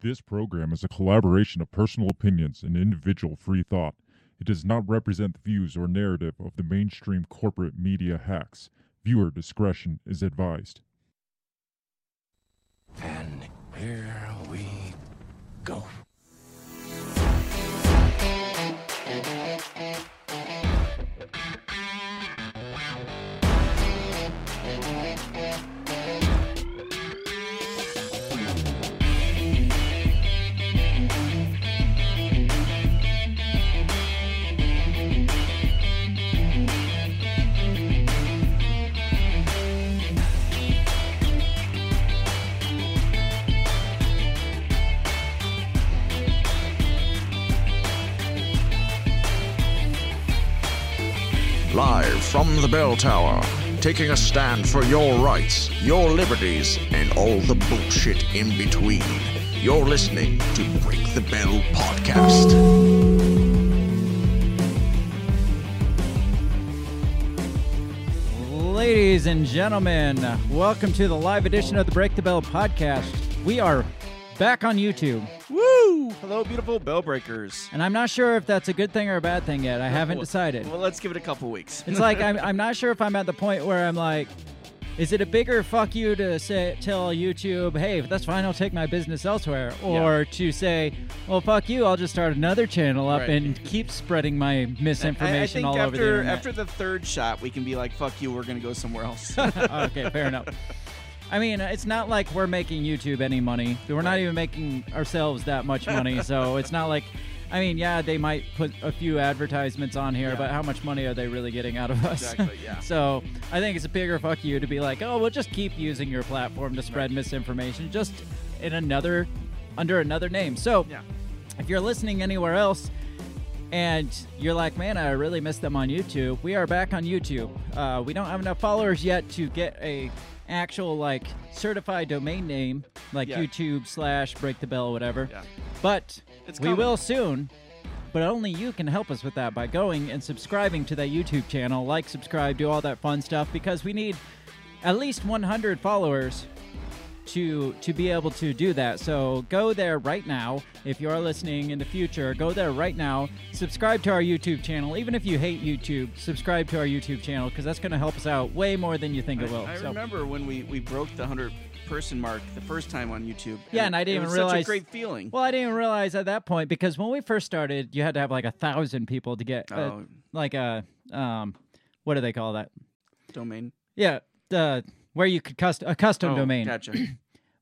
This program is a collaboration of personal opinions and individual free thought. It does not represent the views or narrative of the mainstream corporate media hacks. Viewer discretion is advised. And here we go. From the bell tower, taking a stand for your rights, your liberties, and all the bullshit in between. You're listening to Break the Bell Podcast. Ladies and gentlemen, welcome to the live edition of the Break the Bell podcast. We are back on YouTube, Woo! Hello, beautiful bell breakers. and I'm not sure if that's a good thing or a bad thing yet. I haven't decided. Well, let's give it a couple weeks. It's like I'm, I'm not sure if I'm at the point where I'm like, is it a bigger fuck you to say tell YouTube, hey, that's fine, I'll take my business elsewhere, or to say, well, fuck you, I'll just start another channel up Right. and keep spreading my misinformation I think all over the after internet. after the third shot, we can be like, "Fuck you, we're gonna go somewhere else." okay, fair enough. I mean, it's not like we're making YouTube any money. We're not even making ourselves that much money. so it's not like, I mean, yeah, they might put a few advertisements on here, Yeah. but how much money are they really getting out of us? Exactly, yeah. so I think it's a bigger fuck you to be like, oh, we'll just keep using your platform to spread misinformation, just in another, under another name. So yeah. if you're listening anywhere else and you're like, man, I really miss them on YouTube, we are back on YouTube. Uh, we don't have enough followers yet to get a actual like certified domain name like Yeah. YouTube slash Break the Bell whatever. Yeah. But It's we coming. will soon. But only you can help us with that by going and subscribing to that YouTube channel, like, subscribe, do all that fun stuff because we need at least 100 followers to to be able to do that. So go there right now. If you are listening in the future, go there right now. Subscribe to our YouTube channel. Even if you hate YouTube, subscribe to our YouTube channel because that's going to help us out way more than you think it will. I, I so, remember when we we broke the hundred person mark the first time on YouTube. Yeah, and I didn't was even Such realize- a great feeling. well, I didn't even realize at that point because when we first started, you had to have like a thousand people to get uh, Oh. like a um, what do they call that? Domain. Yeah, the where you could custom a custom Oh, domain. Gotcha.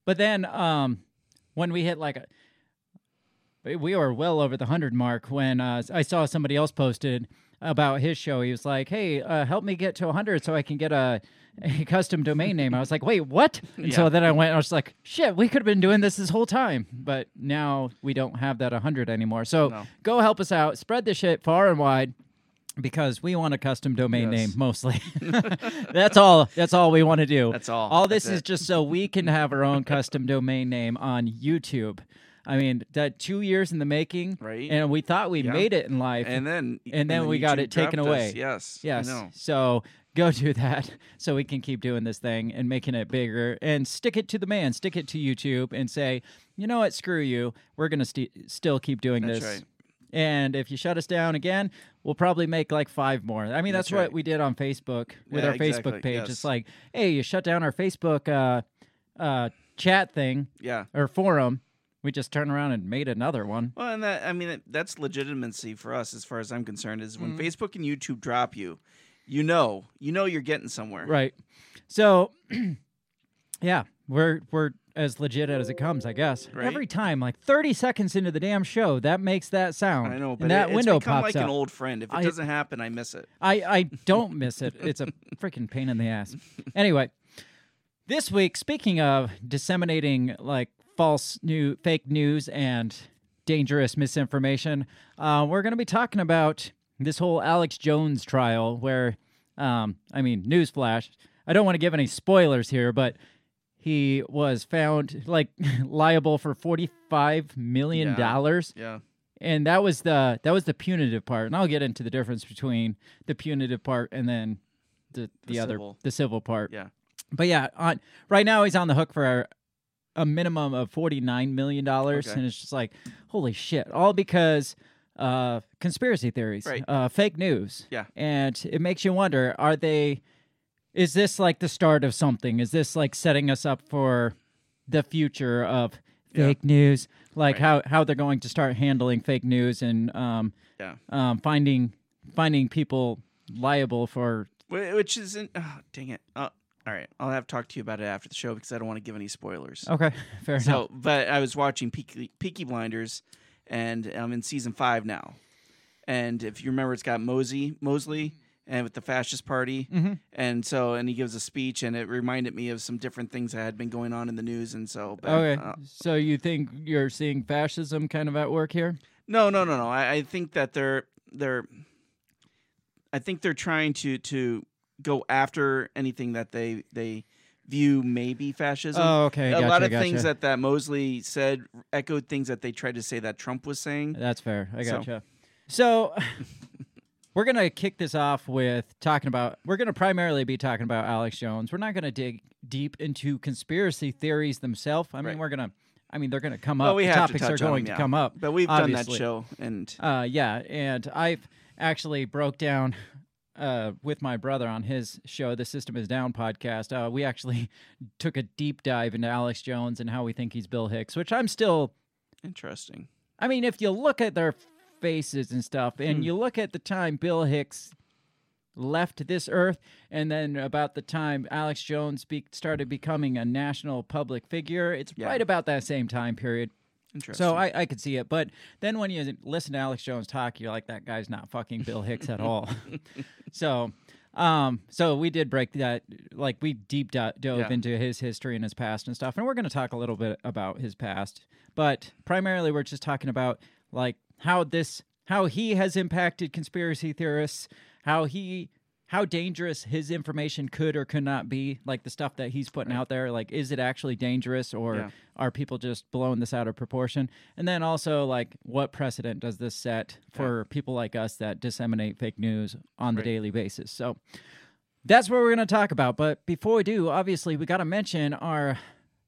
But then um, when we hit like a, we were well over the hundred mark when uh, I saw somebody else posted about his show. He was like, "Hey, uh, help me get to hundred so I can get a." A custom domain name. I was like, "Wait, what?" And so then I went. I was like, "Shit, we could have been doing this this whole time." But now we don't have that hundred anymore. So No. go help us out. Spread this shit far and wide because we want a custom domain Yes. name mostly. that's all. That's all we want to do. That's all. All this That's is it. just so we can have our own custom domain name on YouTube. I mean, that two years in the making, Right. And we thought we made it in life, and then and then we got it taken dropped us. away. Yes. I yes. know. So go do that, so we can keep doing this thing and making it bigger, and stick it to the man, stick it to YouTube, and say, you know what, screw you, we're gonna st- still keep doing That's this. right. And if you shut us down again, we'll probably make like five more. I mean, that's, That's what we did on Facebook with Yeah, our Facebook page. yes. It's like, hey, you shut down our Facebook uh, uh, chat thing Yeah. or forum. We just turned around and made another one. Well, and that I mean it- that's legitimacy for us, as far as I'm concerned. Is Mm-hmm. when Facebook and YouTube drop you, you know, you know you're getting somewhere. Right. So, yeah, we're we're as legit as it comes, I guess. Right. Every time, like 30 seconds into the damn show, that makes that sound. I know, but and that it, window pops like up. an old friend. If it I- doesn't happen, I miss it. I, I don't miss it. It's a freaking pain in the ass. Anyway, this week, speaking of disseminating like false new fake news and dangerous misinformation, uh, we're going to be talking about this whole Alex Jones trial where, um, I mean, newsflash. I don't want to give any spoilers here, but he was found like liable for forty-five million dollars Yeah. and that was the that was the punitive part and i'll get into the difference between the punitive part and then the the, The other civil. the civil part Yeah. but yeah on right now he's on the hook for a minimum of forty nine million dollars, Okay. and it's just like, holy shit! All because uh, conspiracy theories, Right. uh, fake news. Yeah. and it makes you wonder: Are they? Is this like the start of something? Is this like setting us up for the future of Yeah. fake news? Like Right. how how they're going to start handling fake news and um, Yeah. um, finding finding people liable for Which isn't. Oh, dang it. Oh, all right. I'll have to talk to you about it after the show because I don't want to give any spoilers. okay fair enough So, but I was watching Peaky, Peaky Blinders, and I'm in season five now. And if you remember, it's got Mosey Mosley and with the fascist party, Mhm. and so and he gives a speech, and it reminded me of some different things that had been going on in the news, and so. But, okay uh, so you think you're seeing fascism kind of at work here no, no, no, no. I, I think that they're they're. I think they're trying to to go after anything that they they view maybe fascism. oh okay a gotcha, lot of gotcha. things that that Mosley said echoed things that they tried to say that Trump was saying. that's fair i So- gotcha so we're gonna kick this off with talking about we're gonna primarily be talking about alex jones we're not gonna dig deep into conspiracy theories themselves i mean Right. we're gonna i mean they're gonna come Well, up we the have to topics are going them, to come up But we've done that show, and Uh, yeah, and I've actually broke down uh, with my brother on his show, the System Is Down podcast. Uh, we actually took a deep dive into Alex Jones and how we think he's Bill Hicks, which I'm still. interesting. I mean, if you look at their faces and stuff, and Hmm. you look at the time Bill Hicks left this earth, and then about the time Alex Jones be- started becoming a national public figure, it's Yeah. right about that same time period. So I, I could see it, but then when you listen to Alex Jones talk, you're like, that guy's not fucking Bill Hicks at all. so, um, so we did break that, like we deep do- dove Yeah. into his history and his past and stuff, and we're going to talk a little bit about his past, but primarily we're just talking about like how this, how he has impacted conspiracy theorists, how he. How dangerous his information could or could not be, like the stuff that he's putting out there. Like, is it actually dangerous, or Yeah. are people just blowing this out of proportion? And then also, like, what precedent does this set for people like us that disseminate fake news on the daily basis? So that's what we're going to talk about. But before we do, obviously, we got to mention our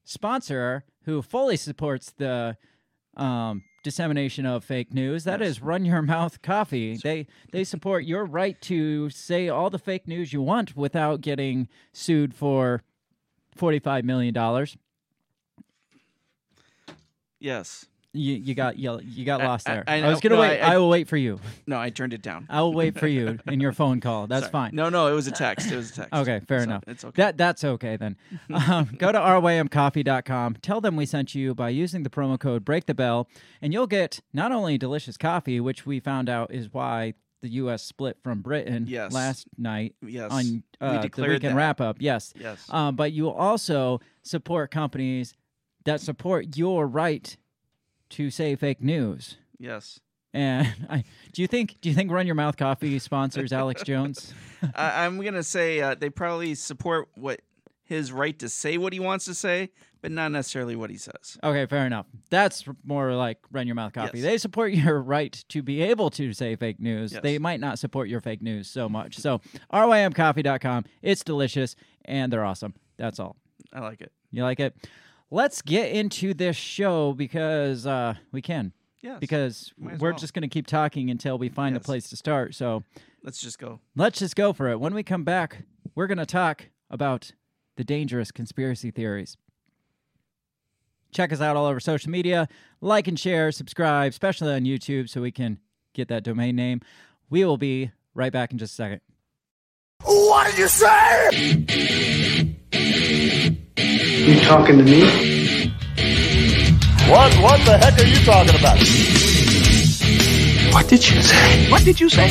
sponsor who fully supports the um, dissemination of fake news. That is Run Your Mouth Coffee. They they support your right to say all the fake news you want without getting sued for forty five million dollars. yes. You you got you, you got lost I- there. I I, was gonna No, wait. I- I, I- will wait for you. No, I turned it down. I will wait for you in your phone call. That's Sorry. fine. No, no, it was a text. It was a text. Okay, fair So enough. It's okay. That that's okay then. um, go to rymcoffee.com. Tell them we sent you by using the promo code Break the Bell, and you'll get not only delicious coffee, which we found out is why the U.S. split from Britain Yes. last night yes. on we uh, the weekend that. wrap up. Yes, Yes. um, but you will also support companies that support your right to say fake news. yes. And I, do you think do you think Run Your Mouth Coffee sponsors Alex Jones? I, I'm gonna say uh, they probably support what his right to say what he wants to say, but not necessarily what he says. Okay, fair enough. That's more like run your mouth coffee. Yes. They support your right to be able to say fake news. Yes. They might not support your fake news so much. So, rymcoffee.com. It's delicious and they're awesome. That's all. I like it. You like it? Let's get into this show because uh, we can. Yes. Because we're well. just going to keep talking until we find a place to start. So, let's just go. let's just go for it. When we come back, we're going to talk about the dangerous conspiracy theories. Check us out all over social media. Like and share, subscribe, especially on YouTube, so we can get that domain name. We will be right back in just a second. What did you say? You talking to me? What? What the heck are you talking about? What did you say? What did you say?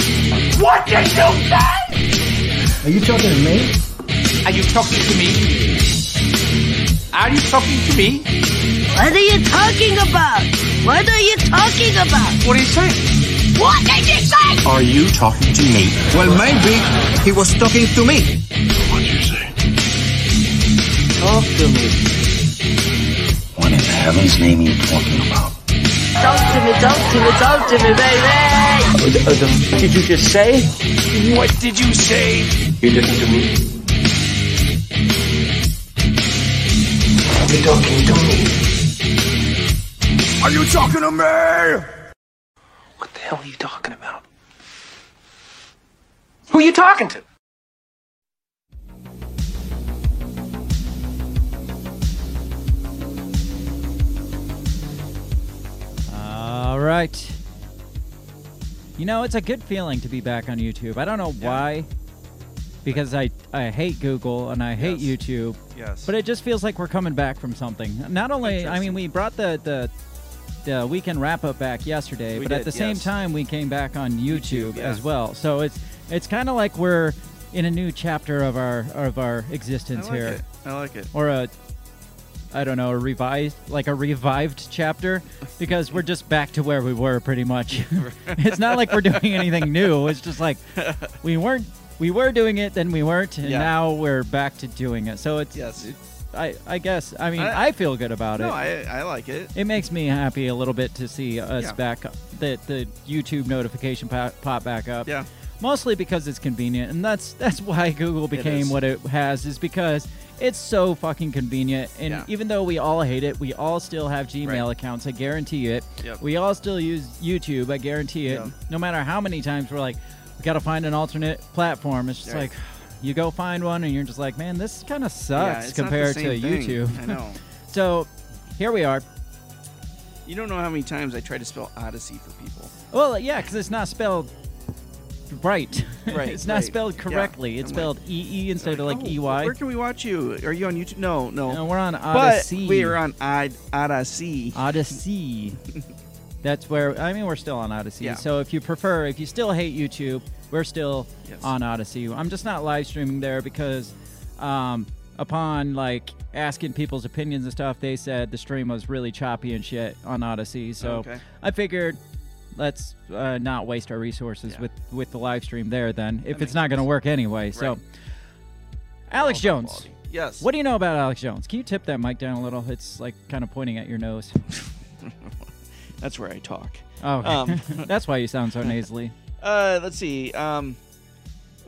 What did you say? Are you talking to me? Are you talking to me? Are you talking to me? What are you talking about? What are you talking about? What are you saying? What did you say? Are you talking to me? Well, maybe he was talking to me. What'd you say? Talk to me. What in heaven's name are you talking about? Talk to me, talk to me, talk to me, baby. Uh, the, what did you just say? What did you say? You did it to me. you talking to me? Are you talking to me? What the hell are you talking about? Who are you talking to? All right. You know, it's a good feeling to be back on YouTube. I don't know why, because I, I hate Google and I hate Yes. YouTube. Yes. But it just feels like we're coming back from something. Not only, I mean, we brought the the, the weekend wrap up back yesterday, We but at did, the same yes. time, we came back on YouTube, yeah. as well. So it's it's kind of like we're in a new chapter of our of our I existence like here, it. I like it. or a I don't know, a revised like a revived chapter because we're just back to where we were pretty much. it's not like we're doing anything new. It's just like we weren't we were doing it, then we weren't, and Yeah. now we're back to doing it. So it's Yes. I, I guess I mean I- I, feel good about No, it. I I like it. it makes me happy a little bit to see us Yeah. back that the YouTube notification pop, pop back up. Yeah. Mostly because it's convenient, and that's that's why Google became what it has is because it's so fucking convenient. And Yeah. even though we all hate it, we all still have Gmail Right. accounts. I guarantee it. Yep. We all still use YouTube. I guarantee it. Yeah. No matter how many times we're like, we got to find an alternate platform. It's just Right. like. You go find one, and you're just like, man, this kind of sucks the compared to thing. YouTube. I know. so, here we are. You don't know how many times I try to spell Odysee for people. Well, yeah, because it's not spelled right. Right, it's not right. spelled Yeah. correctly. It's I'm spelled EE instead of like Oh, EY. Where can we watch you? Are you on YouTube? No, no. No, we're on But Odysee. we are on Od- Odysee. Odysee. That's where I mean we're still on Odysee. Yeah. So if you prefer, if you still hate YouTube, we're still Yes. on Odysee. I'm just not live streaming there because um, upon like asking people's opinions and stuff, they said the stream was really choppy and shit on Odysee. So Okay. I figured let's uh, not waste our resources Yeah. with with the live stream there then if it's not going to work anyway. So Alex Jones. quality. Yes. What do you know about Alex Jones? Can you tip that mic down a little? It's like kind of pointing at your nose. That's where I talk. Oh, okay. Um, that's why you sound so nasally. Uh, let's see. Um,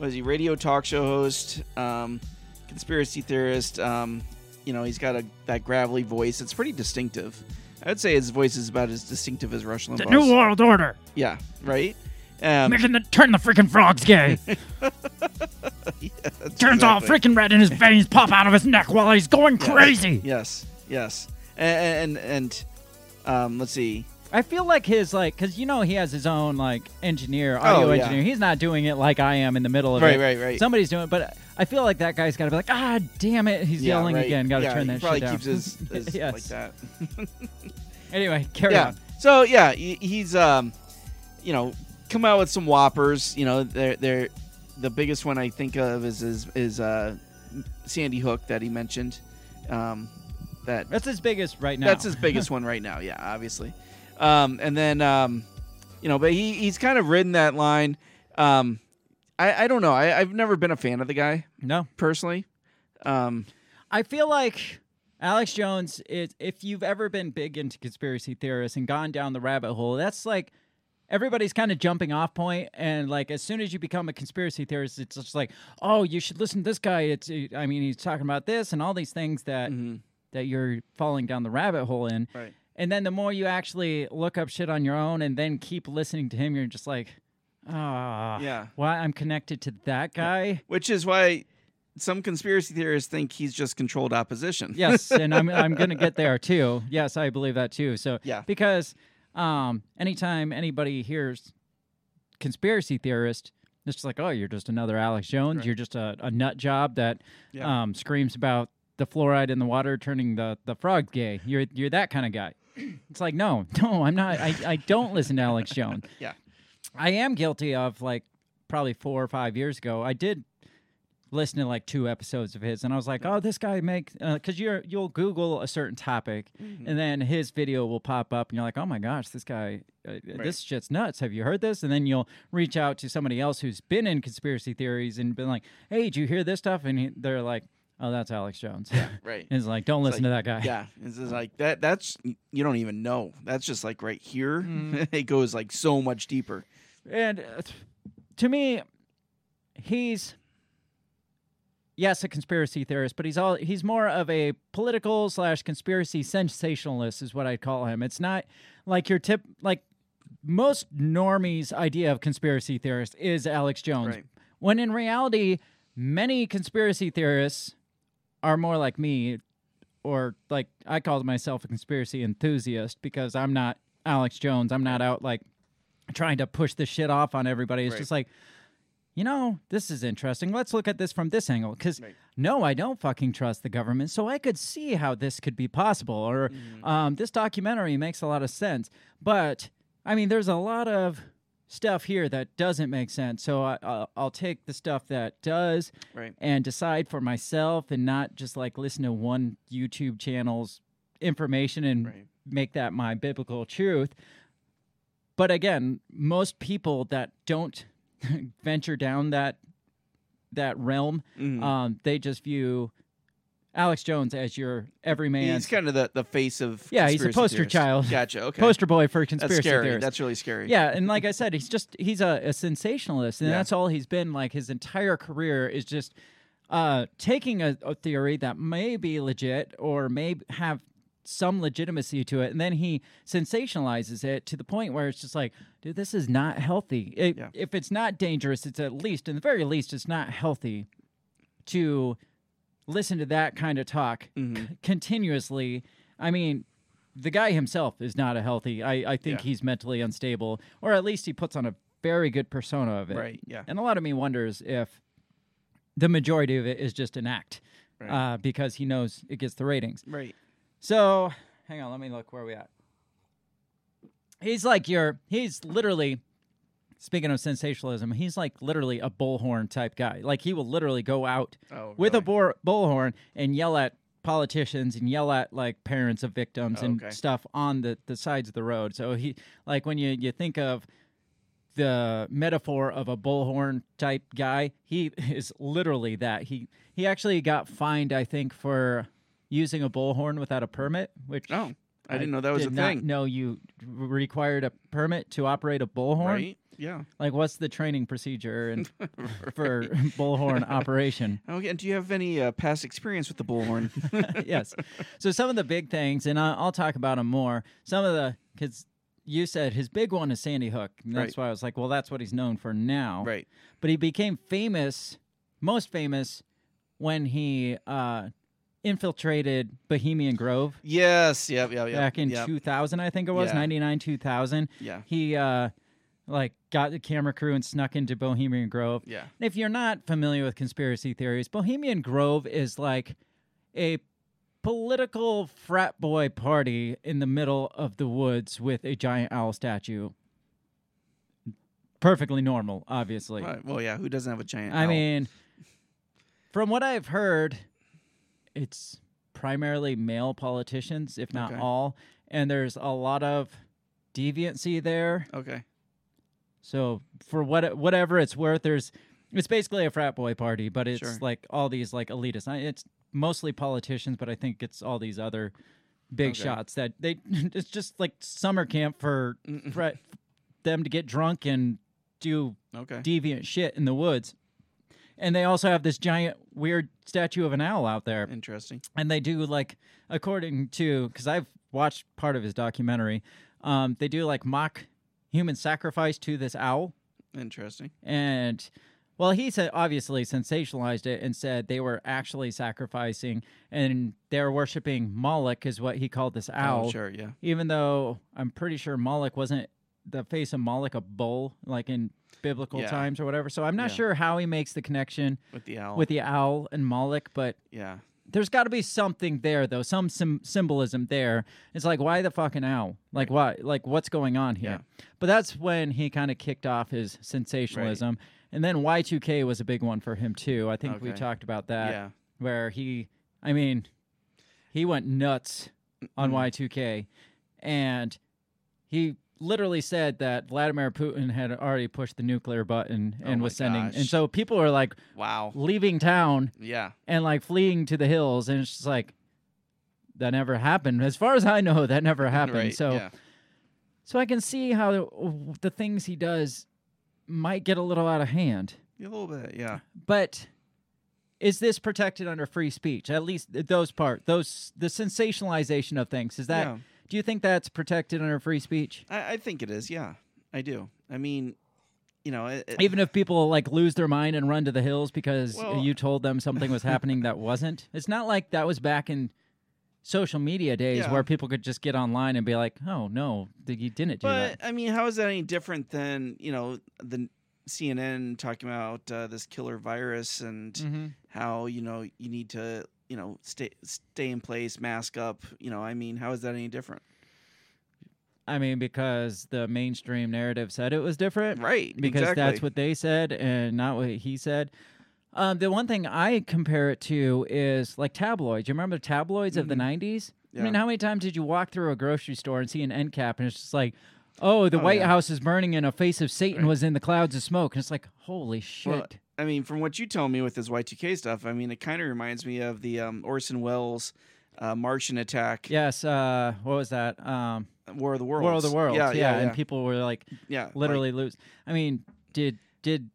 was he radio talk show host? Um, conspiracy theorist. Um, you know, he's got a that gravelly voice. It's pretty distinctive. I would say his voice is about as distinctive as Rush Limbaugh's. The New World Order. Yeah, right. Um, Making the turn the freaking frogs gay. that's Turns all freaking red and his veins pop out of his neck while he's going Yes, crazy. Yes, yes, and and, and um, let's see. I feel like his like because you know he has his own like engineer, audio Oh, yeah. engineer. He's not doing it like I am in the middle of Right, it. right, right. Somebody's doing it, but I feel like that guy's got to be like, ah, damn it, he's Yeah, yelling right. again. Got to yeah, turn that probably shit down. keeps his, his Yes. like that. Anyway, carry yeah. on. So yeah, he's um, you know, come out with some whoppers. You know, they're they're the biggest one I think of is is is uh, Sandy Hook that he mentioned. Um, that That's his biggest right now. that's his biggest one right now. Yeah, obviously. Um, and then um, you know, but he he's kind of ridden that line. Um, I I don't know. I I've never been a fan of the guy No, personally. Um, I feel like Alex Jones is if you've ever been big into conspiracy theorists and gone down the rabbit hole, that's like everybody's kind of jumping off point and like as soon as you become a conspiracy theorist it's just like oh you should listen to this guy it's i mean he's talking about this and all these things that that you're falling down the rabbit hole in. Right. and then the more you actually look up shit on your own and then keep listening to him you're just like ah Yeah. why i'm connected to that guy which is why some conspiracy theorists think he's just controlled opposition. yes, and I'm I'm gonna get there too. Yes, I believe that too. So Yeah. because um, anytime anybody hears conspiracy theorist, it's just like, oh, you're just another Alex Jones. You're just a, a nut job that Yeah. um, screams about the fluoride in the water turning the the frog gay. You're you're that kind of guy. It's like, no, no, I'm not. I, I don't listen to Alex Jones. Yeah. I am guilty of like probably four or five years ago. I did listen to like two episodes of his, and I was like, "Oh, this guy makes," because you're you'll Google a certain topic, Mm-hmm. and then his video will pop up, and you're like, "Oh my gosh, this guy, uh, this shit's nuts." Have you heard this? And then you'll reach out to somebody else who's been in conspiracy theories and been like, "Hey, did you hear this stuff?" And he, they're like, "Oh, that's Alex Jones." Yeah, Right. And it's like, don't It's listen like- to that guy. Yeah, it's just like that. That's you don't even know. That's just like right here. Mm. it goes like so much deeper. And uh, to me, he's yes, a conspiracy theorist, but he's all he's more of a political slash conspiracy sensationalist, is what I'd call him. It's not like your tip like most normies' idea of conspiracy theorist is Alex Jones, Right. when in reality, many conspiracy theorists are more like me, or like I call myself a conspiracy enthusiast because I'm not Alex Jones. I'm not out like trying to push this shit off on everybody. It's Right. just like, you know, this is interesting. Let's look at this from this angle. Because Right. no, I don't fucking trust the government. So I could see how this could be possible. Or Mm-hmm. um, this documentary makes a lot of sense. But I mean, there's a lot of stuff here that doesn't make sense. So I, I'll, I'll take the stuff that does Right. and decide for myself and not just like listen to one YouTube channel's information and make that my biblical truth. But again, most people that don't venture down that that realm, Mhm. um, they just view Alex Jones as your everyman. He's kind of the, the face of Yeah, he's a poster theorists. child. Gotcha. Okay. Poster boy for conspiracy That's scary. theorists. That's really scary. Yeah, and like I said, he's just he's a, a sensationalist, and Yeah. that's all he's been like his entire career is just uh, taking a, a theory that may be legit or may have some legitimacy to it, and then he sensationalizes it to the point where it's just like, dude, this is not healthy. It- Yeah. If it's not dangerous, it's at least, in the very least, it's not healthy to listen to that kind of talk Mm-hmm. c- continuously. I mean, the guy himself is not a healthy. I, I think Yeah. he's mentally unstable, or at least he puts on a very good persona of it. Right, yeah. And a lot of me wonders if the majority of it is just an act, Right. uh, because he knows it gets the ratings. Right. So, hang on, let me look where we at. He's like your. He's literally. Speaking of sensationalism, he's like literally a bullhorn type guy. Like he will literally go out Oh, with a bullhorn and yell at politicians and yell at like parents of victims and Okay. stuff on the, the sides of the road. So he like when you, you think of the metaphor of a bullhorn type guy, he is literally that. He he actually got fined, I think, for using a bullhorn without a permit, which Oh, I didn't know that was a thing. No, you required a permit to operate a bullhorn. Right. Yeah. Like, what's the training procedure and for bullhorn operation? Okay. And do you have any uh, past experience with the bullhorn? yes. So some of the big things, and I- I'll talk about them more. Some of the because you said his big one is Sandy Hook, and that's Right. why I was like, well, that's what he's known for now. Right. But he became famous, most famous, when he uh, infiltrated Bohemian Grove yes. Yep. Yep. Yep. back in yep. 2000, I think it was Yeah. 99, 2000. Yeah. He uh, like got the camera crew and snuck into Bohemian Grove. Yeah. And if you're not familiar with conspiracy theories, Bohemian Grove is like a political frat boy party in the middle of the woods with a giant owl statue. Perfectly normal, obviously. Right. Well, yeah. Who doesn't have a giant? I owl? mean, from what I've heard, it's primarily male politicians, if not Okay. all, and there's a lot of deviancy there. Okay. So for what whatever it's worth, there's it's basically a frat boy party, but it's Sure. like all these like elitists. It's mostly politicians, but I think it's all these other big Okay. shots that they. It's just like summer camp for frat, them to get drunk and do Okay. deviant shit in the woods. And they also have this giant weird statue of an owl out there. Interesting. And they do like, according to, because I've watched part of his documentary, um, they do like mock human sacrifice to this owl. Interesting. And well, he said obviously sensationalized it and said they were actually sacrificing and they're worshiping Moloch, is what he called this owl. Oh, sure. Yeah. Even though I'm pretty sure Moloch wasn't the face of Moloch a bull, like in biblical Yeah. times or whatever. So I'm not Yeah. sure how he makes the connection With the owl. with the owl and Moloch, but Yeah. there's got to be something there though, some sim- symbolism there. It's like why the fucking owl? Like why? Like what's going on here? But that's when he kind of kicked off his sensationalism, and then Y2K was a big one for him too. I think we talked about that. Yeah. Where he, I mean, he went nuts on mm-hmm. Y2K, and he literally said that Vladimir Putin had already pushed the nuclear button oh and Oh was sending, and so people are like, Wow. leaving town Yeah. and like fleeing to the hills and it's just like that never happened as far as i know that never happened Right. so yeah. so i can see how the, the things he does might get a little out of hand A little bit. Yeah. but is this protected under free speech? At least those part, those the sensationalization of things. Is that? Yeah. Do you think that's protected under free speech? I, I think it is. Yeah, I do. I mean, you know, it, it- Even if people like lose their mind and run to the hills because Well- you told them something was happening that wasn't. It's not like that was back in social media days Yeah. where people could just get online and be like, "Oh no, you didn't do But that." I mean, how is that any different than you know the CNN talking about uh, this killer virus and Mhm. how you know you need to you know stay stay in place, mask up. You know, I mean, how is that any different? I mean, because the mainstream narrative said it was different, Right, Because that's what they said and not what he said. Um, the one thing I compare it to is like tabloids. You remember the tabloids of the '90s? I Mm-hmm. Mean, how many times did you walk through a grocery store and see an end cap and it's just like, "Oh, the Oh, White yeah. House is burning and a face of Satan was in the clouds of smoke," and it's like, "Holy shit!" Well, I mean, from what you tell me with this Y2K stuff, I mean, it kind of reminds me of the um, Orson Welles uh, Martian attack, yes. Uh, what was that? Um, War of the Worlds. War of the Worlds. Yeah, yeah, and yeah. people were like, Yeah, like- literally lose. I mean, did did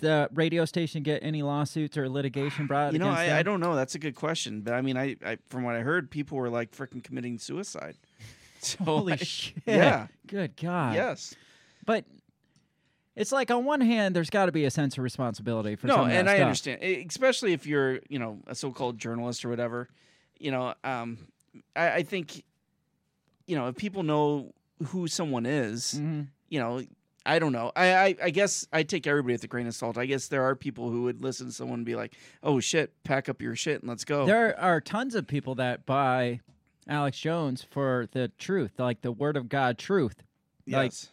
the radio station get any lawsuits or litigation brought? You know, I? I don't know. That's a good question, but I mean, I, I from what I heard, people were like freaking committing suicide. So Holy I- shit! Yeah. Good God. Yes. But it's like on one hand, there's got to be a sense of responsibility for no, and I stuff. understand, especially if you're, you know, a so-called journalist or whatever. You know, um, I, I think, you know, if people know who someone is, Mhm. you know, I don't know. I, I I guess I take everybody with a grain of salt. I guess there are people who would listen to someone and be like, "Oh shit, pack up your shit and let's go." There are tons of people that buy Alex Jones for the truth, like the Word of God truth. Like, yes.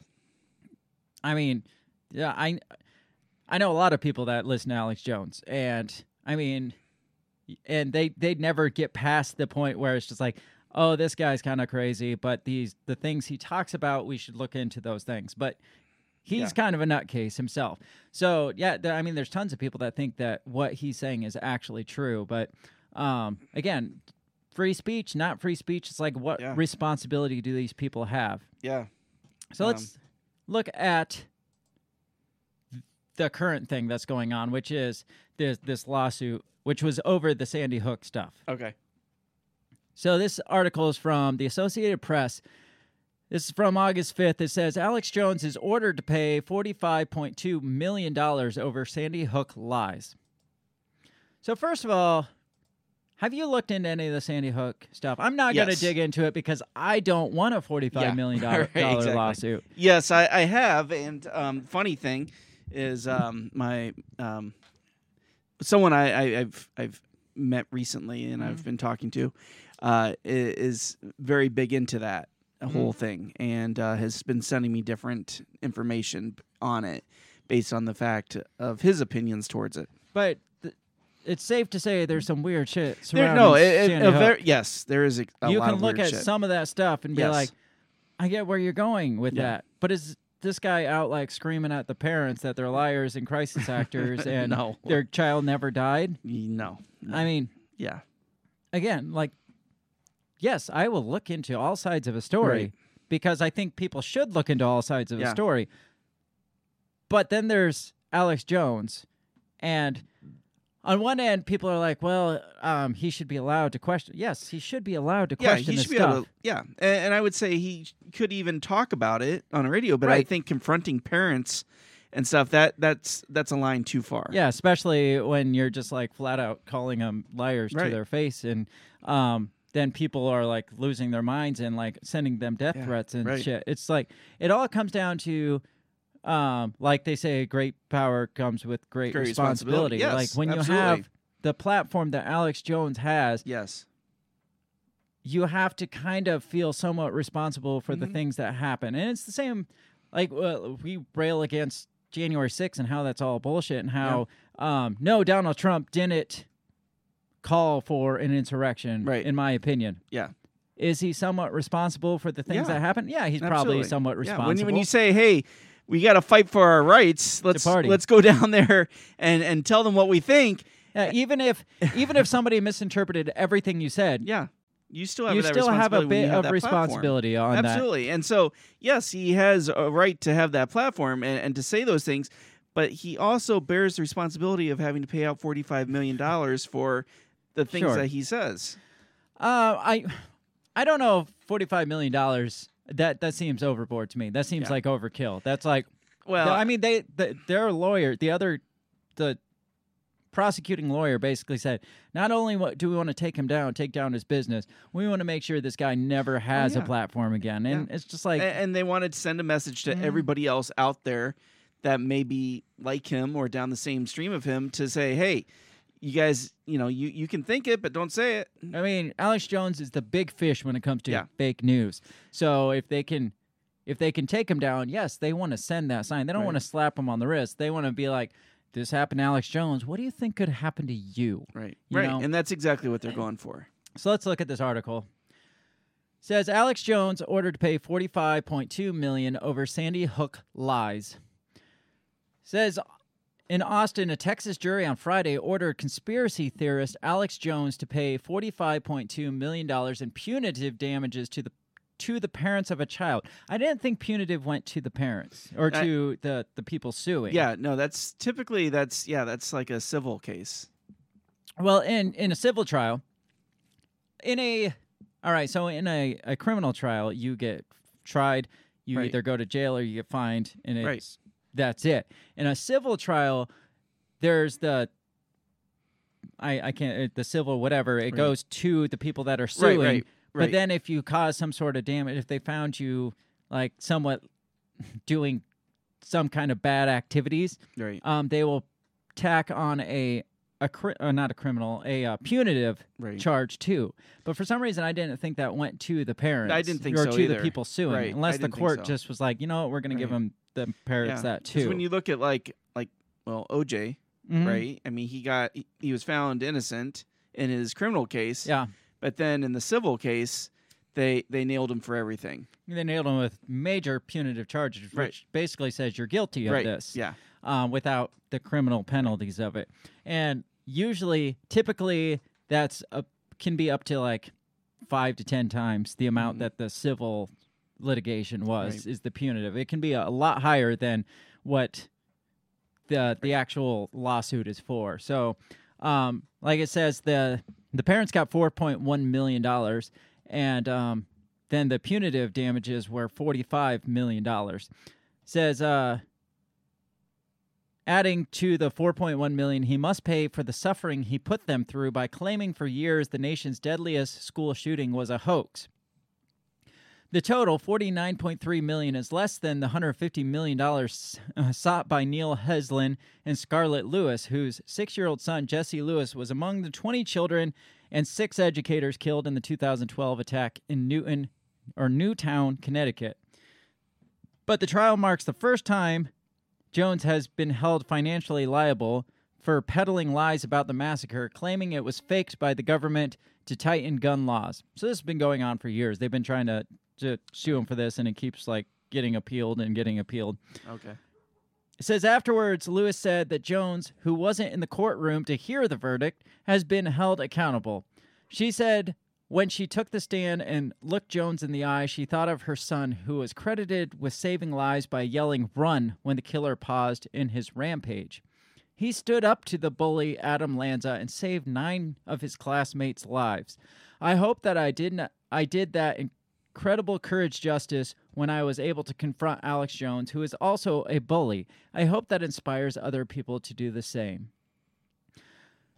I mean, yeah, I I know a lot of people that listen to Alex Jones, and I mean, and they they never get past the point where it's just like, oh, this guy's kind of crazy, but these the things he talks about, we should look into those things, but. He's Yeah. kind of a nutcase himself. So, yeah, there, I mean, there's tons of people that think that what he's saying is actually true. But um, again, free speech, not free speech. It's like, what Yeah. responsibility do these people have? yeah. So Um, let's look at the current thing that's going on, which is this this lawsuit, which was over the Sandy Hook stuff. Okay. So this article is from the Associated Press. This is from August 5th. It says Alex Jones is ordered to pay $45.2 million over Sandy Hook lies. So, first of all, have you looked into any of the Sandy Hook stuff? I'm not going to dig into it because I don't want a 45 Yeah. million dollar Right, exactly. lawsuit. Yes, I, I have. And um, funny thing is, um, my um, someone I, I, I've I've met recently and I've been talking to uh, is very big into that whole thing and uh, has been sending me different information on it based on the fact of his opinions towards it. But it's safe to say there's some weird shit There, no, it, it- Sandy a Hook. ver- yes, there is a, a you can look at shit. some of that stuff and be Yes. like, I get where you're going with Yeah. that. But is this guy out like screaming at the parents that they're liars and crisis actors and No. their child never died? No, I mean, yeah, again, like, yes, I will look into all sides of a story Right. because I think people should look into all sides of a story. But then there's Alex Jones, and on one end, people are like, "Well, um, he should be allowed to question." Yes, he should be allowed to yeah, question he this should be stuff. able to. Yeah, and, and I would say he could even talk about it on a radio, but I think confronting parents and stuff that that's that's a line too far. Yeah, especially when you're just like flat out calling them liars to their face, and um, then people are like losing their minds and like sending them death Yeah, threats and right. shit. It's like it all comes down to, um, like they say, great power comes with great, Great responsibility. responsibility. like Yes, when you have the platform that Alex Jones has, Yes. you have to kind of feel somewhat responsible for the Mhm. things that happen. And it's the same, like uh, we rail against January 6th and how that's all bullshit and how, um, no, Donald Trump didn't call for an insurrection, Right. in my opinion. Yeah. Is he somewhat responsible for the things Yeah. that happen? Yeah, he's probably Absolutely. somewhat Yeah, responsible. When, when you say, "Hey, we got to fight for our rights," let's party. let's go down there and and tell them what we think. Yeah, even if even if somebody misinterpreted everything you said, Yeah. You still have you still have a responsibility bit have of that platform. responsibility on that. Absolutely. And so, yes, he has a right to have that platform and, and to say those things. but he also bears the responsibility of having to pay out forty-five million dollars for the things Sure. that he says. Uh, I, I don't know. Forty-five million dollars. That that seems overboard to me. That seems Yeah. like overkill. That's like, Well, I mean, they the, their lawyer, the other, the prosecuting lawyer, basically said, not only do we want to take him down, take down his business, we want to make sure this guy never has Oh, yeah. a platform again. And it's just like, A- and they wanted to send a message to Mhm. everybody else out there that may be like him or down the same stream of him to say, hey, you guys, you know, you, you can think it, but don't say it. I mean, Alex Jones is the big fish when it comes to Yeah. fake news. So if they can, if they can take him down, yes, they want to send that sign. They don't Right. want to slap him on the wrist. They want to be like, "This happened to Alex Jones. What do you think could happen to you?" Right. You right. know? And that's exactly what they're going for. So let's look at this article. says Alex Jones ordered to pay 45.2 million over Sandy Hook lies. Says in Austin, a Texas jury on Friday ordered conspiracy theorist Alex Jones to pay 45.2 million dollars in punitive damages to the to the parents of a child. I didn't think punitive went to the parents or I- to the the people suing. Yeah, no, that's typically that's yeah, that's like a civil case. Well, in in a civil trial, in a all right, so in a, a criminal trial, you get tried, you Right. either go to jail or you get fined, and it's Right. That's it. In a civil trial, there's the I I can't uh, the civil whatever it Right. goes to the people that are Right, suing. right, But then if you cause some sort of damage, if they found you like somewhat doing some kind of bad activities, Right. um, they will tack on a a cri- uh, not a criminal, a uh, punitive Right. charge too. But for some reason, I didn't think that went to the parents. I didn't think or so to either. the people suing, Right, unless the court so. just was like, you know what, we're going to give Right. Them the parents that too. When you look at like like well, OJ, Mhm. right? I mean, he got he- he was found innocent in his criminal case. Yeah. But then in the civil case, they they nailed him for everything. They nailed him with major punitive charges, which Right. basically says you're guilty of Right, this. yeah. Um, without the criminal penalties of it, and usually, typically, that's a, can be up to like five to ten times the amount that the civil litigation was Right. is the punitive. It can be a lot higher than what the the actual lawsuit is for. So, um, like it says, the the parents got four point one million dollars, and um, then the punitive damages were forty five million dollars. Says, uh, adding to the 4.1 million he must pay for the suffering he put them through by claiming for years the nation's deadliest school shooting was a hoax. The total, 49.3 million, is less than the 150 million dollars uh, sought by Neil Heslin and Scarlett Lewis, whose six-year-old son Jesse Lewis was among the 20 children and six educators killed in the 2012 attack in Newton or Newtown, Connecticut. But the trial marks the first time Jones has been held financially liable for peddling lies about the massacre, claiming it was faked by the government to tighten gun laws. So this has been going on for years. They've been trying to, to sue him for this, and it keeps like getting appealed and getting appealed. Okay. It says afterwards, Lewis said that Jones, who wasn't in the courtroom to hear the verdict, has been held accountable. She said when she took the stand and looked Jones in the eye, she thought of her son, who was credited with saving lives by yelling, Run, when the killer paused in his rampage. He stood up to the bully Adam Lanza and saved nine of his classmates' lives. I hope that I did not, I did that incredible courage justice when I was able to confront Alex Jones, who is also a bully. I hope that inspires other people to do the same.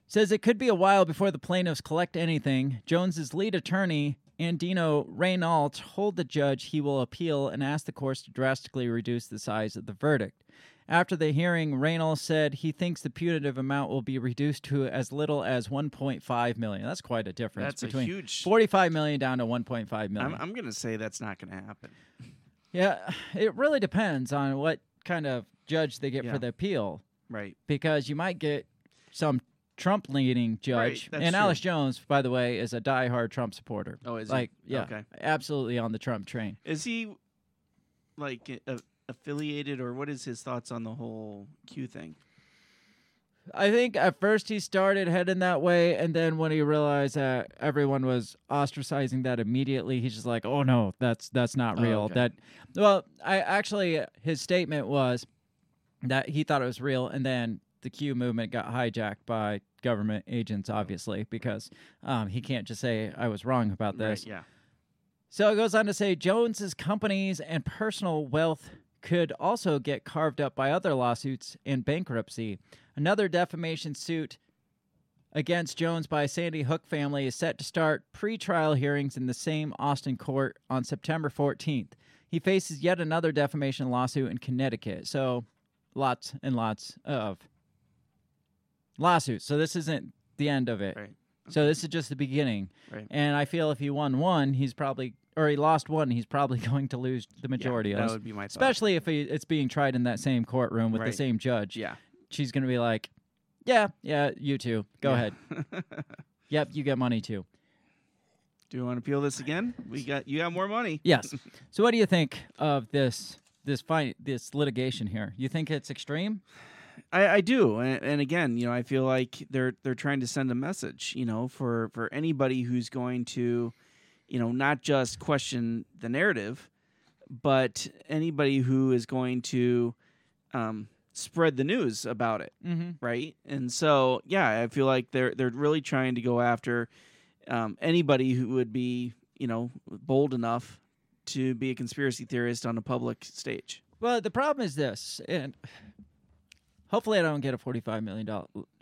Says it could be a while before the plaintiffs collect anything. Jones's lead attorney, Andino Reynal, told the judge he will appeal and ask the courts to drastically reduce the size of the verdict. After the hearing, Reynolds said he thinks the punitive amount will be reduced to as little as 1.5 million. That's quite a difference That's a between huge- 45 million down to 1.5 million. I'm, I'm gonna say that's not gonna happen. Yeah, it really depends on what kind of judge they get Yeah. for the appeal. Right. Because you might get some Trump leaning judge. that's and true. Alex Jones, by the way, is a diehard Trump supporter. Oh, is he? like, yeah, Okay. absolutely on the Trump train. Is he like a, affiliated, or what is his thoughts on the whole Q thing? I think at first he started heading that way, and then when he realized that everyone was ostracizing that immediately, he's just like, "Oh no, that's that's not Oh, real." okay. That well, I actually his statement was that he thought it was real, and then the Q movement got hijacked by government agents, obviously, because um, he can't just say I was wrong about Right, this. yeah. So it goes on to say Jones's companies and personal wealth could also get carved up by other lawsuits and bankruptcy. Another defamation suit against Jones by Sandy Hook family is set to start pre-trial hearings in the same Austin court on September 14th. He faces yet another defamation lawsuit in Connecticut. So lots and lots of lawsuits. So this isn't the end of it. Right. So this is just the beginning. Right. And I feel if he won one, he's probably or he lost one, he's probably going to lose the majority that of. would be my thought. Especially if he, it's being tried in that same courtroom with the Right. same judge. Yeah. She's going to be like, "Yeah, yeah, you too. Go Yeah. ahead. yep, you get money too." Do you want to appeal this again? We got you got more money. Yes. so what do you think of this this fight this litigation here? You think it's extreme? I, I do, and, and again, you know, I feel like they're they're trying to send a message, you know, for for anybody who's going to, you know, not just question the narrative, but anybody who is going to um, spread the news about it, Mhm. right? And so, yeah, I feel like they're they're really trying to go after um, anybody who would be, you know, bold enough to be a conspiracy theorist on a public stage. Well, the problem is this, and hopefully I don't get a forty-five million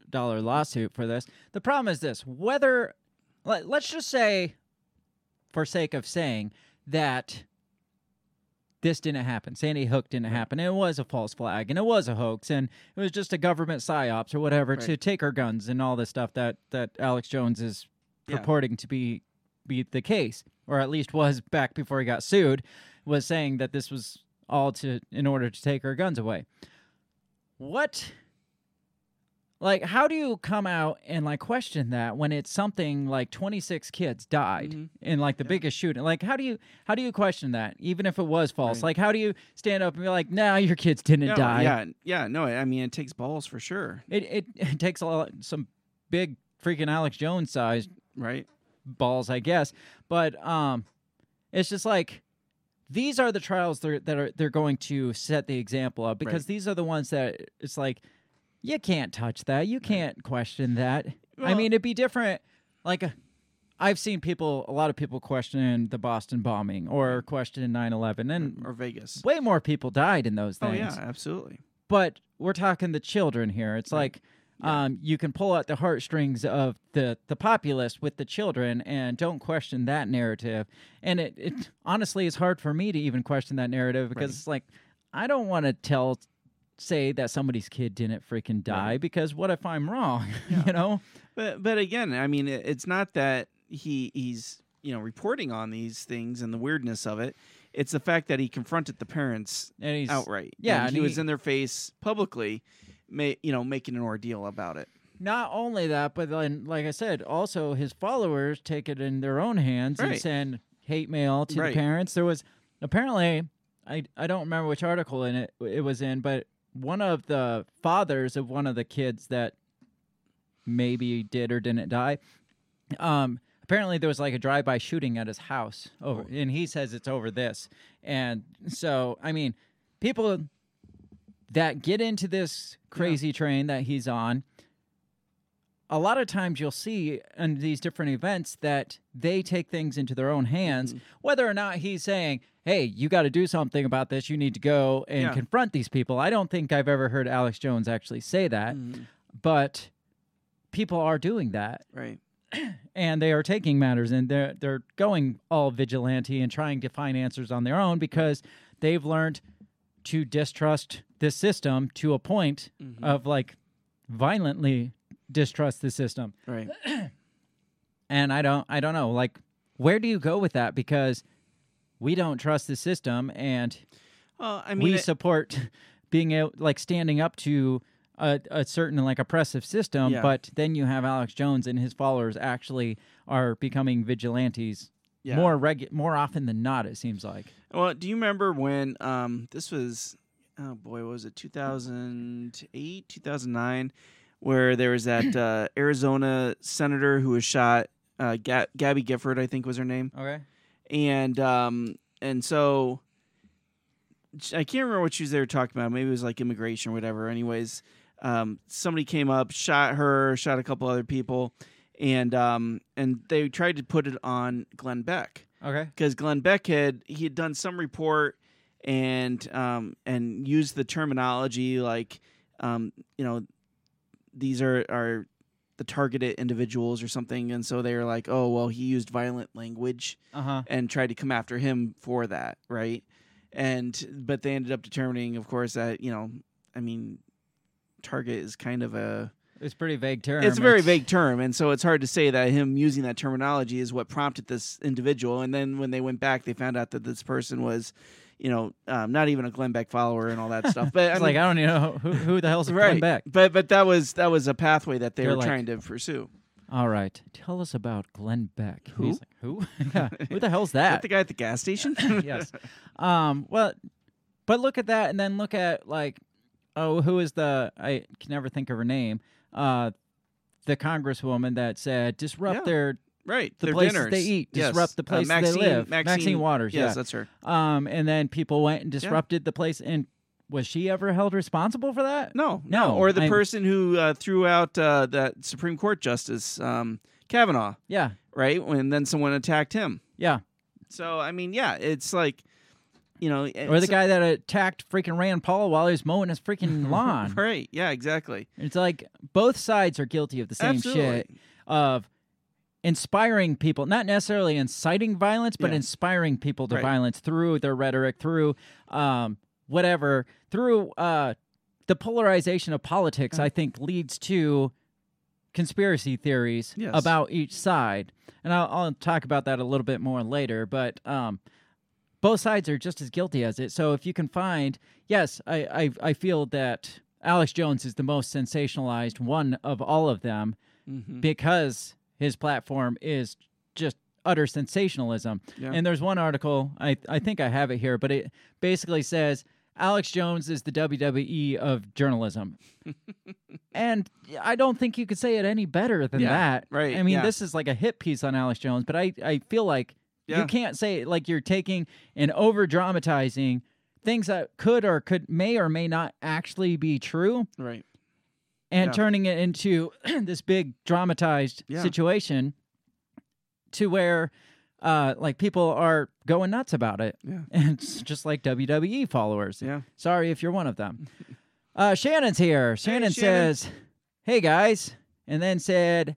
dollar lawsuit for this. The problem is this: whether let, let's just say, for sake of saying that this didn't happen, Sandy Hook didn't happen, and it was a false flag, and it was a hoax, and it was just a government psyops or whatever to take our guns and all this stuff that that Alex Jones is Yeah. purporting to be be the case, or at least was back before he got sued, was saying that this was all to in order to take our guns away. What like how do you come out and like question that when it's something like 26 kids died Mm-hmm. in like the biggest shooting like how do you how do you question that even if it was false Right. like how do you stand up and be like nah your kids didn't No, die Yeah, yeah, no, I mean it takes balls for sure, it, it it takes a lot some big freaking alex jones sized right? balls, I guess. But um, it's just like these are the trials that are, that are they're going to set the example of because Right. these are the ones that it's like you can't touch that, you can't question that. I mean, it'd be different. Like uh, I've seen people, a lot of people question the Boston bombing or question 9/11, and Or Vegas. way more people died in those things. Oh yeah, absolutely. but we're talking the children here. It's like um, you can pull out the heartstrings of the the populace with the children, and don't question that narrative. And it, it honestly is hard for me to even question that narrative because Right. it's like I don't want to tell say that somebody's kid didn't freaking die because what if I'm wrong? you know? But but again, I mean, it, it's not that he he's you know reporting on these things and the weirdness of it. It's the fact that he confronted the parents And he's outright. yeah, and and he, was in their face publicly, ma- you know, making an ordeal about it. Not only that, but then, like I said, also his followers take it in their own hands and send hate mail to Right. the parents. There was apparently, I I don't remember which article in it it was in, but one of the fathers of one of the kids that maybe did or didn't die, um, apparently there was like a drive-by shooting at his house over, and he says it's over this, and so I mean, people that get into this crazy train that he's on a lot of times you'll see in these different events that they take things into their own hands, whether or not he's saying, hey, you got to do something about this. You need to go and Yeah. confront these people. I don't think I've ever heard Alex Jones actually say that, mm-hmm. but people are doing that. Right. And they are taking matters and they're they're going all vigilante and trying to find answers on their own because they've learned to distrust this system to a point mm-hmm. of like violently distrust the system. Right. And I don't I don't know like where do you go with that because we don't trust the system and Well, I mean, we it- support being able like standing up to a, a certain like oppressive system Yeah. but then you have Alex Jones and his followers actually are becoming vigilantes Yeah. more regu- more often than not it seems like Well, do you remember when um this was oh boy, what was it 2008, 2009 where there was that uh, Arizona senator who was shot uh, Ga- Gabby Gifford, I think was her name. okay And um and so I can't remember what she was there talking about. Maybe it was like immigration or whatever. Anyways, um, somebody came up, shot her, shot a couple other people, and um, and they tried to put it on Glenn Beck Okay. because Glenn Beck had he had done some report and um, and used the terminology like um, you know these are are the targeted individuals or something, and so they were like, oh well, he used violent language Uh huh. and tried to come after him for that, right? And but they ended up determining, of course, that you know, I mean, target is kind of a It's pretty vague term. it's a very vague term, and so it's hard to say that him using that terminology is what prompted this individual. And then when they went back, they found out that this person was, you know, um, not even a Glenn Beck follower and all that stuff. But I mean, like I don't even know who, who the hell's right? Glenn Beck. But but that was that was a pathway that they They're were like- trying to pursue. All right, tell us about Glenn Beck. Who? Like, who? Yeah, who the hell's Is that that? the guy at the gas station? yes. Um. Well, but look at that, and then look at like, oh, who is the? I can never think of her name. Uh, the congresswoman that said disrupt Yeah. their right. the their places dinners. they eat, Yes. disrupt the Uh, Maxine, they live. Maxine, Waters. Yes, yeah. that's her. Um. And then people went and disrupted the place, and was she ever held responsible for that? No, No, Or the I'm- person who uh, threw out uh, that Supreme Court Justice um, Kavanaugh, Yeah. right? When then someone attacked him. Yeah. So I mean, yeah, it's like, you know, Or the guy that attacked freaking Rand Paul while he was mowing his freaking lawn. right? Yeah, exactly. It's like both sides are guilty of the same Absolutely. shit of inspiring people, not necessarily inciting violence, but Yeah. inspiring people to Right. violence through their rhetoric, through um, whatever, through uh, the polarization of politics. I think leads to conspiracy theories Yes. about each side, and I'll, I'll talk about that a little bit more later. But um, both sides are just as guilty as it. So if you can find, yes, I, I, I feel that Alex Jones is the most sensationalized one of all of them Mm-hmm. because his platform is just utter sensationalism. Yeah. And there's one article, I, I think I have it here, but it basically says Alex Jones is the WWE of journalism. and I don't think you could say it any better than Yeah, that. right, I mean, yeah. this is like a hit piece on Alex Jones, but I, I feel like you can't say it like you're taking and over dramatizing things that could or could may or may not actually be true Right. And Yeah. turning it into this big dramatized Yeah. situation to where uh like people are going nuts about it Yeah. and it's just like WWE followers Yeah. sorry if you're one of them uh Shannon's here Shannon Shannon. says hey guys and then said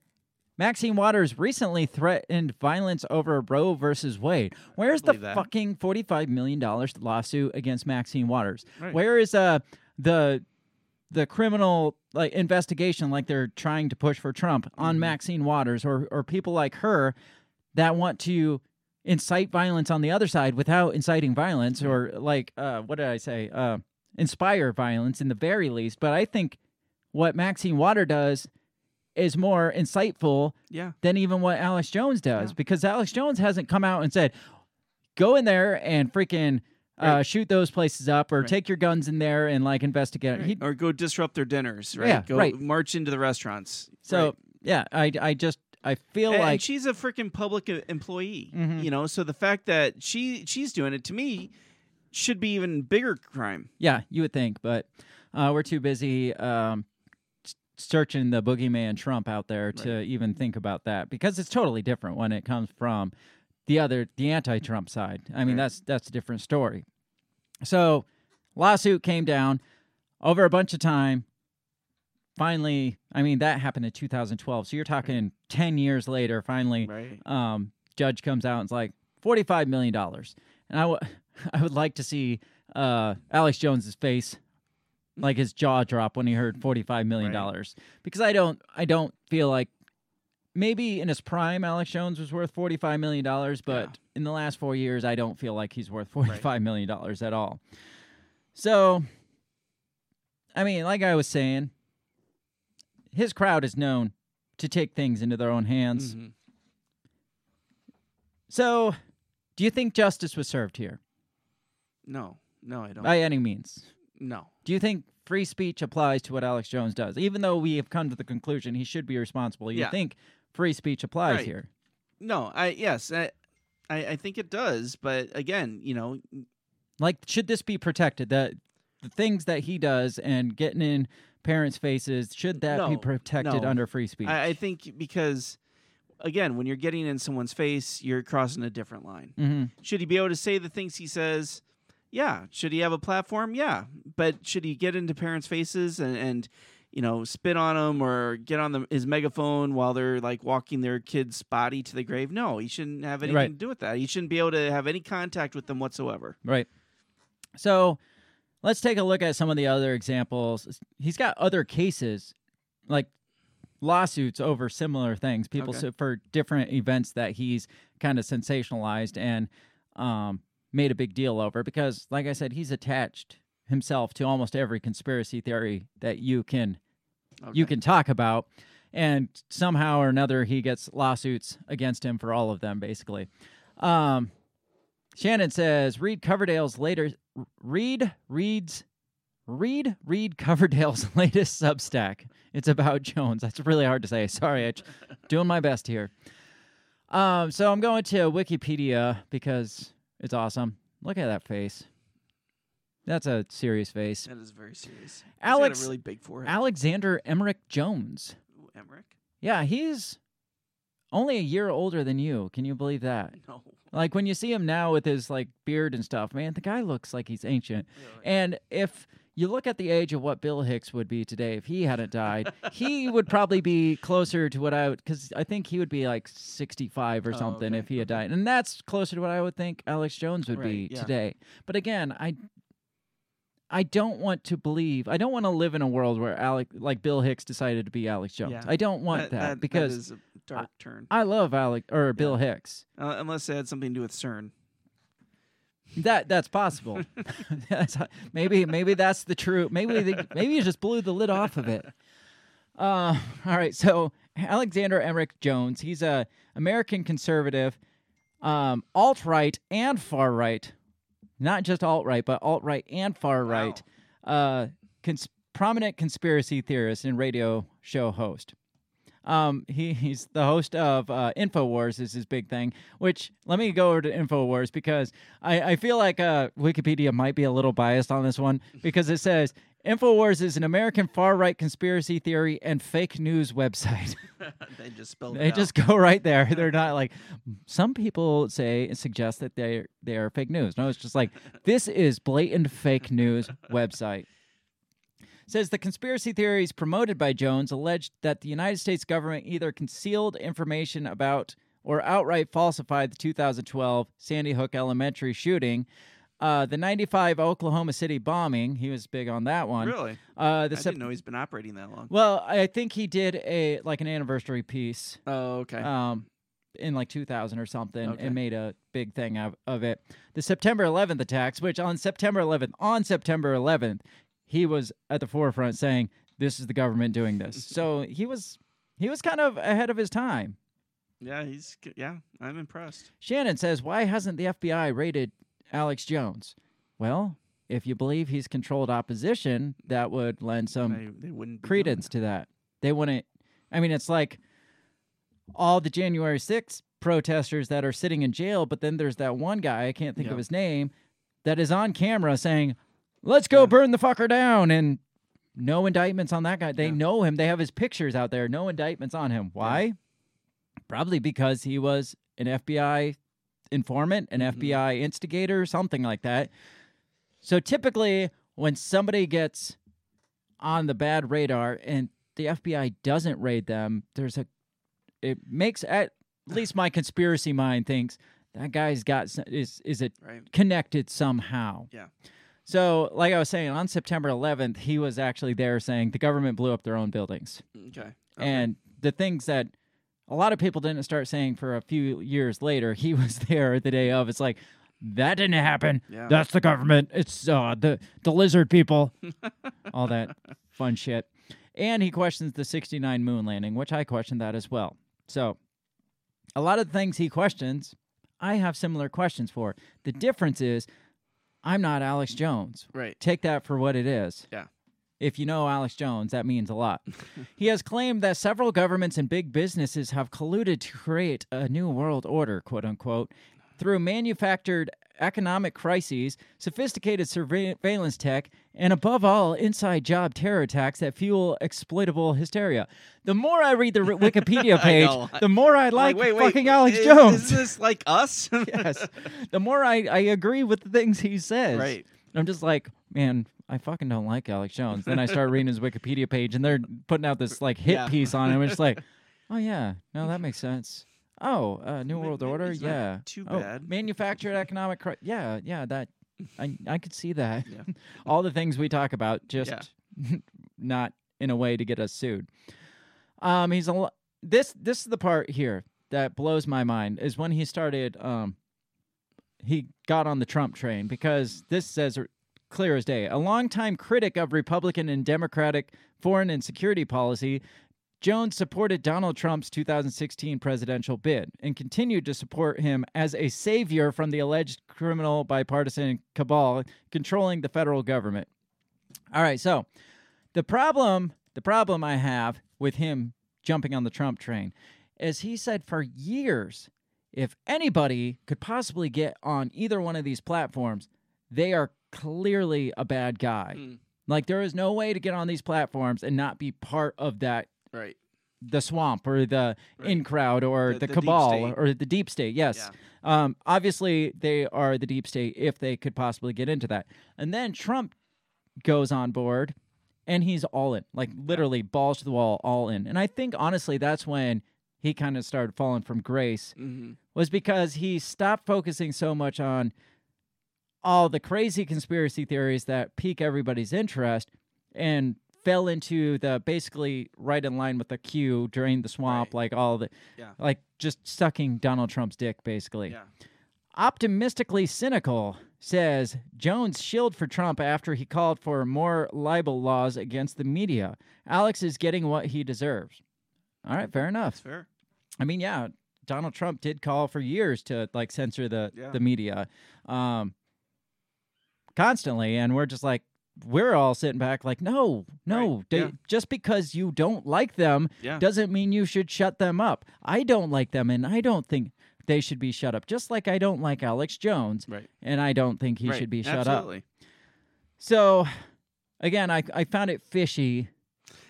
Maxine Waters recently threatened violence over Roe versus Wade. Where's the that. fucking $45 million lawsuit against Maxine Waters? Right. Where is uh the the criminal like investigation like they're trying to push for Trump Mm-hmm. on Maxine Waters or or people like her that want to incite violence on the other side without inciting violence or like uh what did I say? Uh inspire violence in the very least, but I think what Maxine Water does is more insightful Yeah. than even what Alex Jones does because Alex Jones hasn't come out and said go in there and freaking uh, shoot those places up or Right. take your guns in there and like investigate. He, or go disrupt their dinners, right? Yeah, go right. march into the restaurants. so right. yeah, I I just I feel and, like and she's a freaking public e- employee, Mhm. you know. So the fact that she she's doing it to me should be even bigger crime. yeah, you would think, but uh, we're too busy um, searching the boogeyman Trump out there to even think about that because it's totally different when it comes from the other the anti-Trump side. I mean, that's that's a different story. So, lawsuit came down over a bunch of time. Finally, I mean that happened in 2012. So you're talking 10 years later. Finally, Right. um, judge comes out and it's like 45 million dollars, and I w- I would like to see uh, Alex Jones's face, like his jaw drop when he heard 45 million dollars, because I don't I don't feel like maybe in his prime Alex Jones was worth 45 million dollars, but in the last four years I don't feel like he's worth 45 million dollars at all. So, I mean, like I was saying, his crowd is known to take things into their own hands. Mhm. So, do you think justice was served here No, no, I don't. by any means? no, Do you think free speech applies to what Alex Jones does? Even though we have come to the conclusion he should be responsible, you Yeah. think free speech applies Right. here? no. I yes, I, I I think it does. But again, you know, Like, should this be protected? The the things that he does and getting in parents' faces should that be protected no. under free speech? I, I think because, again, when you're getting in someone's face, you're crossing a different line. Mhm. Should he be able to say the things he says? Yeah. Should he have a platform? Yeah. But should he get into parents' faces and, and you know, spit on them or get on the, his megaphone while they're like walking their kid's body to the grave? No, he shouldn't have anything Right. to do with that. He shouldn't be able to have any contact with them whatsoever. Right. So let's take a look at some of the other examples. He's got other cases, like lawsuits over similar things, people Okay. for different events that he's kind of sensationalized and um, made a big deal over. Because, like I said, he's attached himself to almost every conspiracy theory that you can you can talk about. And somehow or another, he gets lawsuits against him for all of them, basically. Um, Shannon says, read Coverdale's later, read, reads, read, read Coverdale's latest Substack. It's about Jones. That's really hard to say. Sorry, I'm doing my best here. Um, so I'm going to Wikipedia because it's awesome. Look at that face. That's a serious face. That is very serious. He's Alex, got a really big forehead. Alexander Emmerich Jones. Ooh, Emmerich? Yeah, he's only a year older than you. Can you believe that? No. Like when you see him now with his like beard and stuff, man, the guy looks like he's ancient. And if you look at the age of what Bill Hicks would be today if he hadn't died, he would probably be closer to what I would because I think he would be like 65 or Oh, something okay, if he had died. And that's closer to what I would think Alex Jones would be yeah. today. But again, I I don't want to believe. I don't want to live in a world where Alec, like Bill Hicks, decided to be Alex Jones. Yeah. I don't want that, That- that- that because is a dark turn. I love Alec or Bill Hicks. Uh, unless it had something to do with CERN. That that's possible. That's- maybe maybe that's the truth. Maybe the, maybe you just blew the lid off of it. Uh, all right. So Alexander Emmerich Jones, he's a American conservative, um, alt right and far right, not just alt right, but alt right and far right. Uh, cons- prominent conspiracy theorist and radio show host. Um, he, he's the host of uh, Infowars is his big thing. Which let me go over to Infowars because I, I feel like uh, Wikipedia might be a little biased on this one because it says Infowars is an American far right conspiracy theory and fake news website. they just spelled they just go right there. They're not like some people say and suggest that they they are fake news. No, it's just like this is blatant fake news website says the conspiracy theories promoted by Jones alleged that the United States government either concealed information about or outright falsified the 2012 Sandy Hook Elementary shooting, uh, the 95 Oklahoma City bombing. He was big on that one. Really? Uh, the I Sep- didn't know he's been operating that long. well, I think he did a like an anniversary piece. Oh, okay. Um, in like 2000 or something, Okay. and made a big thing of, of it. The September 11th attacks, which on September 11th, on September 11th, he was at the forefront saying, "This is the government doing this." so he was he was kind of ahead of his time. yeah, he's yeah. I'm impressed. Shannon says, "Why hasn't the FBI raided Alex Jones?" Well, if you believe he's controlled opposition, that would lend some They, they wouldn't be doing credence to that. They wouldn't. I mean, it's like all the January 6th protesters that are sitting in jail, but then there's that one guy, I can't think Yeah. of his name, that is on camera saying, let's go burn the fucker down. And no indictments on that guy. They know him. They have his pictures out there. No indictments on him. Why? Probably because he was an FBI informant, an mm-hmm. FBI instigator, something like that. So typically, when somebody gets on the bad radar and the FBI doesn't raid them, there's a it makes at least my conspiracy mind thinks that guy's got is is it Right. connected somehow. Yeah. So, like I was saying, on September 11th, he was actually there saying the government blew up their own buildings. Mm, okay. And the things that a lot of people didn't start saying for a few years later, he was there the day of. It's like, that didn't happen. Yeah. That's the government. It's uh, the the lizard people. all that fun shit. And he questions the 69 moon landing, which I question that as well. So, a lot of the things he questions, I have similar questions for. The difference is, I'm not Alex Jones. Right. Take that for what it is. Yeah. If you know Alex Jones, that means a lot. he has claimed that several governments and big businesses have colluded to create a new world order, quote unquote, through manufactured economic crises, sophisticated surveillance tech, and above all, inside job terror attacks that fuel exploitable hysteria. The more I read the r- Wikipedia page, the more I I'm like, wait, wait, fucking Alex is, Jones. Is this like us? yes. The more I, I agree with the things he says. Right. I'm just like, man, I fucking don't like Alex Jones. Then I start reading his Wikipedia page and they're putting out this like hit Yeah. piece on him. It's like, oh yeah, no, that makes sense. Oh, uh, New World Order, yeah. too Oh, bad. manufactured economic, cri- yeah, yeah. That I I could see that. Yeah. All the things we talk about, just Yeah. not in a way to get us sued. Um, he's a lo- this this is the part here that blows my mind is when he started um he got on the Trump train because this says r- clear as day. A longtime critic of Republican and Democratic foreign and security policy, Jones supported Donald Trump's 2016 presidential bid and continued to support him as a savior from the alleged criminal bipartisan cabal controlling the federal government. All right, so the problem the problem I have with him jumping on the Trump train is he said for years if anybody could possibly get on either one of these platforms, they are clearly a bad guy. Mm. Like there is no way to get on these platforms and not be part of that right. the swamp or the Right. in crowd or The- the, the cabal or the deep state. Yes. Um, obviously, they are the deep state if they could possibly get into that. And then Trump goes on board and he's all in, like literally balls to the wall, all in. And I think honestly, that's when he kind of started falling from grace hmm was because he stopped focusing so much on all the crazy conspiracy theories that pique everybody's interest and fell into the basically right in line with the Q during the swamp, Right. like all the Yeah. like just sucking Donald Trump's dick, basically. Yeah. Optimistically cynical says Jones shielded for Trump after he called for more libel laws against the media. Alex is getting what he deserves. All right, fair enough. That's fair. I mean, yeah, Donald Trump did call for years to like censor the Yeah. the media, um, constantly, and we're just like, we're all sitting back like, no, no, Right, they, yeah. just because you don't like them Yeah. doesn't mean you should shut them up. I don't like them, and I don't think they should be shut up. Just like I don't like Alex Jones, Right. and I don't think he right. should be shut up. So, again, I I found it fishy.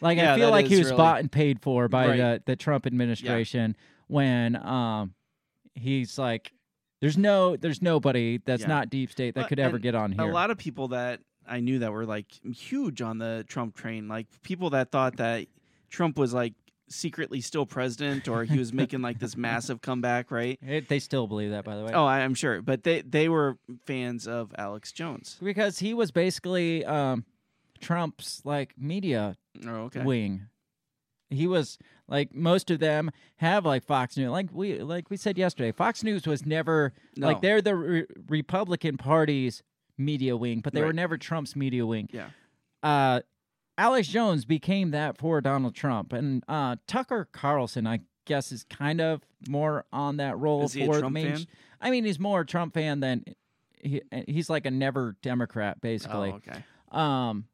Like Yeah, I feel like he was really- bought and paid for by the the Trump administration when um he's like, there's no there's nobody that's Yeah. not deep state that Well, could ever get on here. A lot of people that I knew that were like huge on the Trump train, like people that thought that Trump was like secretly still president or he was making like this massive comeback, right? It- they still believe that, by the way. Oh, I, I'm sure, but they they were fans of Alex Jones. because he was basically um Trump's like media Oh, okay. wing. He was like most of them have like Fox News. Like we like we said yesterday, Fox News was never No. like they're the re- Republican Party's media wing, but they were never Trump's media wing. Yeah. Uh, Alex Jones became that for Donald Trump, and uh, Tucker Carlson, I guess, is kind of more on that role Is he a for Trump main- fan? I mean, he's more a Trump fan than he, he's like a never Democrat, basically. Oh, okay. Um,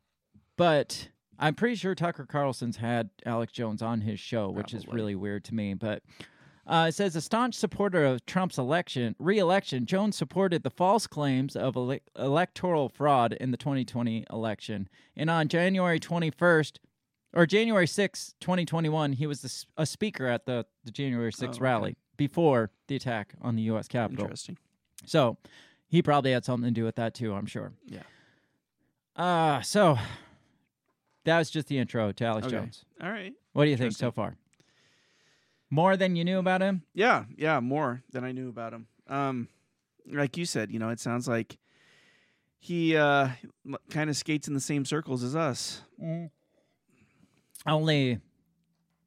but I'm pretty sure Tucker Carlson's had Alex Jones on his show, which is really weird to me. But uh, it says a staunch supporter of Trump's election re-election, Jones supported the false claims of ele- electoral fraud in the 2020 election, and on January 21st. Or January 6, 2021, he was the, a speaker at the, the January 6th Oh, okay. rally before the attack on the U.S. Capitol. Interesting. So he probably had something to do with that too, I'm sure. Yeah. Uh so that was just the intro to Alex Okay. Jones. All right. What do you think so far? More than you knew about him? Yeah, yeah, more than I knew about him. Um, like you said, you know, it sounds like he uh kind of skates in the same circles as us. Only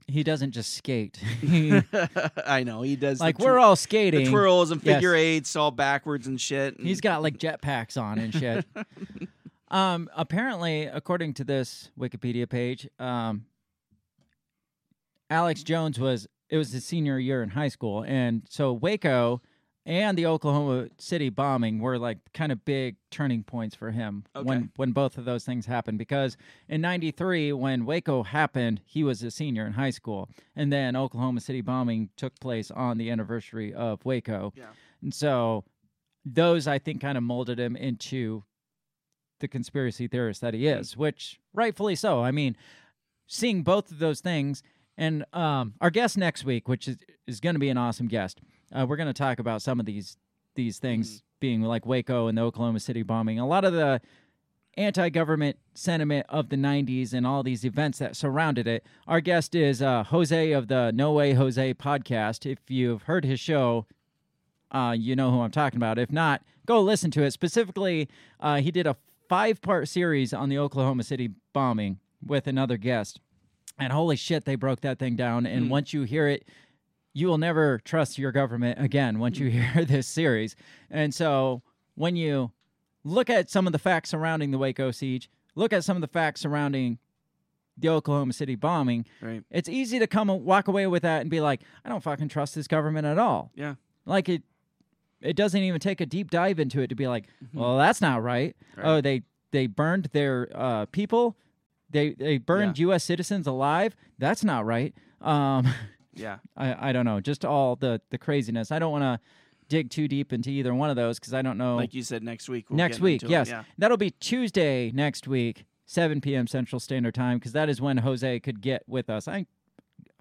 he doesn't just skate. He- I know he does. the like tw- we're all the skating. twirls and Yes. figure eights all backwards and shit. and- He's got like jetpacks on and shit. um, apparently, according to this Wikipedia page, um, Alex Jones was it was his senior year in high school, and so Waco and the Oklahoma City bombing were like kind of big turning points for him Okay. when when both of those things happened. Because in '93, when Waco happened, he was a senior in high school, and then Oklahoma City bombing took place on the anniversary of Waco. Yeah. And so those I think kind of molded him into the conspiracy theorist that he is, which rightfully so. I mean, seeing both of those things and um, our guest next week, which is, is going to be an awesome guest, uh, we're going to talk about some of these these things being like Waco and the Oklahoma City bombing. A lot of the anti-government sentiment of the 90s and all these events that surrounded it. Our guest is uh, Jose of the No Way Jose podcast. If you've heard his show, uh, you know who I'm talking about. If not, go listen to it. Specifically, uh, he did a five-part series on the Oklahoma City bombing with another guest. And holy shit, they broke that thing down. And Hmm. once you hear it, you will never trust your government again once you hear this series. And so when you look at some of the facts surrounding the Waco siege, look at some of the facts surrounding the Oklahoma City bombing, Right. it's easy to come and walk away with that and be like, I don't fucking trust this government at all. Yeah. Like it it doesn't even take a deep dive into it to be like, well, that's not right. Right. Oh, they they burned their uh, people. They they burned U.S. citizens alive. That's not right. Um, Yeah. I, I don't know. Just all the the craziness. I don't want to dig too deep into either one of those because I don't know. Like you said, next week. We'll next week, into it, yes, Yeah. that'll be Tuesday next week, 7 p.m. Central Standard Time, because that is when Jose could get with us. I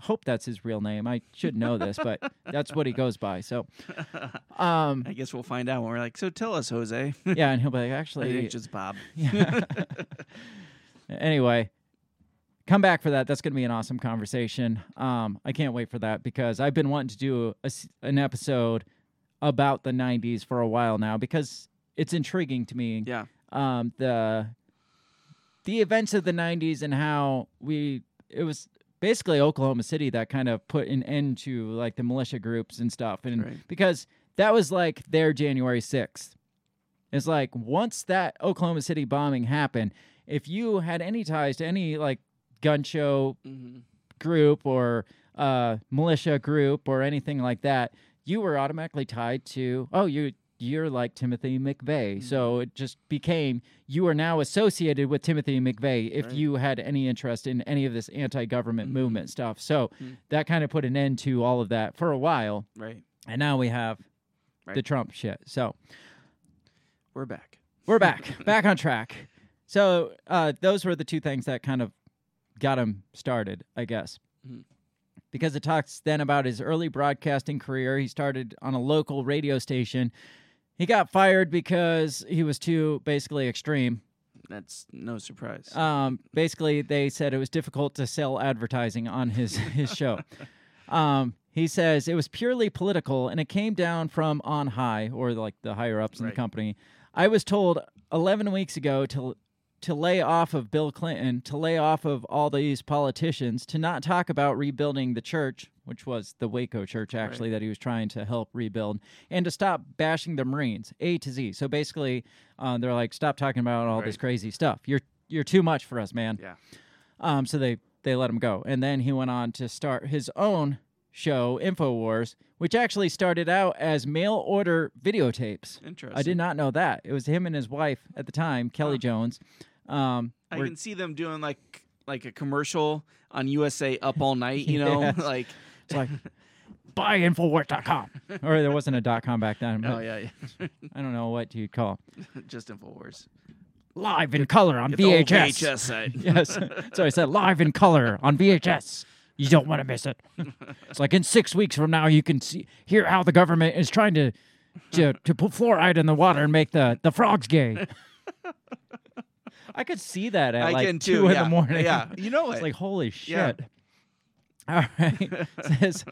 hope that's his real name. I should know this, but that's what he goes by. So, um, I guess we'll find out when we're like, so tell us, Jose. yeah, and he'll be like, actually, it's just Bob. Yeah. anyway, come back for that. That's going to be an awesome conversation. Um, I can't wait for that because I've been wanting to do a an episode about the '90s for a while now because it's intriguing to me. Yeah. Um, the the events of the '90s and how we it was basically Oklahoma City that kind of put an end to like the militia groups and stuff, and Right. because that was like their January sixth. It's like once that Oklahoma City bombing happened, if you had any ties to any like gun show Mm-hmm. group or uh, militia group or anything like that, you were automatically tied to oh you you're like Timothy McVeigh. So it just became you are now associated with Timothy McVeigh if Right. you had any interest in any of this anti-government movement stuff. So Mhm. that kind of put an end to all of that for a while. Right. And now we have the Trump shit. So We're back. we're back, back on track. So uh, those were the two things that kind of got him started, I guess. Mhm. Because it talks then about his early broadcasting career. He started on a local radio station. He got fired because he was too basically extreme. That's no surprise. Um, basically, they said it was difficult to sell advertising on his his show. Um, he says it was purely political, and it came down from on high, or like the higher ups in the company. I was told 11 weeks ago to to lay off of Bill Clinton, to lay off of all these politicians, to not talk about rebuilding the church, which was the Waco church actually that he was trying to help rebuild, and to stop bashing the Marines, A to Z. So basically, uh, they're like, stop talking about all this crazy stuff. You're you're too much for us, man. yeah. Um, so they they let him go, and then he went on to start his own show, Infowars, which actually started out as mail order videotapes. Interesting. I did not know that. It was him and his wife at the time, Kelly. Jones. Um, I can see them doing like like a commercial on USA Up All Night. You know, Yes. like it's like buyinfowars.com, or there wasn't a dot com back then. oh yeah, yeah. I don't know what you'd call just Infowars. Live in color on Get the old VHS. VHS side. yes. So I said live in color on VHS. You don't want to miss it. It's like in six weeks from now, you can see hear how the government is trying to to, to put fluoride in the water and make the, the frogs gay. I could see that at I like two too, in yeah. the morning. Yeah, you know it's it. like holy Yeah. shit. All right, says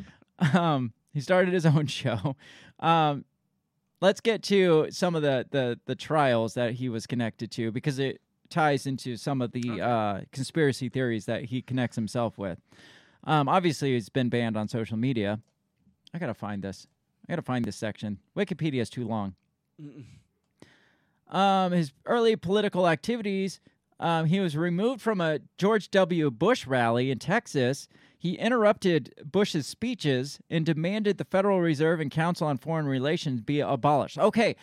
um, he started his own show. Um, let's get to some of the, the the trials that he was connected to because it ties into some of the uh, conspiracy theories that he connects himself with. Um, obviously, he's been banned on social media. I gotta find this. I gotta find this section. Wikipedia is too long. Um, his early political activities. Um, he was removed from a George W. Bush rally in Texas. He interrupted Bush's speeches and demanded the Federal Reserve and Council on Foreign Relations be abolished. Okay,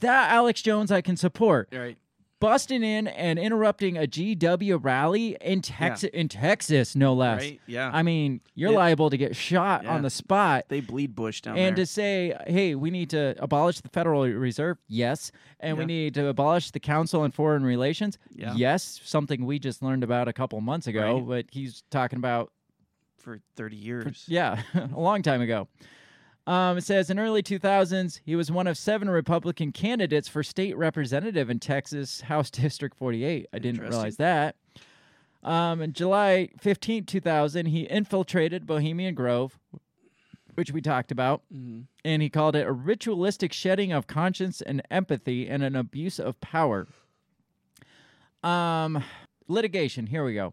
that Alex Jones I can support. Right. Busting in and interrupting a GW rally in Texas, in Texas, no less. Right? Yeah. I mean, you're Yeah. liable to get shot Yeah. on the spot. They bleed Bush down and there. to say, hey, we need to abolish the Federal Reserve, yes. And we need to abolish the Council on Foreign Relations, Yeah. yes. Something we just learned about a couple months ago, Right. but he's talking about for 30 years. yeah, a long time ago. Um, it says in early 2000s, he was one of seven Republican candidates for state representative in Texas House District 48. I didn't realize that. Um, in July 15, 2000, he infiltrated Bohemian Grove, which we talked about, Mhm. and he called it a ritualistic shedding of conscience and empathy and an abuse of power. Um, litigation. Here we go.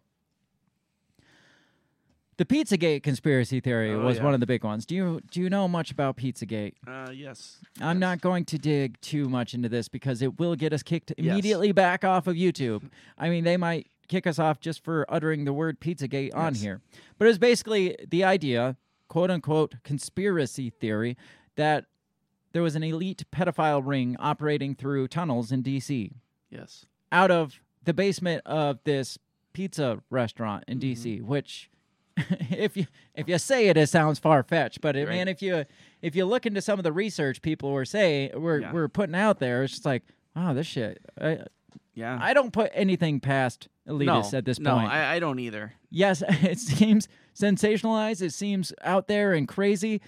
The Pizzagate conspiracy theory Oh, was yeah. one of the big ones. Do you do you know much about Pizzagate? Uh, yes. I'm not going to dig too much into this because it will get us kicked Yes. immediately back off of YouTube. I mean, they might kick us off just for uttering the word Pizzagate on here. But it was basically the idea, quote unquote, conspiracy theory that there was an elite pedophile ring operating through tunnels in DC Yes. out of the basement of this pizza restaurant in Mm-hmm. DC, which if you if you say it, it sounds far fetched. But it, Right. man, if you if you look into some of the research people were saying were Yeah. were putting out there, it's just like, wow, this shit. I, Yeah. I don't put anything past elitists no, at this no, point. I, I don't either. yes, it seems sensationalized. It seems out there and crazy.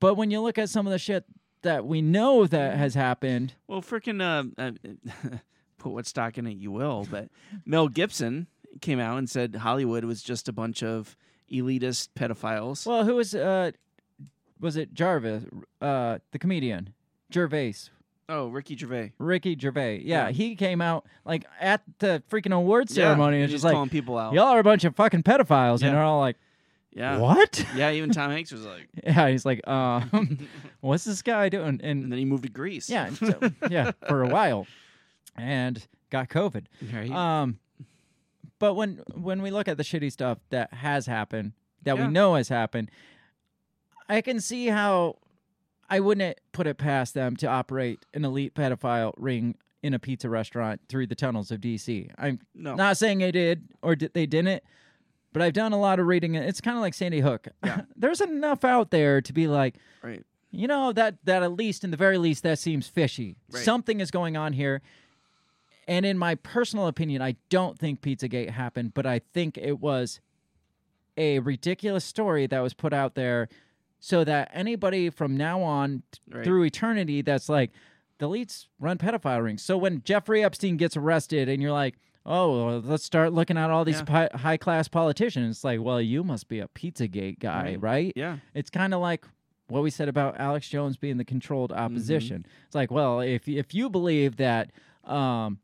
But when you look at some of the shit that we know that has happened, Well, freaking uh, uh, put what stock in it you will, but Mel Gibson came out and said Hollywood was just a bunch of elitist pedophiles. Well, who was uh was it Jarvis, uh the comedian? Gervais. oh, Ricky Gervais. Ricky Gervais. Yeah, Yeah. he came out like at the freaking awards Yeah, ceremony and he's just like calling people out. Y'all are a bunch of fucking pedophiles and they're all like Yeah. What? Yeah, even Tom Hanks was like, Yeah, he's like, um, what's this guy doing? and And then he moved to Greece. yeah, so, yeah, for a while, and got COVID. Right. Um, but when when we look at the shitty stuff that has happened, that Yeah. we know has happened, I can see how I wouldn't put it past them to operate an elite pedophile ring in a pizza restaurant through the tunnels of DC. I'm No. not saying they did or they didn't, but I've done a lot of reading. and It's kind of like Sandy Hook. Yeah. There's enough out there to be like, right. you know that that at least in the very least that seems fishy. Right. Something is going on here. And in my personal opinion, I don't think Pizzagate happened, but I think it was a ridiculous story that was put out there so that anybody from now on Right. through eternity that's like the elites run pedophile rings. So when Jeffrey Epstein gets arrested and you're like, "Oh, well, let's start looking at all these Yeah. pi- high-class politicians." It's like, "Well, you must be a Pizzagate guy, Right. right?" Yeah. It's kind of like what we said about Alex Jones being the controlled Mm-hmm. opposition. It's like, well, if if you believe that um,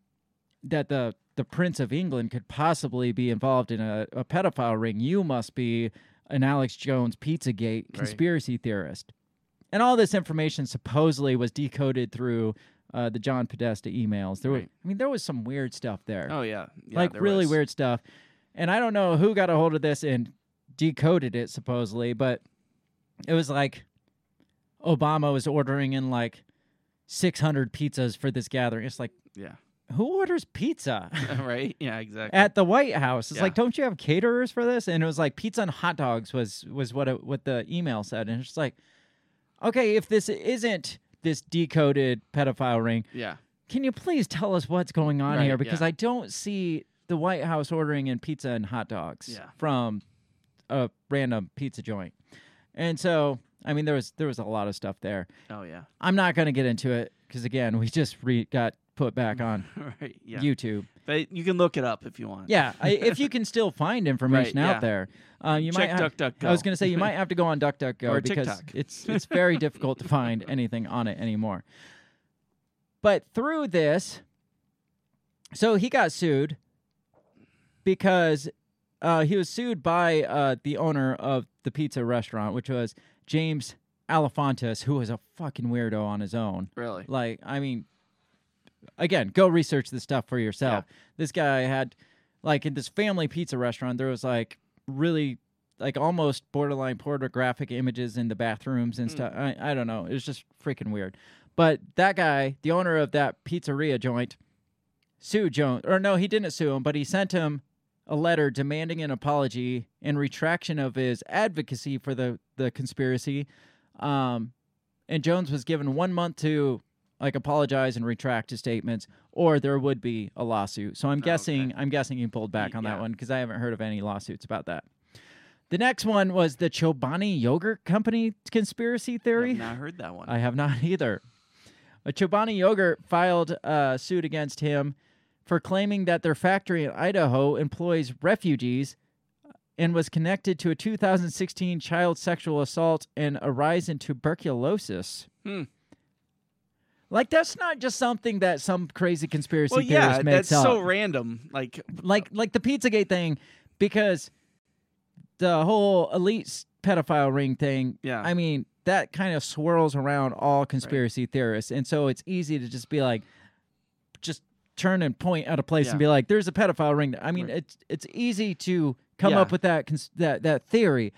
that the the Prince of England could possibly be involved in a, a pedophile ring, you must be an Alex Jones Pizzagate conspiracy theorist. And all this information supposedly was decoded through uh, the John Podesta emails. There were, Right. I mean, there was some weird stuff there Oh yeah. yeah like really was. weird stuff. And I don't know who got a hold of this and decoded it supposedly, but it was like Obama was ordering in like 600 pizzas for this gathering. It's like Yeah. Who orders pizza right. Yeah. Exactly. at the White House? It's like don't you have caterers for this? And it was like pizza and hot dogs was was what it, what the email said. And it's like okay, if this isn't this decoded pedophile ring, yeah. can you please tell us what's going on Right, here? Because yeah. I don't see the White House ordering in pizza and hot dogs Yeah. from a random pizza joint. And so, I mean, there was there was a lot of stuff there. Oh yeah. I'm not going to get into it because again, we just re- got put back on right. Yeah. YouTube. But you can look it up if you want. Yeah, I, if you can still find information Right, out yeah. there, uh, you Check might. Have. I was going to say you might have to go on DuckDuckGo Or because TikTok. it's it's very difficult to find anything on it anymore. But through this, so he got sued because uh, he was sued by uh, the owner of the pizza restaurant, which was James Alefantis, who was a fucking weirdo on his own. Really. Like, I mean, again, go research this stuff for yourself. This guy had, like, in this family pizza restaurant, there was like really, like, almost borderline pornographic images in the bathrooms and stuff. I, I don't know. It was just freaking weird. But that guy, the owner of that pizzeria joint, sue Jones, or no, he didn't sue him, but he sent him a letter demanding an apology and retraction of his advocacy for the the conspiracy. Um, and Jones was given one month to like apologize and retract his statements, or there would be a lawsuit. So I'm guessing I'm guessing he pulled back on that one because I haven't heard of any lawsuits about that. The next one was the Chobani Yogurt Company conspiracy theory. I've not heard that one. I have not either. A Chobani Yogurt filed a suit against him for claiming that their factory in Idaho employs refugees and was connected to a 2016 child sexual assault and a rise in tuberculosis. Hmm. Like that's not just something that some crazy conspiracy well, yeah, theorist makes that's up so random. Like, like like the Pizzagate thing, because the whole elite pedophile ring thing. Yeah. I mean that kind of swirls around all conspiracy theorists, and so it's easy to just be like, just turn and point at a place and be like, "There's a pedophile ring." I mean, Right. it's it's easy to come Yeah. up with that cons- that that theory,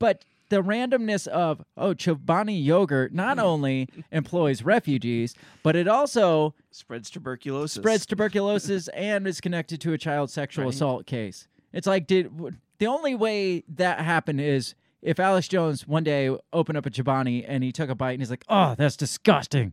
but the randomness of oh Chobani yogurt not hmm. only employs refugees, but it also spreads tuberculosis. spreads tuberculosis and is connected to a child sexual Right. assault case. It's like did w- the only way that happened is if Alex Jones one day opened up a Chobani and he took a bite and he's like, "Oh, that's disgusting."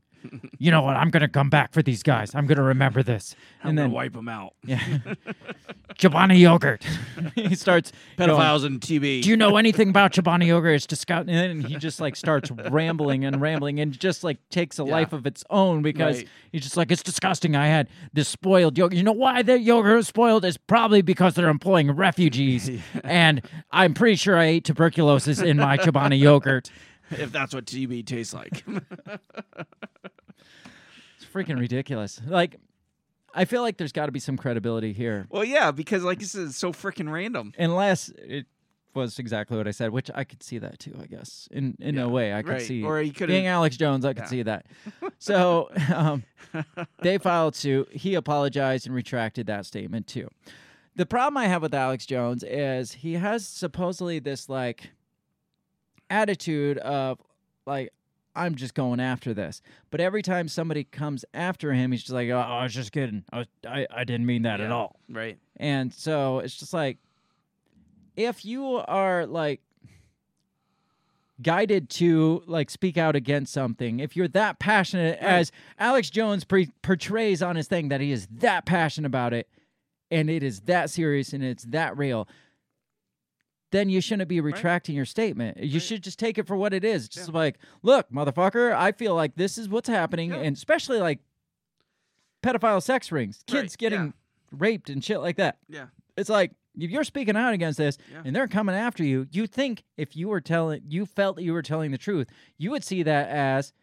You know what? I'm gonna come back for these guys. I'm gonna remember this. I'm and gonna then- wipe them out. Yeah. Chobani yogurt. he starts Pedophiles and TB. Do you know anything about Chobani yogurt? It's disgusting. and he just like starts rambling and rambling and just like takes a life of its own because Right. He's just like, it's disgusting. I had this spoiled yogurt. You know why that yogurt is spoiled? It's probably because they're employing refugees. And I'm pretty sure I ate tuberculosis in my Chobani yogurt. If that's what TB tastes like. it's freaking ridiculous. Like I feel like there's got to be some credibility here. well, yeah, because like this is so freaking random. unless it was exactly what I said, which I could see that too. I guess in in Yeah, a way, I could right. see. Or he could've- being Alex Jones, I could Yeah. see that. So um, they filed suit. He apologized and retracted that statement too. The problem I have with Alex Jones is he has supposedly this like attitude of like I'm just going after this. But every time somebody comes after him, he's just like, "Oh, I was just kidding. I was, I, I didn't mean that at Yeah. all." Right. And so it's just like if you are like guided to like speak out against something, if you're that passionate as Alex Jones pre- portrays on his thing that he is that passionate about it and it is that serious and it's that real, then you shouldn't be retracting your statement. You should just take it for what it is. Just like, look, motherfucker, I feel like this is what's happening, and especially like pedophile sex rings, kids Right, getting yeah. raped and shit like that. Yeah. It's like if you're speaking out against this Yeah. and they're coming after you, you think if you were telling, you felt that you were telling the truth, you would see that as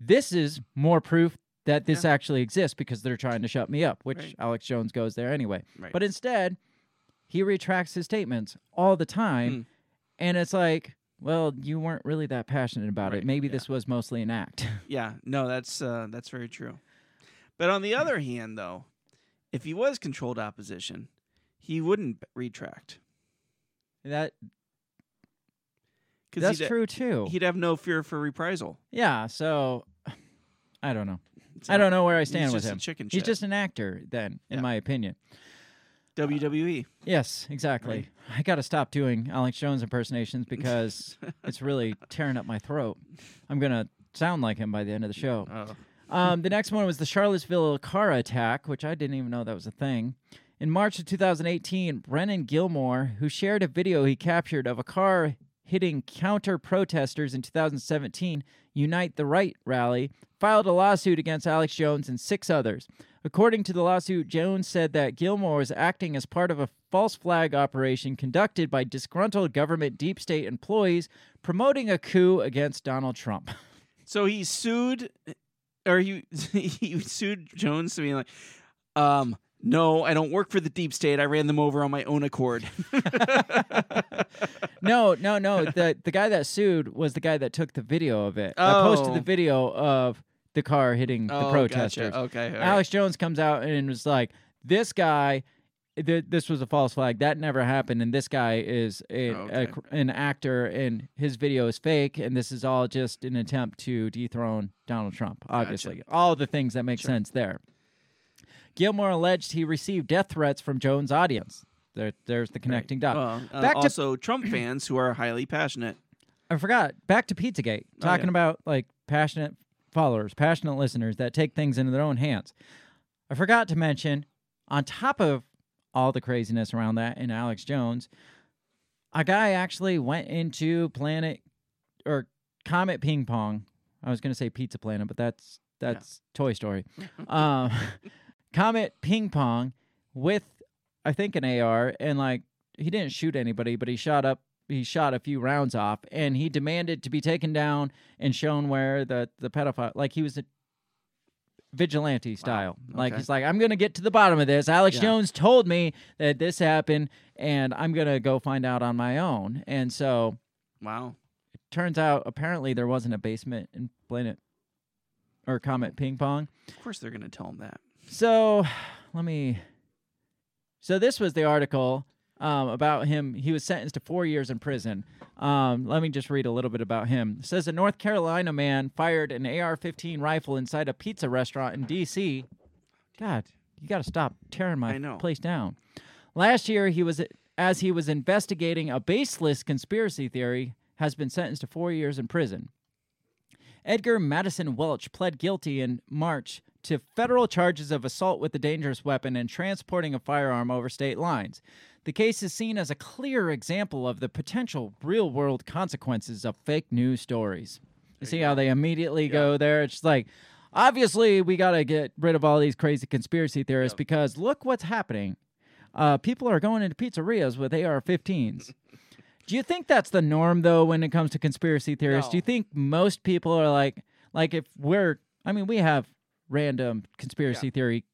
this is more proof that this actually exists because they're trying to shut me up, which Right. Alex Jones goes there anyway. Right. But instead, he retracts his statements all the time. Hmm. And it's like, well, you weren't really that passionate about it. Maybe yeah. this was mostly an act. Yeah, no, that's uh, that's very true. But on the other hand, though, if he was controlled opposition, he wouldn't retract. that 'Cause that's true too. He'd have no fear for reprisal. Yeah, so I don't know. It's I don't know where I stand with him. chicken He's just an actor, then, in Yeah. my opinion. WWE. Yes, exactly. I got to stop doing Alex Jones impersonations because it's really tearing up my throat. I'm gonna sound like him by the end of the show. Oh. Um, the next one was the Charlottesville car attack, which I didn't even know that was a thing. In March of 2018, Brennan Gilmore, who shared a video he captured of a car hitting counter protesters in 2017 Unite the Right rally, filed a lawsuit against Alex Jones and six others. According to the lawsuit, Jones said that Gilmore was acting as part of a false flag operation conducted by disgruntled government deep state employees promoting a coup against Donald Trump. So he sued, or he he sued Jones to be like, um, no, I don't work for the deep state. I ran them over on my own accord. no, no, no. The the guy that sued was the guy that took the video of it. I posted Oh. the video of the car hitting the Oh, gotcha. protesters. Okay, all right. Alex Jones comes out and was like, "This guy." Th- this was a false flag. That never happened, and this guy is a, a Okay. cr- an actor, and his video is fake, and this is all just an attempt to dethrone Donald Trump. Obviously, all the things that make sense there. Gilmore alleged he received death threats from Jones' audience. There, there's the connecting dot. Well, uh, Back to also Trump fans who are highly passionate. I forgot. Back to Pizzagate, Oh, talking yeah. about like passionate followers, passionate listeners that take things into their own hands. I forgot to mention, on top of all the craziness around that and Alex Jones, a guy actually went into Planet or Comet Ping Pong. I was going to say Pizza Planet, but that's that's Toy Story. um, Comet Ping Pong with I think an AR and like he didn't shoot anybody, but he shot up he shot a few rounds off and he demanded to be taken down and shown where the the pedophile like he was a vigilante style. Like Okay. he's like I'm going to get to the bottom of this. Alex Yeah. Jones told me that this happened and I'm going to go find out on my own. And so Wow. it turns out apparently there wasn't a basement in Planet or Comet Ping Pong. Of course they're going to tell him that. So let me. So this was the article um, about him. He was sentenced to four years in prison. Um, let me just read a little bit about him. It says a North Carolina man fired an AR-15 rifle inside a pizza restaurant in D.C. God, you got to stop tearing my place down. Last year, he was as he was investigating a baseless conspiracy theory, has been sentenced to four years in prison. Edgar Madison Welch pled guilty in March to federal charges of assault with a dangerous weapon and transporting a firearm over state lines. The case is seen as a clear example of the potential real world consequences of fake news stories. You see how they immediately go there? It's just like, obviously, we got to get rid of all these crazy conspiracy theorists because look what's happening. Uh, people are going into pizzerias with AR 15s. Do you think that's the norm though when it comes to conspiracy theorists? Do you think most people are like like if we're I mean we have random conspiracy theory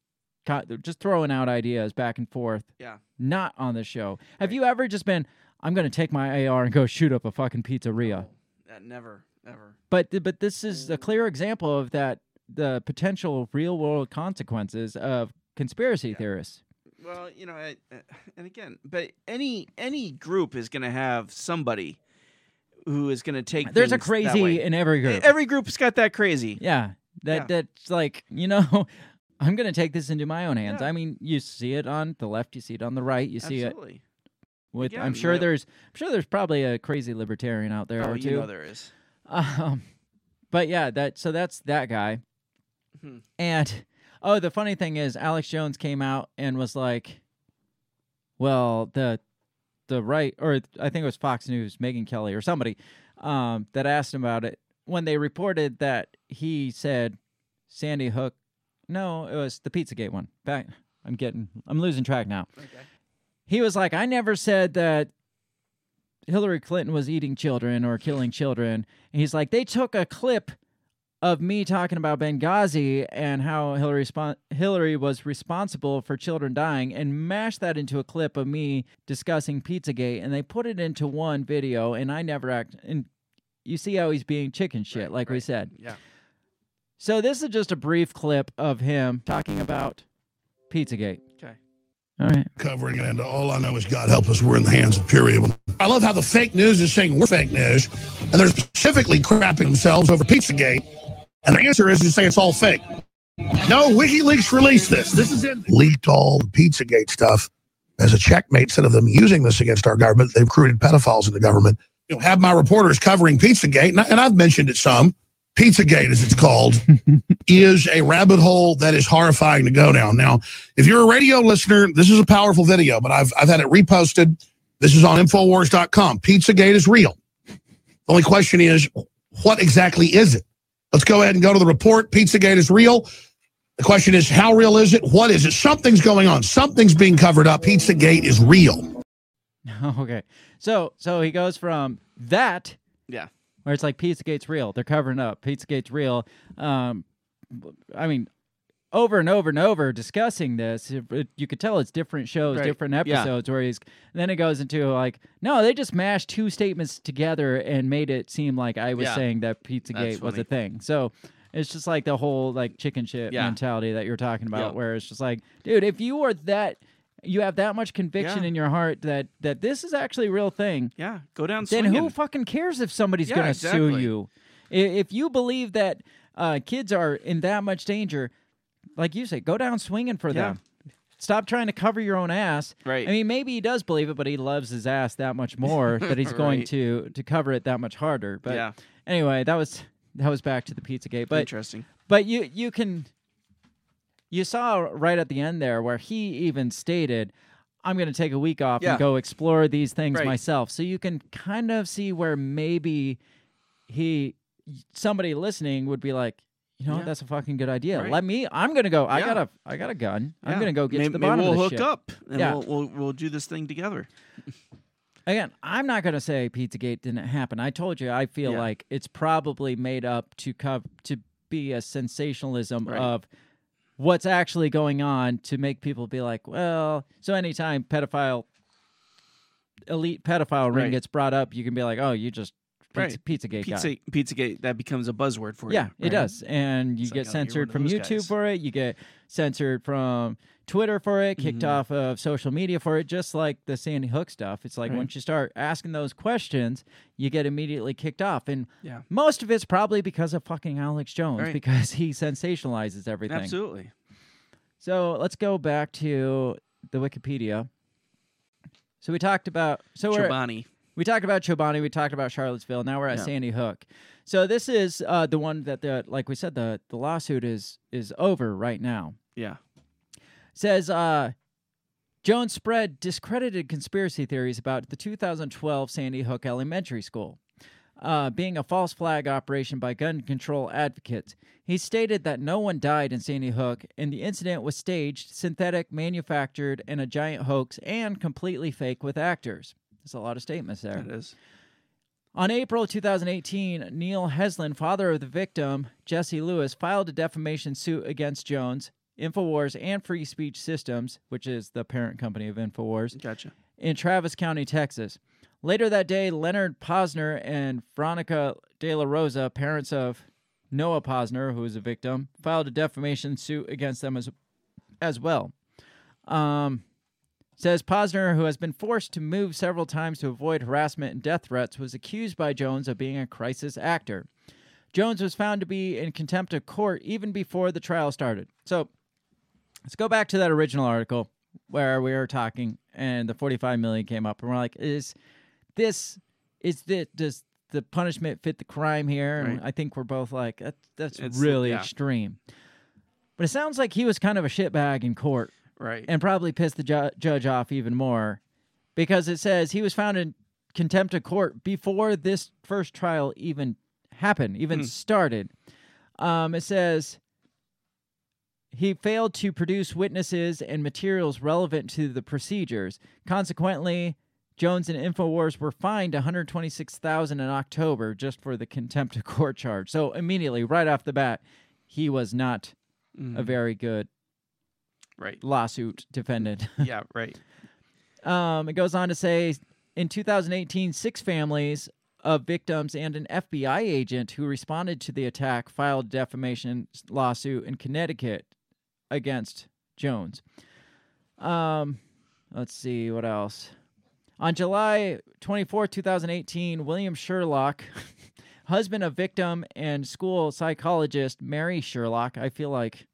co- just throwing out ideas back and forth. Yeah. Not on the show. Have you ever just been I'm going to take my AR and go shoot up a fucking pizzeria? That never, ever. But but this is a clear example of that the potential real world consequences of conspiracy theorists. Well, you know, I, uh, and again, but any any group is going to have somebody who is going to take. There's a things that way. crazy in every group. Every group's got that crazy. Yeah, that Yeah. that's like you know, I'm gonna take this into my own hands. Yeah. I mean, you see it on the left, you see it on the right, you see Absolutely. it with. I'm sure right- there's, I'm sure there's probably a crazy libertarian out there Oh, or you two. know there is. Um, but yeah, that so that's that guy. Hmm. And oh, the funny thing is, Alex Jones came out and was like, "Well, the the right, or I think it was Fox News, Megyn Kelly or somebody, um, that asked him about it when they reported that he said Sandy Hook. No, it was the Pizzagate one. Back, I'm getting, I'm losing track now. He was like, I never said that Hillary Clinton was eating children or killing children. And he's like, they took a clip of me talking about Benghazi and how Hillary Hillary was responsible for children dying and mashed that into a clip of me discussing Pizzagate and they put it into one video and I never act and you see how he's being chicken shit like we said. Yeah. So this is just a brief clip of him talking about Pizzagate. Okay. All right. covering it, and all I know is God help us, we're in the hands of pure evil. I love how the fake news is saying we're fake news, and they're specifically crapping themselves over Pizzagate, and the answer is to say it's all fake. No, WikiLeaks released this. This is in leaked all the Pizzagate stuff as a checkmate. Instead of them using this against our government, they've recruited pedophiles in the government. You know, have my reporters covering Pizzagate, and, I, and I've mentioned it some. Pizzagate, as it's called, is a rabbit hole that is horrifying to go down. Now, if you're a radio listener, this is a powerful video, but I've, I've had it reposted. This is on Infowars.com. Pizzagate is real. The only question is, what exactly is it? Let's go ahead and go to the report. Pizzagate is real. The question is, how real is it? What is it? Something's going on. Something's being covered up. Pizzagate is real. okay. So so he goes from that Yeah. where it's like Pizzagate's real. They're covering up. Pizzagate's real. Um, I mean, over and over and over discussing this. It, it- you could tell it's different shows, Right. different Yeah. episodes. Where he's then it goes into like, no, they just mashed two statements together and made it seem like I was Yeah. saying that Pizzagate was a thing. So. It's just like the whole like chicken shit Yeah. mentality that you're talking about, Yeah. where it's just like, dude, if you are that, you have that much conviction Yeah. in your heart that that this is actually a real thing, Yeah. Go down then swinging. who fucking cares if somebody's Yeah, going to sue you? If you believe that uh, kids are in that much danger, like you say, go down swinging for Yeah. them. Stop trying to cover your own ass. Right. I mean, maybe he does believe it, but he loves his ass that much more that he's going Right. to to cover it that much harder. But Yeah. anyway, that was that was back to the Pizzagate. But Interesting. but you you can you saw right at the end there where he even stated I'm going to take a week off Yeah. and go explore these things Right. myself. So you can kind of see where maybe he somebody listening would be like, you know, Yeah. that's a fucking good idea. Right. Let me I'm going to go. I got a I got a gun. I'm going to go get maybe, to the maybe bottom we'll of this hook shit. up and Yeah. we'll, we'll we'll do this thing together. Again, I'm not going to say Pizzagate didn't happen. I told you I feel Yeah. like it's probably made up to cov- to be a sensationalism Right. of what's actually going on to make people be like, well, so anytime pedophile elite pedophile ring Right. gets brought up, you can be like, oh, you just pizza, Right. Pizzagate guy. Pizza Pizzagate that becomes a buzzword for it. Yeah, you. it right? does. And you It's get you're censored from YouTube guys. for it. You get censored from Twitter for it, kicked Mhm. off of social media for it, just like the Sandy Hook stuff. It's like Right. once you start asking those questions, you get immediately kicked off. And Yeah. most of it's probably because of fucking Alex Jones Right. because he sensationalizes everything. Absolutely. So let's go back to the Wikipedia. So we talked about so we're Chobani. We talked about Chobani. We talked about Charlottesville. Now we're at Yeah. Sandy Hook. So this is uh, the one that the like we said the the lawsuit is is over right now. Yeah. Says uh, Jones spread discredited conspiracy theories about the 2012 Sandy Hook Elementary School. Uh, being a false flag operation by gun control advocates, he stated that no one died in Sandy Hook and the incident was staged, synthetic, manufactured, and a giant hoax and completely fake with actors. There's a lot of statements there. It is. On April 2018, Neil Heslin, father of the victim, Jesse Lewis, filed a defamation suit against Jones, InfoWars, and Free Speech Systems, which is the parent company of InfoWars, Gotcha. in Travis County, Texas. Later that day, Leonard Posner and Veronica De La Rosa, parents of Noah Posner, who was a victim, filed a defamation suit against them as, as well. Um, says Posner, who has been forced to move several times to avoid harassment and death threats, was accused by Jones of being a crisis actor. Jones was found to be in contempt of court even before the trial started. So let's go back to that original article where we were talking and the 45 million came up and we're like, is this, is this, does the punishment fit the crime here? And I think we're both like, that, that's It's- really yeah. extreme. But it sounds like he was kind of a shitbag in court Right. and probably pissed the ju- judge off even more because it says he was found in contempt of court before this first trial even happened, even Hmm. started. Um, it says he failed to produce witnesses and materials relevant to the procedures. Consequently, Jones and Infowars were fined 126,000 in October just for the contempt of court charge. So immediately, right off the bat, he was not a Mhm. very good Right. lawsuit defendant. Yeah. Right. um, it goes on to say in 2018, six families of victims and an FBI agent who responded to the attack filed a defamation lawsuit in Connecticut against Jones. Um, let's see what else. On July 24, 2018, William Sherlock, husband of victim and school psychologist Mary Sherlock, I feel like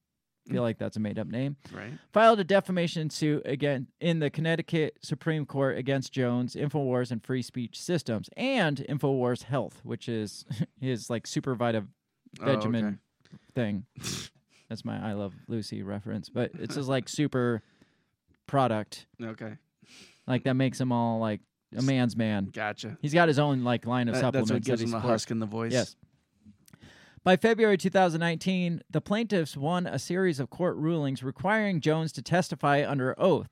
feel mm. like that's a made up name Right. filed a defamation suit again in the Connecticut Supreme Court against Jones, Infowars, and Free Speech Systems, and Infowars Health, which is his like super vita Oh, Benjamin thing. That's my I Love Lucy reference, but it's his like super product, Okay. like that makes him all like a man's man. Gotcha. He's got his own like line of That- supplements. that's what gives that him the husk in the voice. Yes. By February 2019, the plaintiffs won a series of court rulings requiring Jones to testify under oath.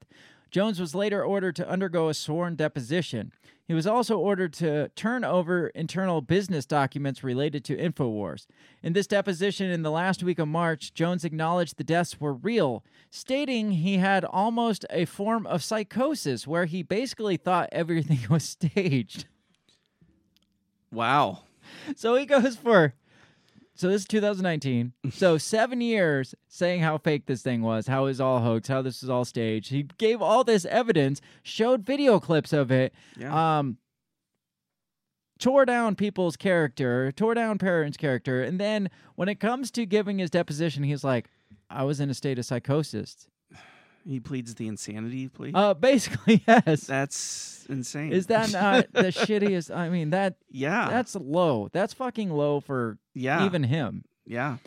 Jones was later ordered to undergo a sworn deposition. He was also ordered to turn over internal business documents related to InfoWars. In this deposition in the last week of March, Jones acknowledged the deaths were real, stating he had almost a form of psychosis where he basically thought everything was staged. Wow. So he goes for so this is 2019. So seven years saying how fake this thing was, how it was all hoax, how this was all staged. He gave all this evidence, showed video clips of it, Yeah. um, tore down people's character, tore down parents' character, and then when it comes to giving his deposition, he's like, I was in a state of psychosis. He pleads the insanity plea. Uh, basically, yes. That's insane. Is that not the shittiest? I mean, that Yeah. that's low. That's fucking low for Yeah. even him. yeah.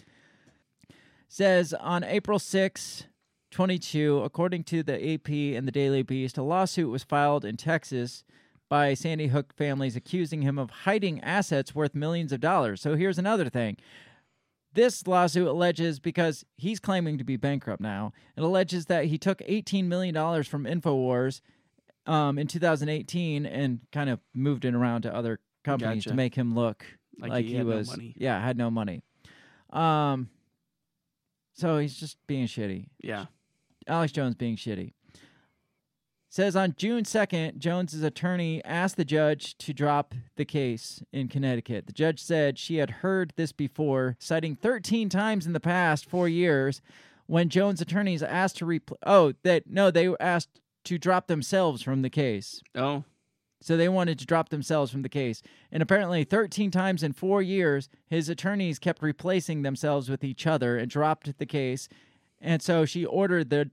Says on April 6, 22, according to the AP and the Daily Beast, a lawsuit was filed in Texas by Sandy Hook families accusing him of hiding assets worth millions of dollars. So here's another thing. This lawsuit alleges because he's claiming to be bankrupt now. It alleges that he took $18 million from InfoWars um, in 2018 and kind of moved it around to other companies Gotcha. to make him look Like like, he he, had no was money. yeah had no money. Um, so he's just being shitty. Yeah. Alex Jones being shitty. Says on June 2nd, Jones's attorney asked the judge to drop the case in Connecticut. The judge said she had heard this before, citing 13 times in the past four years when Jones' attorneys asked to repl- oh that no they were asked to drop themselves from the case. Oh. So they wanted to drop themselves from the case. And apparently 13 times in 4 years his attorneys kept replacing themselves with each other and dropped the case. And so she ordered the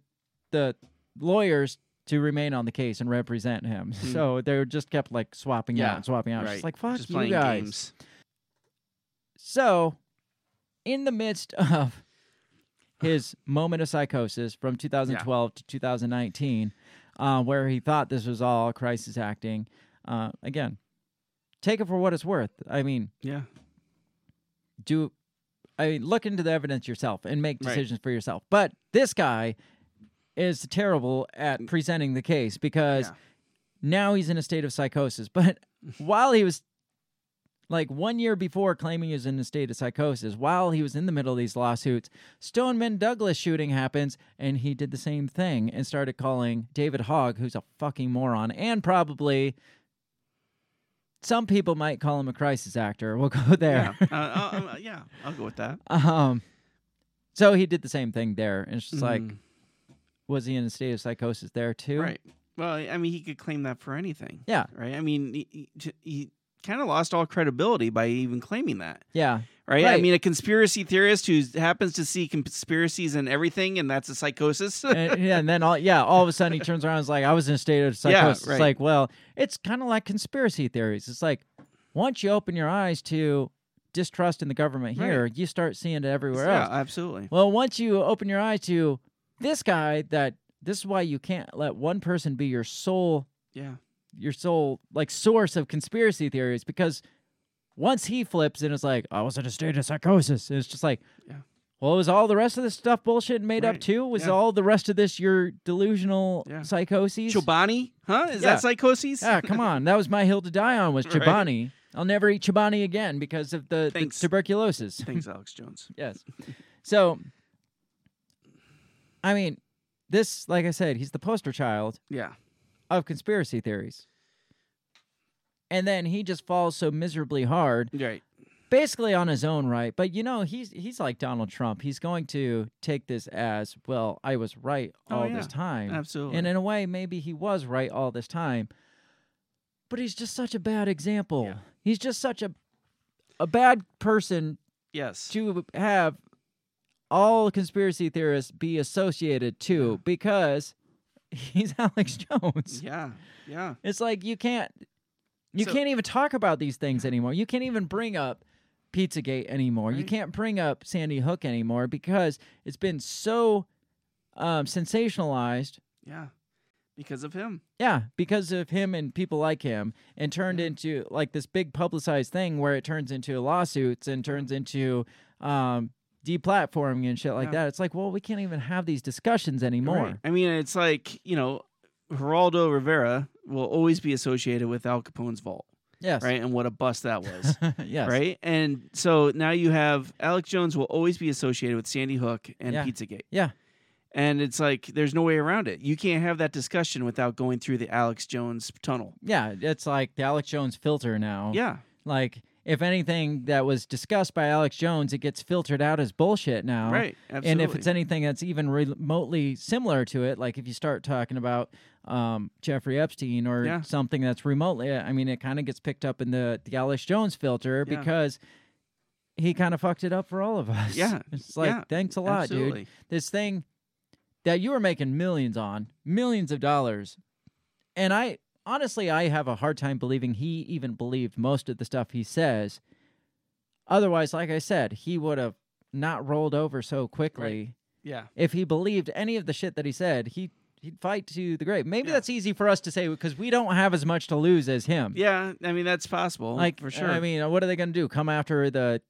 the lawyers to remain on the case and represent him. So they were just kept like swapping Yeah, out and swapping out. right. She's like, fuck Just you guys. games. So, in the midst of his moment of psychosis from 2012 to 2019, uh, where he thought this was all crisis acting, uh, again, take it for what it's worth. I mean, Yeah. do I mean, look into the evidence yourself and make Right. decisions for yourself. But this guy is terrible at presenting the case because Yeah. now he's in a state of psychosis. But while he was like one year before claiming he was in a state of psychosis, while he was in the middle of these lawsuits, Stoneman Douglas shooting happens, and he did the same thing and started calling David Hogg, who's a fucking moron, and probably some people might call him a crisis actor. We'll go there. Yeah. uh, uh, uh, yeah. I'll go with that. Um, so he did the same thing there, and it's just like, Mhm. Was he in a state of psychosis there too? Right. Well, I mean, he could claim that for anything. Yeah. Right. I mean, he, he, he kind of lost all credibility by even claiming that. Yeah. Right? I mean, a conspiracy theorist who happens to see conspiracies and everything, and that's a psychosis. and, yeah, and then all yeah, all of a sudden he turns around and is like, I was in a state of Yeah, psychosis. right. It's like, well, it's kind of like conspiracy theories. It's like once you open your eyes to distrust in the government Right. here, you start seeing it everywhere else. yeah, else. absolutely. Well, once you open your eyes to this guy, that this is why you can't let one person be your sole Yeah. your sole like source of conspiracy theories because once he flips and it's like, I was in a state of psychosis, and it's just like, Yeah. well, was all the rest of this stuff bullshit and made up too? Was Yeah. all the rest of this your delusional Yeah. psychoses? Chobani? Huh? Is Yeah. that psychosis? Yeah, come on. That was my hill to die on was Right. Chobani. I'll never eat Chobani again because of the, the Thanks. tuberculosis. Thanks, Alex Jones. yes. So, I mean, this, like I said, he's the poster child Yeah. of conspiracy theories. And then he just falls so miserably hard, Right. basically on his own right. But you know, he's he's like Donald Trump. He's going to take this as, well, I was right Oh, all yeah. this time. Absolutely. And in a way, maybe he was right all this time. But he's just such a bad example. Yeah. He's just such a a bad person Yes. to have all conspiracy theorists be associated to because he's Alex Jones. Yeah. Yeah. It's like you can't you So- can't even talk about these things anymore. You can't even bring up Pizzagate anymore. You can't bring up Sandy Hook anymore because it's been so um, sensationalized. Yeah. Because of him. Yeah, because of him and people like him, and turned into like this big publicized thing where it turns into lawsuits and turns into um, deplatforming and shit like Yeah. that. It's like, well, we can't even have these discussions anymore. Right. I mean, it's like, you know, Geraldo Rivera will always be associated with Al Capone's vault. Yes. Right. And what a bust that was. yes. Right. And so now you have Alex Jones will always be associated with Sandy Hook and Yeah. Pizzagate. Yeah. And it's like there's no way around it. You can't have that discussion without going through the Alex Jones tunnel. Yeah. It's like the Alex Jones filter now. Yeah. Like, if anything that was discussed by Alex Jones, it gets filtered out as bullshit now. Right, And if it's anything that's even remotely similar to it, like if you start talking about um, Jeffrey Epstein or Yeah. something that's remotely, I mean, it kind of gets picked up in the, the Alex Jones filter Yeah. because he kind of fucked it up for all of us. Yeah, It's like, yeah, thanks a lot, absolutely. dude. This thing that you were making millions on, millions of dollars. And I honestly, I have a hard time believing he even believed most of the stuff he says. Otherwise, like I said, he would have not rolled over so quickly. Yeah. If he believed any of the shit that he said, he he'd fight to the grave. Maybe that's easy for us to say because we don't have as much to lose as him. Yeah, I mean that's possible. Like for sure. I mean, what are they going to do? Come after the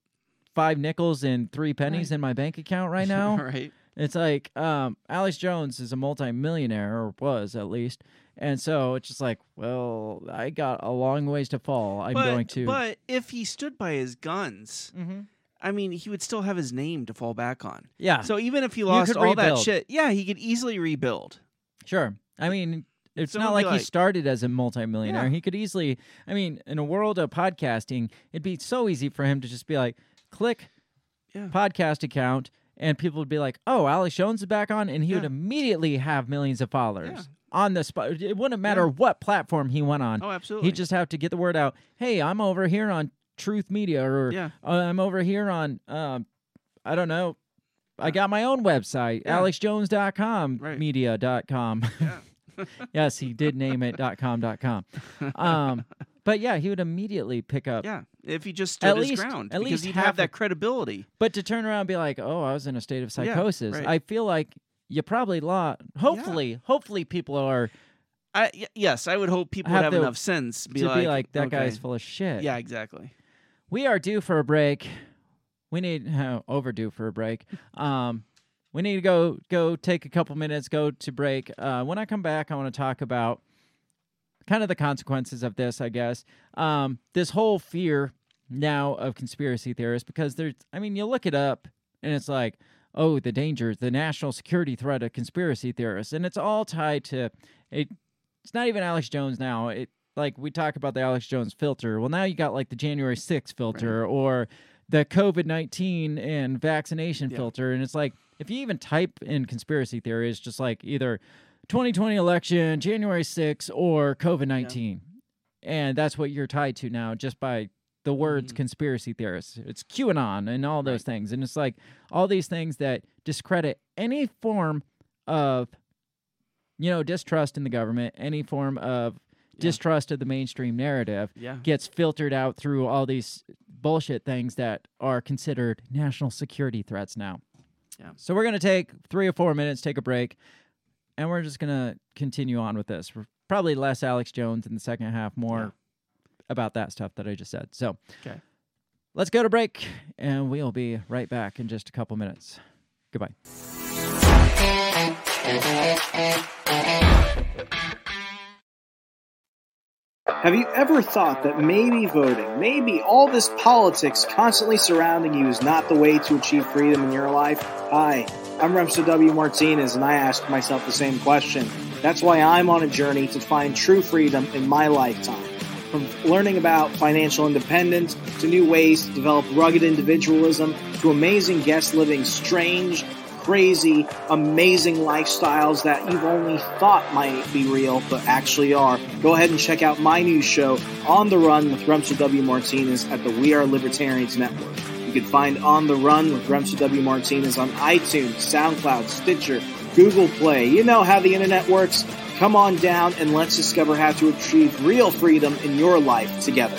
five nickels and three pennies in my bank account right now? right. It's like um, Alex Jones is a multimillionaire, or was at least, and so it's just like, well, I got a long ways to fall. I'm but, going to. But if he stood by his guns, Mhm. I mean, he would still have his name to fall back on. Yeah. So even if he lost all that shit, yeah, he could easily rebuild. Sure. I mean, it's So not it'd like, he started as a multimillionaire. Yeah. He could easily, I mean, in a world of podcasting, it'd be so easy for him to just be like, click Yeah. podcast account, and people would be like, oh, Alex Jones is back on, and he would immediately have millions of followers. Yeah. On the spot, it wouldn't matter Yeah. what platform he went on. Oh, absolutely. He'd just have to get the word out. Hey, I'm over here on Truth Media, or Yeah. uh, I'm over here on, um, I don't know. I got my own website, Yeah. alexjones.com, Right. media.com. Yeah. yes, he did name it .com .com. Um, but yeah, he would immediately pick up. Yeah, if he just stood At his least- ground, at least he'd have that credibility. But to turn around and be like, "Oh, I was in a state of Yeah, psychosis," right. I feel like you probably lost. Hopefully, hopefully people are I y- yes, I would hope people Have would have enough sense be to like, be like that okay. guy's full of shit. Yeah, exactly. We are due for a break. We need uh, overdue for a break. Um, we need to go go take a couple minutes, go to break. Uh, when I come back, I want to talk about kind of the consequences of this. I guess um, this whole fear now of conspiracy theorists because there's. I mean, you look it up and it's like, oh, the danger, the national security threat of conspiracy theorists, and it's all tied to it. It's not even Alex Jones now. It like we talk about the Alex Jones filter. Well, now you got like the January 6th filter or the COVID 19 and vaccination Yeah. filter. And it's like, if you even type in conspiracy theory, it's just like either 2020 election, January 6th, or COVID 19. And that's what you're tied to now just by the words Mm-hmm. conspiracy theorists. It's QAnon and all those things. And it's like all these things that discredit any form of, you know, distrust in the government, any form of distrust of the mainstream narrative Yeah. gets filtered out through all these bullshit things that are considered national security threats now. Yeah. So we're going to take 3 or 4 minutes, take a break, and we're just going to continue on with this. We're probably less Alex Jones in the second half, more about that stuff that I just said. So, Okay. let's go to break and we'll be right back in just a couple minutes. Goodbye. Have you ever thought that maybe voting, maybe all this politics constantly surrounding you is not the way to achieve freedom in your life? Hi, I'm Remso W. Martinez, and I ask myself the same question. That's why I'm on a journey to find true freedom in my lifetime. From learning about financial independence to new ways to develop rugged individualism to amazing guests living strange, crazy, amazing lifestyles that you've only thought might be real but actually are. Go ahead and check out my new show, On the Run with Remso W. Martinez at the We Are Libertarians Network. You can find On the Run with Remso W. Martinez on iTunes, SoundCloud, Stitcher, Google Play. You know how the internet works. Come on down and let's discover how to achieve real freedom in your life together.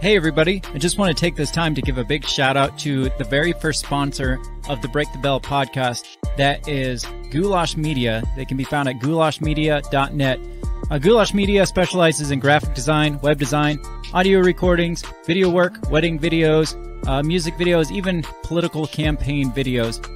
Hey, everybody. I just want to take this time to give a big shout out to the very first sponsor of the Break the Bell podcast. That is Goulash Media. They can be found at goulashmedia.net. Uh, Goulash Media specializes in graphic design, web design, audio recordings, video work, wedding videos, uh, music videos, even political campaign videos.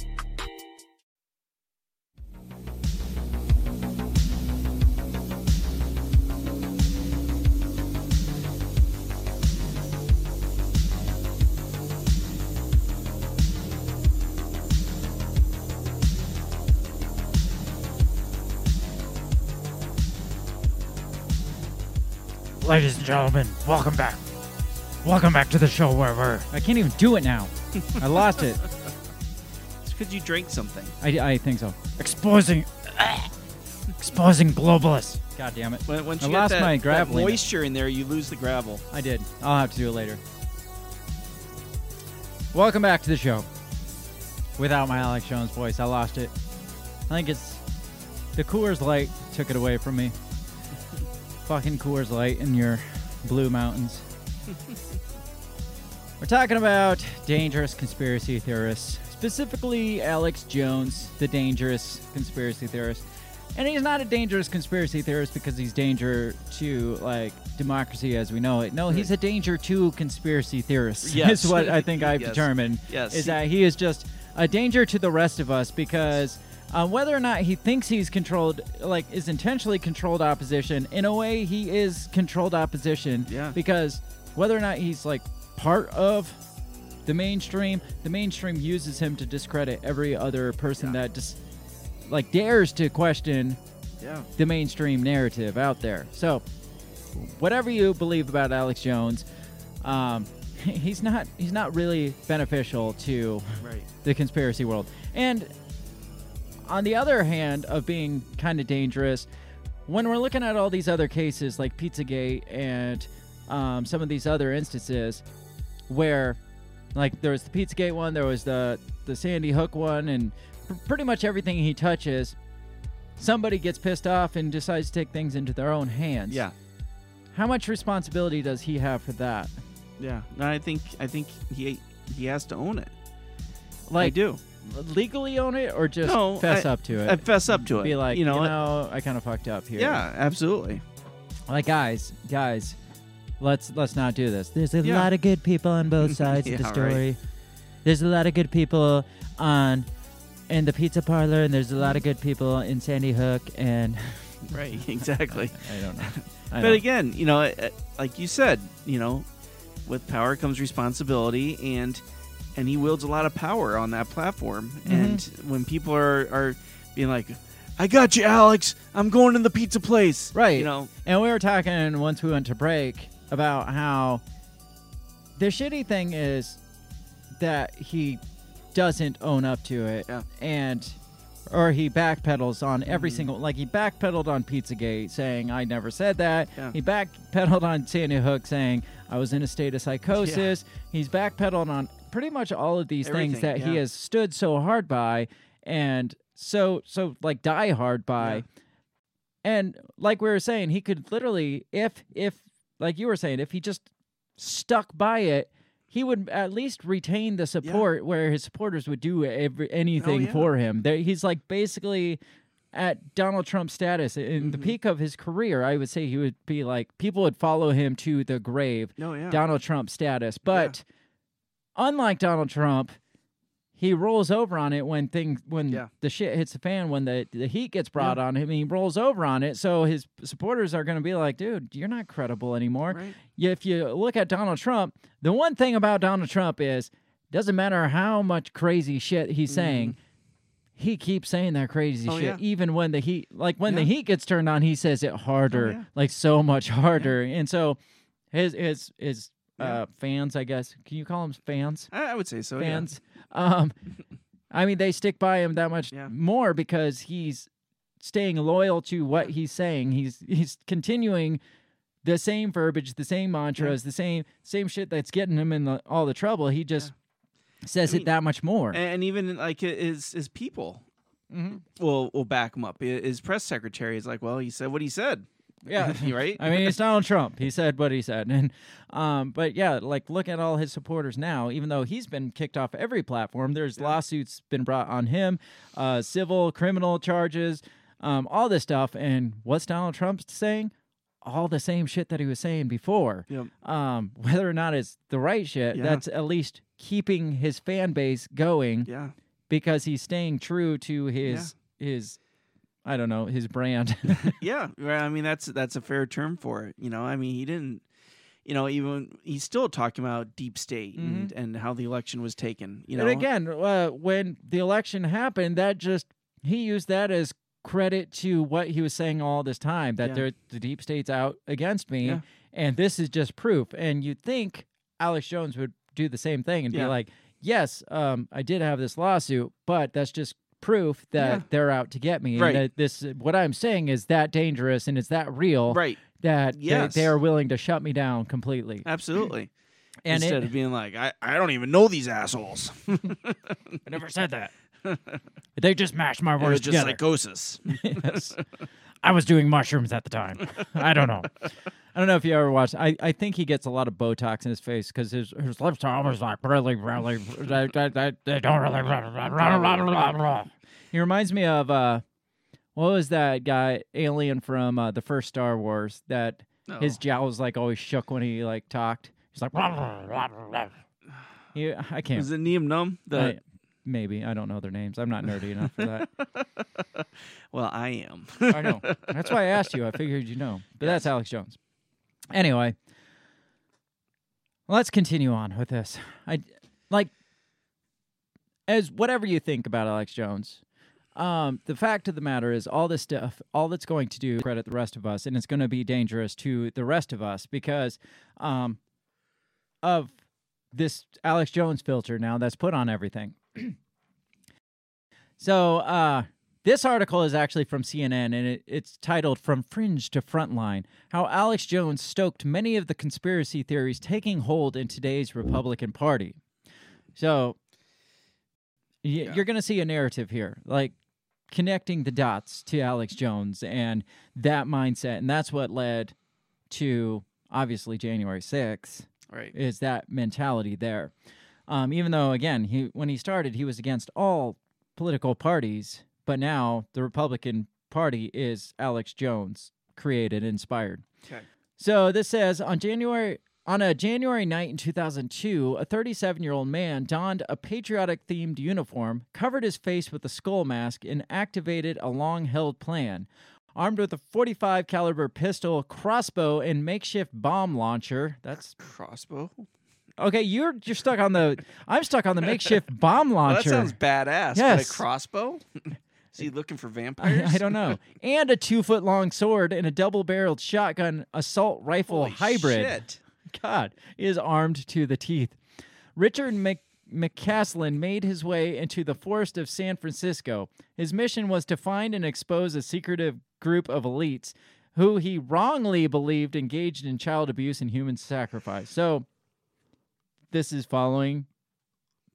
Ladies and gentlemen, welcome back. Welcome back to the show where we're. I can't even do it now. I lost it. It's because you drank something. I, I think so. Exposing, exposing globalists. God damn it. When, once I you lost get that, my that gravel. in it. moisture in there, you lose the gravel. I did. I'll have to do it later. Welcome back to the show. Without my Alex Jones voice, I lost it. I think it's the Coors Light took it away from me. Fucking Coors Light in your blue mountains. We're talking about dangerous conspiracy theorists, specifically Alex Jones, the dangerous conspiracy theorist. And he's not a dangerous conspiracy theorist because he's danger to like democracy as we know it. No, he's a danger to conspiracy theorists. Yes. is what I think I've Yes. determined. Yes. is that he is just a danger to the rest of us because uh, whether or not he thinks he's controlled, like is intentionally controlled opposition, in a way he is controlled opposition. Yeah. Because whether or not he's like part of the mainstream, the mainstream uses him to discredit every other person that just like dares to question Yeah. the mainstream narrative out there. So, whatever you believe about Alex Jones, um, he's not he's not really beneficial to Right. the conspiracy world. And on the other hand, of being kind of dangerous, when we're looking at all these other cases like Pizzagate and um, some of these other instances where, like, there was the Pizzagate one, there was the the Sandy Hook one, and pr- pretty much everything he touches, somebody gets pissed off and decides to take things into their own hands. Yeah. How much responsibility does he have for that? Yeah. No, I think I think he he has to own it. I do. Legally own it or just No, fess I- up to it? I fess up to it. Be like, You know you know, I kind of fucked up here. Yeah, absolutely. Like, guys, guys, let's let's not do this. There's a Yeah. lot of good people on both sides of the Yeah, right. story. There's a lot of good people on in the pizza parlor, and there's a lot of good people in Sandy Hook, and Right. Exactly. I don't know. I but don't- again, you know, uh, like you said, you know, with power comes responsibility, and and he wields a lot of power on that platform. Mm-hmm. And when people are are being like, "I got you, Alex. I'm going to the pizza place," Right. You know, And we were talking once we went to break about how the shitty thing is that he doesn't own up to it. Yeah. And or he backpedals on every Mhm. single like he backpedaled on Pizzagate saying I never said that. Yeah. He backpedaled on Sandy Hook saying I was in a state of psychosis. He's backpedaled on pretty much all of these things Everything, that he has stood so hard by and so so like die hard by. Yeah. And like we were saying, he could literally, if if like you were saying, if he just stuck by it, he would at least retain the support where his supporters would do every, anything Oh, yeah. for him. There, he's like basically at Donald Trump status in the Mm-hmm. peak of his career. I would say he would be like people would follow him to the grave. Oh, yeah. Donald Trump status, but unlike Donald Trump. He rolls over on it when things when Yeah. the shit hits the fan when the, the heat gets brought on him. He rolls over on it, so his supporters are going to be like, "Dude, you're not credible anymore." Right. If you look at Donald Trump, the one thing about Donald Trump is doesn't matter how much crazy shit he's mm-hmm. saying, he keeps saying that crazy. Oh, shit yeah. even when the heat like when the heat gets turned on, he says it oh, harder, Oh, yeah. like so much harder. And so his his his Yeah. uh fans, I guess. Can you call them fans? I, I would say so. yeah. fans. Um I mean they stick by him that much Yeah. more because he's staying loyal to what he's saying. He's he's continuing the same verbiage, the same mantras, the same same shit that's getting him in the, all the trouble. He just says I mean, it that much more. and even like his his people will will back him up. His press secretary is like, "Well, he said what he said." Yeah, right. I mean, it's Donald Trump. He said what he said, and um, but yeah, like look at all his supporters now. Even though he's been kicked off every platform, there's lawsuits been brought on him, uh, civil, criminal charges, um, all this stuff. And what's Donald Trump saying? All the same shit that he was saying before. Yep. Um, whether or not it's the right shit, Yeah. that's at least keeping his fan base going yeah. because he's staying true to his his. I don't know his brand. yeah, right, I mean that's that's a fair term for it. You know, I mean he didn't. You know, even he's still talking about deep state and, and how the election was taken. You know, And again, uh, when the election happened, that just he used that as credit to what he was saying all this time that Yeah. the deep state's out against me, Yeah. and this is just proof. And you'd think Alex Jones would do the same thing and Yeah. be like, yes, um, I did have this lawsuit, but that's just proof that Yeah. they're out to get me. Right. And that this, what I'm saying is that dangerous and it's that real. Right. That they- Yes. they, are willing to shut me down completely. Absolutely. And Instead it- of being like, I, I don't even know these assholes. I never said that. they just mashed my It words was just together. psychosis. yes. I was doing mushrooms at the time. I don't know. I don't know if you ever watched. I, I think he gets a lot of Botox in his face because his his lips are always like really really they, they, they, they don't really. Blah, blah, blah, blah, blah, blah. He reminds me of uh, what was that guy alien from uh, the first Star Wars that his Oh. jowls like always shook when he like talked. He's like. Blah, blah, blah, blah, blah. He, I can't. Is it Nien Nunb? The, I- maybe I don't know their names. I'm not nerdy enough for that. well, I am. I know. That's why I asked you. I figured you know. But that's Alex Jones. Anyway, let's continue on with this. I like as whatever you think about Alex Jones. Um, the fact of the matter is, all this stuff, all that's going to do credit the rest of us, and it's going to be dangerous to the rest of us because um, of this Alex Jones filter now that's put on everything. So uh, this article is actually from CNN, and it, it's titled "From Fringe to Frontline: How Alex Jones Stoked Many of the Conspiracy Theories Taking Hold in Today's Republican Party." So y- you're going to see a narrative here, like connecting the dots to Alex Jones and that mindset, and that's what led to obviously January 6th. Right. Is that mentality there? Um, even though, again, he when he started, he was against all political parties, but now the Republican Party is Alex Jones created, inspired. Okay. So this says on January on a January night in 2002, a 37-year-old man donned a patriotic-themed uniform, covered his face with a skull mask, and activated a long-held plan. Armed with a 45 caliber pistol, crossbow, and makeshift bomb launcher. That's crossbow. Okay, you're you're stuck on the. I'm stuck on the makeshift bomb Well, launcher. that sounds badass. Yes. But a crossbow? Is he looking for I, vampires? I don't know. And a two foot long sword and a double barreled shotgun assault rifle Holy hybrid. shit. God is armed to the teeth. Richard Mc, McCaslin made his way into the forest of San Francisco. His mission was to find and expose a secretive group of elites who he wrongly believed engaged in child abuse and human sacrifice. So, this is following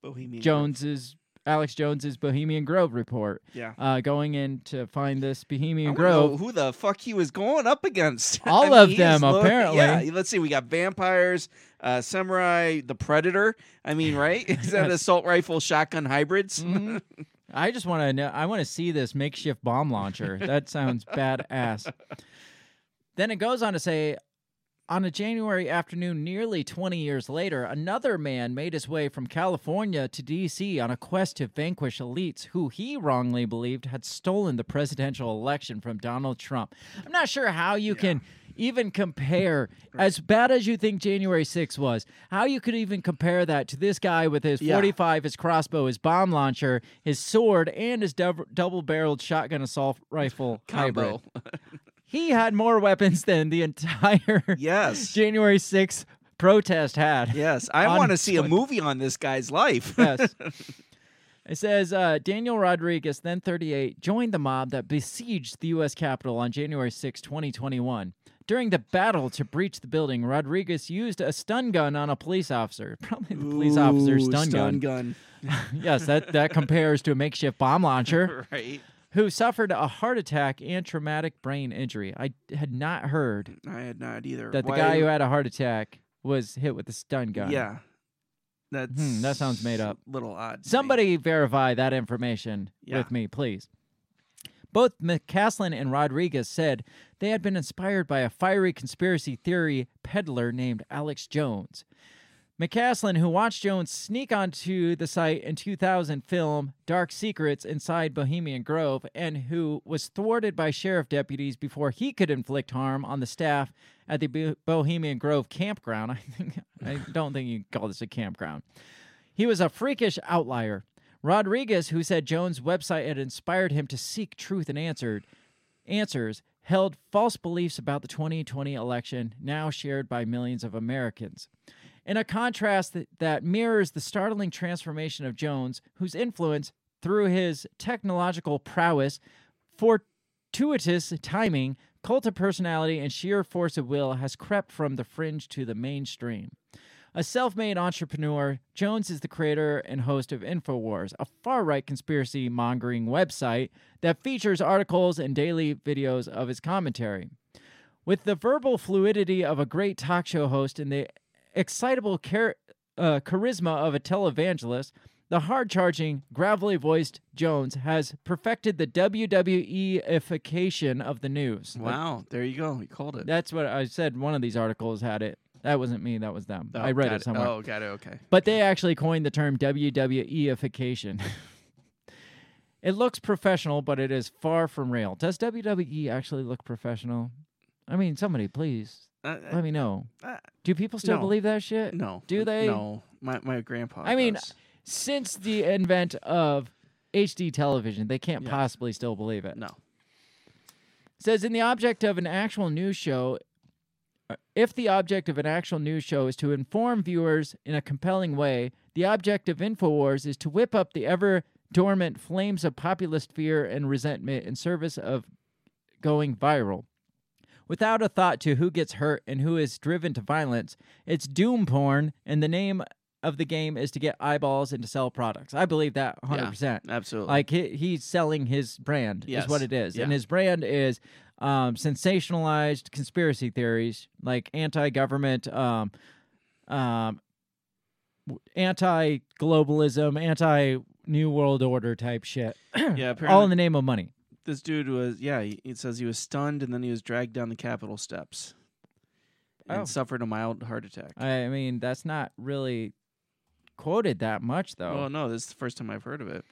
Bohemian Jones's Alex Jones's Bohemian Grove report. Yeah. Uh, going in to find this Bohemian Grove. who the fuck he was going up against. All I mean, of them, low- apparently. Yeah, let's see. We got vampires, uh, samurai, the predator. I mean, right? Is that assault rifle, shotgun hybrids? Mhm. I just want to know. I want to see this makeshift bomb launcher. That sounds badass. Then it goes on to say, on a January afternoon, nearly 20 years later, another man made his way from California to D.C. on a quest to vanquish elites who he wrongly believed had stolen the presidential election from Donald Trump. I'm not sure how you can even compare, as bad as you think January 6th was, how you could even compare that to this guy with his Yeah. 45, his crossbow, his bomb launcher, his sword, and his dou- double barreled shotgun assault rifle Combo. He had more weapons than the entire Yes. January 6th protest had. Yes, I want to see a movie on this guy's life. Yes. It says uh, Daniel Rodriguez, then 38, joined the mob that besieged the U.S. Capitol on January 6, 2021. During the battle to breach the building, Rodriguez used a stun gun on a police officer. Probably the police officer's Ooh, stun, stun gun. gun. yes, that, that compares to a makeshift bomb launcher. right. Who suffered a heart attack and traumatic brain injury. I had not heard I had not either. that the Why- guy who had a heart attack was hit with a stun gun. Yeah. That's Hmm, that sounds made up. a little odd. to me. Somebody verify that information Yeah. with me, please. Both McCaslin and Rodriguez said they had been inspired by a fiery conspiracy theory peddler named Alex Jones. McCaslin, who watched Jones sneak onto the site in 2000 film Dark Secrets inside Bohemian Grove, and who was thwarted by sheriff deputies before he could inflict harm on the staff at the Bohemian Grove campground. I think I don't think you can call this a campground. He was a freakish outlier. Rodriguez, who said Jones' website had inspired him to seek truth and answered answers, held false beliefs about the 2020 election, now shared by millions of Americans. In a contrast that, mirrors the startling transformation of Jones, whose influence, through his technological prowess, fortuitous timing, cult of personality, and sheer force of will, has crept from the fringe to the mainstream. A self made entrepreneur, Jones is the creator and host of InfoWars, a far right conspiracy mongering website that features articles and daily videos of his commentary. With the verbal fluidity of a great talk show host and the excitable char- uh, charisma of a televangelist, the hard charging, gravelly voiced Jones has perfected the WWE-ification of the news. Wow, there you go. You called it. That's what I said. One of these articles had it. That wasn't me. That was them. Oh, I read it somewhere. Oh, got it. Okay. But they actually coined the term WWE-ification. it looks professional, but it is far from real. Does WWE actually look professional? I mean, somebody please Uh, let me know. uh, Do people still no. believe that shit? No. Do they? No. My my grandpa. I mean, since the invent of HD television, they can't Yeah. possibly still believe it. no. says in the object of an actual news show uh, if the object of an actual news show is to inform viewers in a compelling way the object of infowars is to whip up the ever dormant flames of populist fear and resentment in service of going viral without a thought to who gets hurt and who is driven to violence it's doom porn and the name of the game is to get eyeballs and to sell products i believe that 100% Yeah, absolutely. like he, he's selling his brand is what Yes. it is and his brand is um, sensationalized conspiracy theories like anti-government um, um, anti-globalism anti-new world order type shit yeah. all in the name of money this dude was. Yeah. He, it says he was stunned and then he was dragged down the Capitol steps. And Oh. suffered a mild heart attack. i mean that's not really quoted that much though Well, no, this is the first time I've heard of it.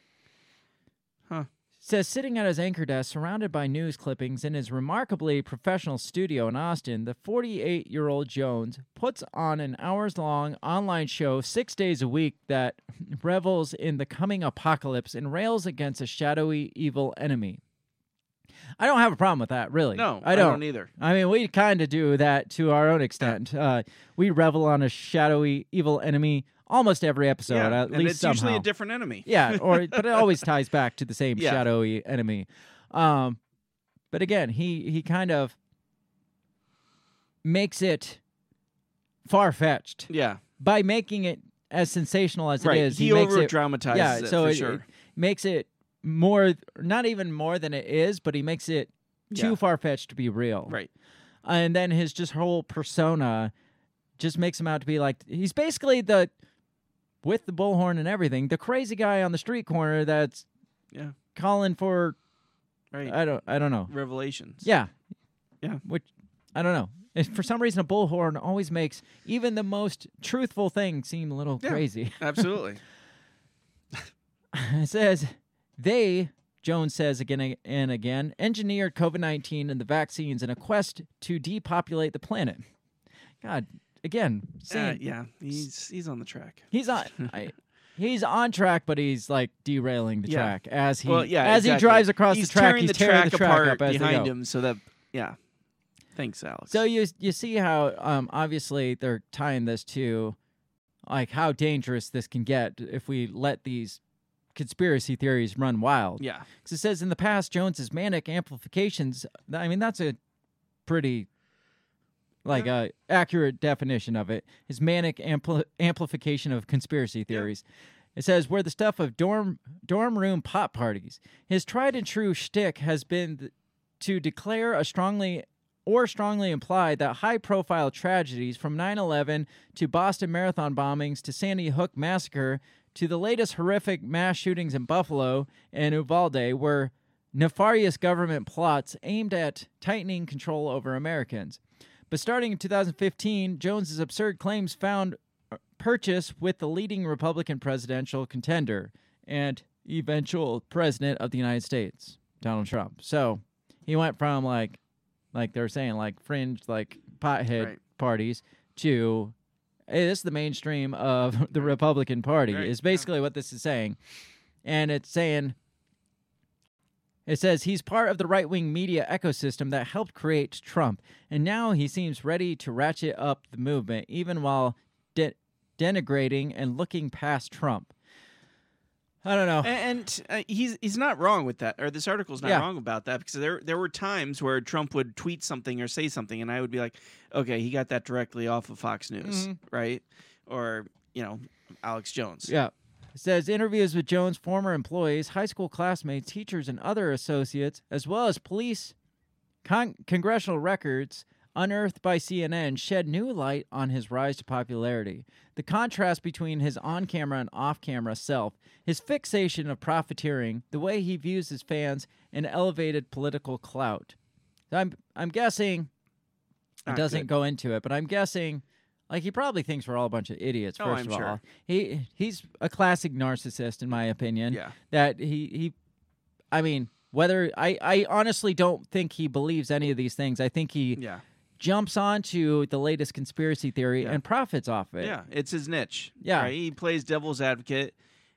Huh. says sitting at his anchor desk surrounded by news clippings in his remarkably professional studio in Austin, the 48 year old Jones puts on an hours long online show six days a week that revels in the coming apocalypse and rails against a shadowy evil enemy. I don't have a problem with that, really. No, I I don't. don't either. I mean, we kind of do that to our own extent. Uh, we revel on a shadowy evil enemy almost every episode, yeah, at and least it's somehow. usually a different enemy. Yeah, or but it always ties back to the same Yeah. shadowy enemy. Um, but again, he he kind of makes it far fetched Yeah. by making it as sensational as Right, it is. he makes it over-dramatizes Yeah, it, so for it, sure. it makes it more, not even more than it is, but he makes it too Yeah. far fetched to be real. Right. And then his just whole persona just makes him out to be like he's basically the with the bullhorn and everything, the crazy guy on the street corner that's Yeah. calling for Right. I don't I don't know. Revelations. Yeah. Yeah. Which I don't know. If for some reason a bullhorn always makes even the most truthful thing seem a little Yeah, crazy. Absolutely. it says they Jones says again and again engineered COVID nineteen and the vaccines in a quest to depopulate the planet. God, again, Uh, yeah. He's he's on the track. he's on. I, He's on track, but he's like derailing the Yeah. track as he well, yeah, as exactly. he drives across he's the track. Tearing he's the tearing track the track apart up as behind him, so that yeah. Thanks, Alex. So you you see how um, obviously they're tying this to like how dangerous this can get if we let these conspiracy theories run wild. Yeah. because it says in the past Jones's manic amplifications. I mean that's a pretty like uh, accurate definition of it. His manic ampli- amplification of conspiracy theories. It says we're the stuff of dorm dorm room pop parties. His tried and true shtick has been th- to declare a strongly or strongly imply that high profile tragedies from 9 11 to Boston Marathon bombings to Sandy Hook massacre to the latest horrific mass shootings in Buffalo and Uvalde were nefarious government plots aimed at tightening control over Americans. But starting in 2015, Jones's absurd claims found purchase with the leading Republican presidential contender and eventual president of the United States, Donald Trump. So he went from like, like they're saying, like fringe, like pothead Right. parties to hey, this is the mainstream of the Republican Party. Right, Is basically what this is saying, and it's saying. It says he's part of the right wing media ecosystem that helped create Trump, and now he seems ready to ratchet up the movement, even while de- denigrating, and looking past Trump. I don't know. And, and uh, he's he's not wrong with that, or this article's not Yeah. wrong about that, because there there were times where Trump would tweet something or say something, and I would be like, okay, he got that directly off of Fox News, Mhm. right? Or you know, Alex Jones. Yeah. It says interviews with Jones' former employees, high school classmates, teachers, and other associates, as well as police con- congressional records unearthed by CNN, shed new light on his rise to popularity. The contrast between his on camera and off camera self, his fixation of profiteering, the way he views his fans, and elevated political clout. So I'm, I'm guessing it doesn't good. go into it, but I'm guessing. Like he probably thinks we're all a bunch of idiots. Oh, 1st I'm of sure. all, he he's a classic narcissist in my opinion. Yeah. That he he, I mean, whether I I honestly don't think he believes any of these things. I think he Yeah. Jumps onto the latest conspiracy theory Yeah. and profits off of it. Yeah, it's his niche. Yeah. right? he plays devil's advocate,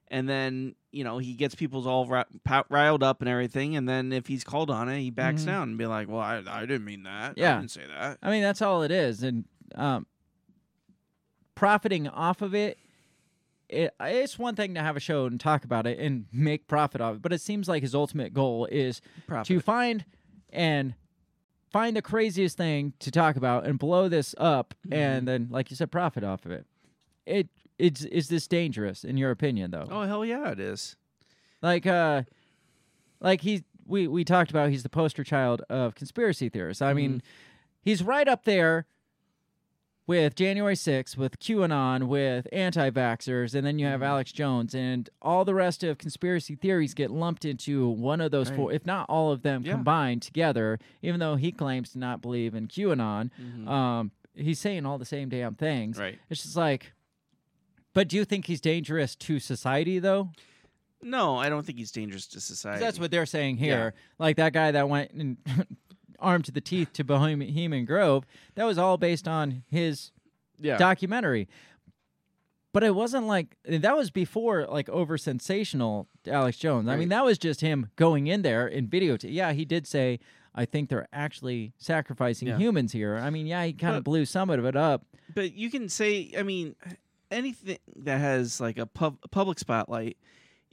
and then you know he gets people's all ri- riled up and everything, and then if he's called on it, he backs Mhm. down and be like, "Well, I, I didn't mean that. Yeah, I didn't say that." I mean, that's all it is, and um, profiting off of it. It, it's one thing to have a show and talk about it and make profit off it, but it seems like his ultimate goal is to find and find the craziest thing to talk about and blow this up, Mm-hmm. and then, like you said, profit off of it. It it's is this dangerous in your opinion, though? Oh hell yeah, it is. like uh like he's we we talked about he's the poster child of conspiracy theorists i mean he's right up there with january 6th with qanon with anti-vaxxers and then you have alex jones and all the rest of conspiracy theories get lumped into one of those four if not all of them Yeah. combined together even though he claims to not believe in qanon um he's saying all the same damn things Right. it's just like but do you think he's dangerous to society though No, I don't think he's dangerous to society. that's what they're saying Yeah. here. Like that guy that went and armed to the teeth to Bohemian Grove. That was all based on his Yeah. documentary. But it wasn't like that was before like over sensational Alex Jones. I mean, that was just him going in there in video. yeah, he did say, "I think they're actually sacrificing Yeah. humans here." I mean, yeah, he kind of blew some of it up. But you can say, I mean, anything that has like a, pub, a public spotlight,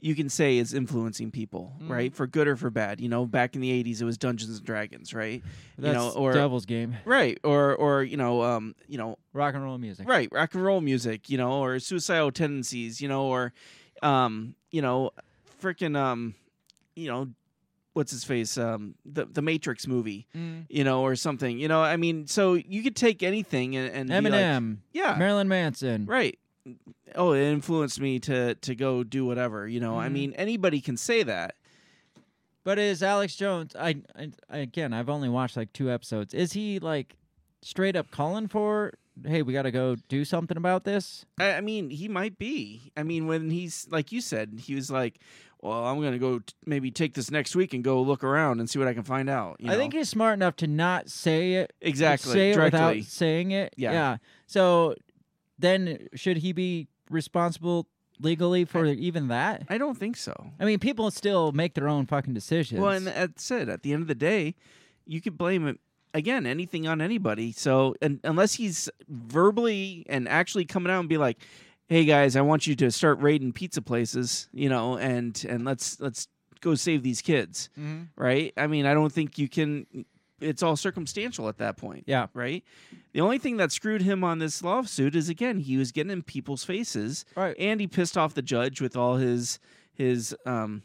you can say is influencing people, Mm. right? For good or for bad. You know, back in the '80s, it was Dungeons and Dragons, right? That's you know, or Devil's Game, right, or or you know, um, you know, rock and roll music. right, rock and roll music, you know, or suicidal tendencies, you know, or, um, you know, freaking, um, you know, what's his face, um, the the Matrix movie, Mm. you know, or something, you know. I mean, so you could take anything and, and be like, Eminem, yeah, Marilyn Manson, right. Oh, it influenced me to to go do whatever, you know. I Mhm. mean, anybody can say that. But is Alex Jones? I, I again, I've only watched like two episodes. Is he like straight up calling for? Hey, we got to go do something about this. I, I mean, he might be. I mean, when he's like you said, he was like, "Well, I'm gonna go t- maybe take this next week and go look around and see what I can find out." You I know? think he's smart enough to not say it Exactly, Say it without saying it. Yeah. yeah. So then, should he be responsible legally for even that? I don't think so. I mean, people still make their own fucking decisions. Well, and that's it. At the end of the day, you could blame it again anything on anybody. So, and unless he's verbally and actually coming out and be like, "Hey guys, I want you to start raiding pizza places," you know, and and let's let's go save these kids, Mhm. right? I mean, I don't think you can. It's all circumstantial at that point. Yeah. Right. The only thing that screwed him on this lawsuit is again he was getting in people's faces, right? And he pissed off the judge with all his his um,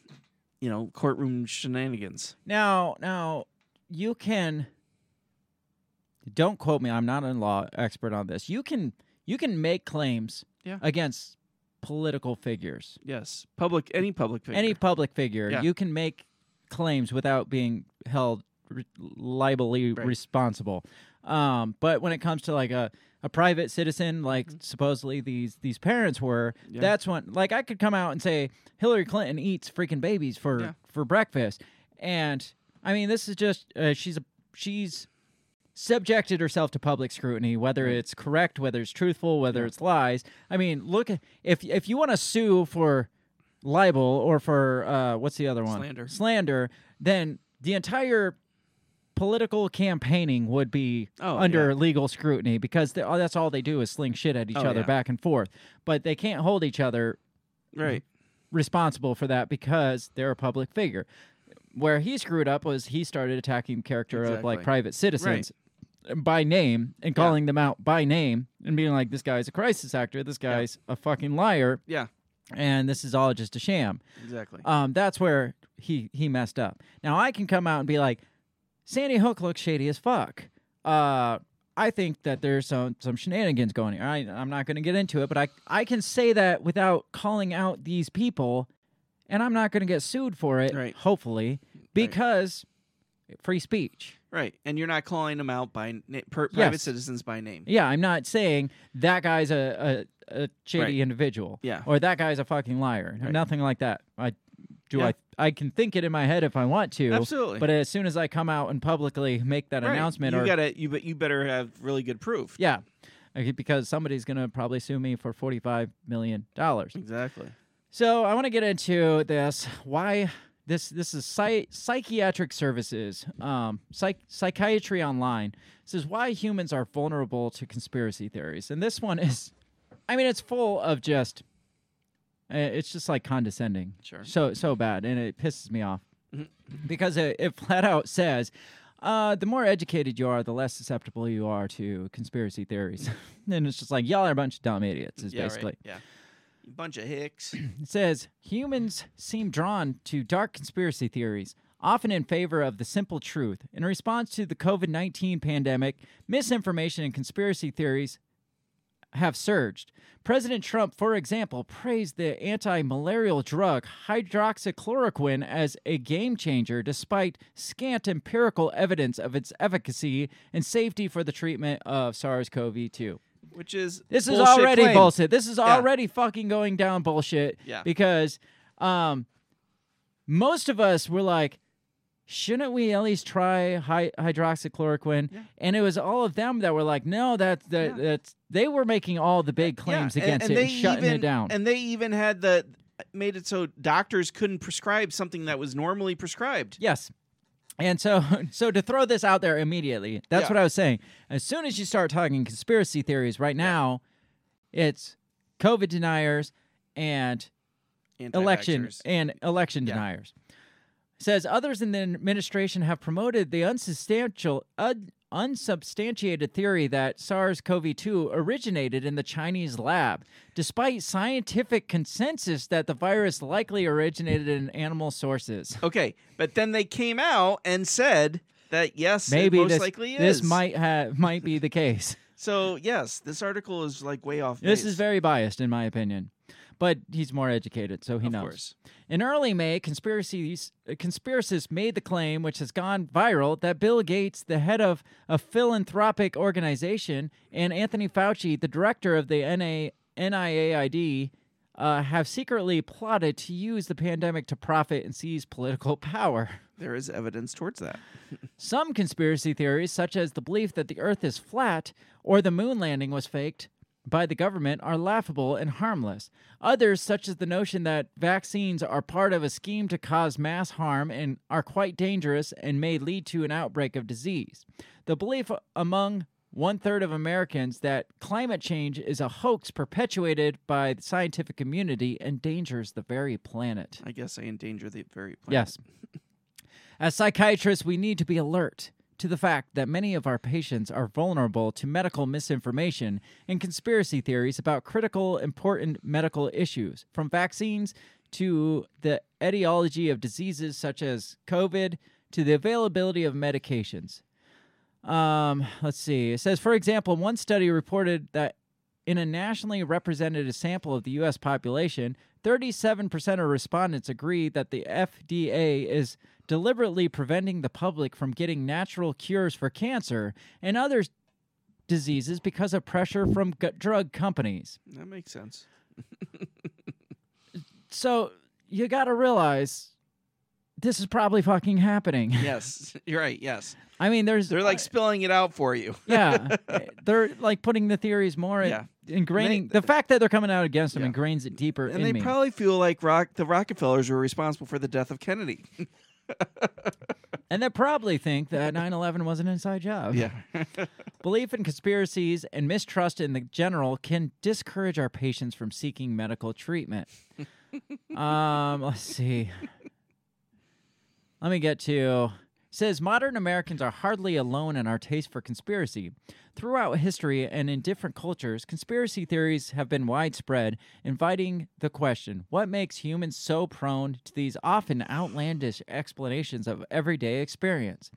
you know, courtroom shenanigans. Now, now you can. Don't quote me. I'm not a law expert on this. You can you can make claims Yeah. against political figures. Yes, public any public figure. Any public figure, Yeah. you can make claims without being held re- liably responsible. Um, but when it comes to like a, a private citizen, like supposedly these these parents were, Mm-hmm. Yeah. that's when like I could come out and say Hillary Clinton eats freaking babies for Yeah. for breakfast, and I mean this is just uh, she's a she's subjected herself to public scrutiny, whether it's correct, whether it's truthful, whether it's lies. I mean, look if if you want to sue for libel or for uh, what's the other one? Slander. Slander. Then the entire political campaigning would be Oh, under yeah. legal scrutiny because they, oh, that's all they do is sling shit at each Oh, other yeah. back and forth. But they can't hold each other Right. responsible for that because they're a public figure. Where he screwed up was he started attacking the character of like private citizens by name and calling them out by name and being like, "This guy's a crisis actor. This guy's a fucking liar." Yeah. and this is all just a sham. Exactly. Um, that's where he he messed up. Now I can come out and be like, Sandy Hook looks shady as fuck. Uh, I think that there's some some shenanigans going here. I, I'm not going to get into it, but I I can say that without calling out these people, and I'm not going to get sued for it. Right. Hopefully, because free speech. Right. And you're not calling them out by na- per- Yes. private citizens by name. Yeah, I'm not saying that guy's a a, a shady Right. individual. Yeah. Or that guy's a fucking liar. Right. Nothing like that. I do Yeah. I I can think it in my head if I want to. Absolutely. But as soon as I come out and publicly make that Right. announcement you or gotta you bet you better have really good proof. Yeah. Because somebody's gonna probably sue me for forty five million dollars. Exactly. So I want to get into this. Why this this is psy- psychiatric services, um, psych- psychiatry online. This is why humans are vulnerable to conspiracy theories, and this one is, I mean, it's full of just, it's just like condescending. Sure. So so bad, and it pisses me off Mhm. because it, it flat out says. Uh, the more educated you are, the less susceptible you are to conspiracy theories. and it's just like, y'all are a bunch of dumb idiots, is yeah, basically. Right. Yeah. You bunch of hicks. It says humans seem drawn to dark conspiracy theories, often in favor of the simple truth. In response to the COVID 19 pandemic, misinformation and conspiracy theories have surged. President Trump, for example, praised the anti malarial drug hydroxychloroquine as a game changer despite scant empirical evidence of its efficacy and safety for the treatment of SARS CoV 2. Which is This is already claim. bullshit. This is Yeah. already fucking going down bullshit. Yeah. Because um most of us were like, shouldn't we at least try hy- hydroxychloroquine? And it was all of them that were like, no, that's that that's they were making all the big claims Yeah, against and, it and and they shutting even, it down. And they even had the made it so doctors couldn't prescribe something that was normally prescribed. Yes. And so, so to throw this out there immediately, that's Yeah. what I was saying. As soon as you start talking conspiracy theories, right now, it's COVID deniers and election and election Yeah. deniers. Says others in the administration have promoted the unsubstantial, un- unsubstantiated theory that SARS-CoV-2 originated in the Chinese lab, despite scientific consensus that the virus likely originated in animal sources. Okay, but then they came out and said that yes, Maybe most this, likely this might have might be the case. So yes, this article is like way off. This base. is very biased, in my opinion. But he's more educated, so he Of knows. course. In early May, conspiracies, uh, conspiracists made the claim, which has gone viral, that Bill Gates, the head of a philanthropic organization, and Anthony Fauci, the director of the NA, NIAID, uh, have secretly plotted to use the pandemic to profit and seize political power. There is evidence towards that. Some conspiracy theories, such as the belief that the Earth is flat or the moon landing was faked by the government, are laughable and harmless. Others, such as the notion that vaccines are part of a scheme to cause mass harm and are quite dangerous and may lead to an outbreak of disease. The belief among one third of Americans that climate change is a hoax perpetuated by the scientific community endangers the very planet. I guess I endanger the very planet. Yes. As psychiatrists, we need to be alert to the fact that many of our patients are vulnerable to medical misinformation and conspiracy theories about critical, important medical issues, from vaccines to the etiology of diseases such as COVID to the availability of medications. Um, let's see. It says, for example, one study reported that in a nationally representative sample of the U.S. population, 37% of respondents agree that the FDA is deliberately preventing the public from getting natural cures for cancer and other diseases because of pressure from gu- drug companies. That makes sense. So you got to realize this is probably fucking happening. Yes, you're right. Yes, I mean, there's they're like spilling it out for you. yeah, they're like putting the theories more Yeah. ingraining the fact that they're coming out against them Yeah. ingrains it deeper and they me. probably feel like Rock the Rockefellers were responsible for the death of Kennedy. And they probably think that 9 11 was an inside job. Yeah. Belief in conspiracies and mistrust in the general can discourage our patients from seeking medical treatment. um, let's see. Let me get to says modern Americans are hardly alone in our taste for conspiracy. Throughout history and in different cultures, conspiracy theories have been widespread, inviting the question what makes humans so prone to these often outlandish explanations of everyday experience?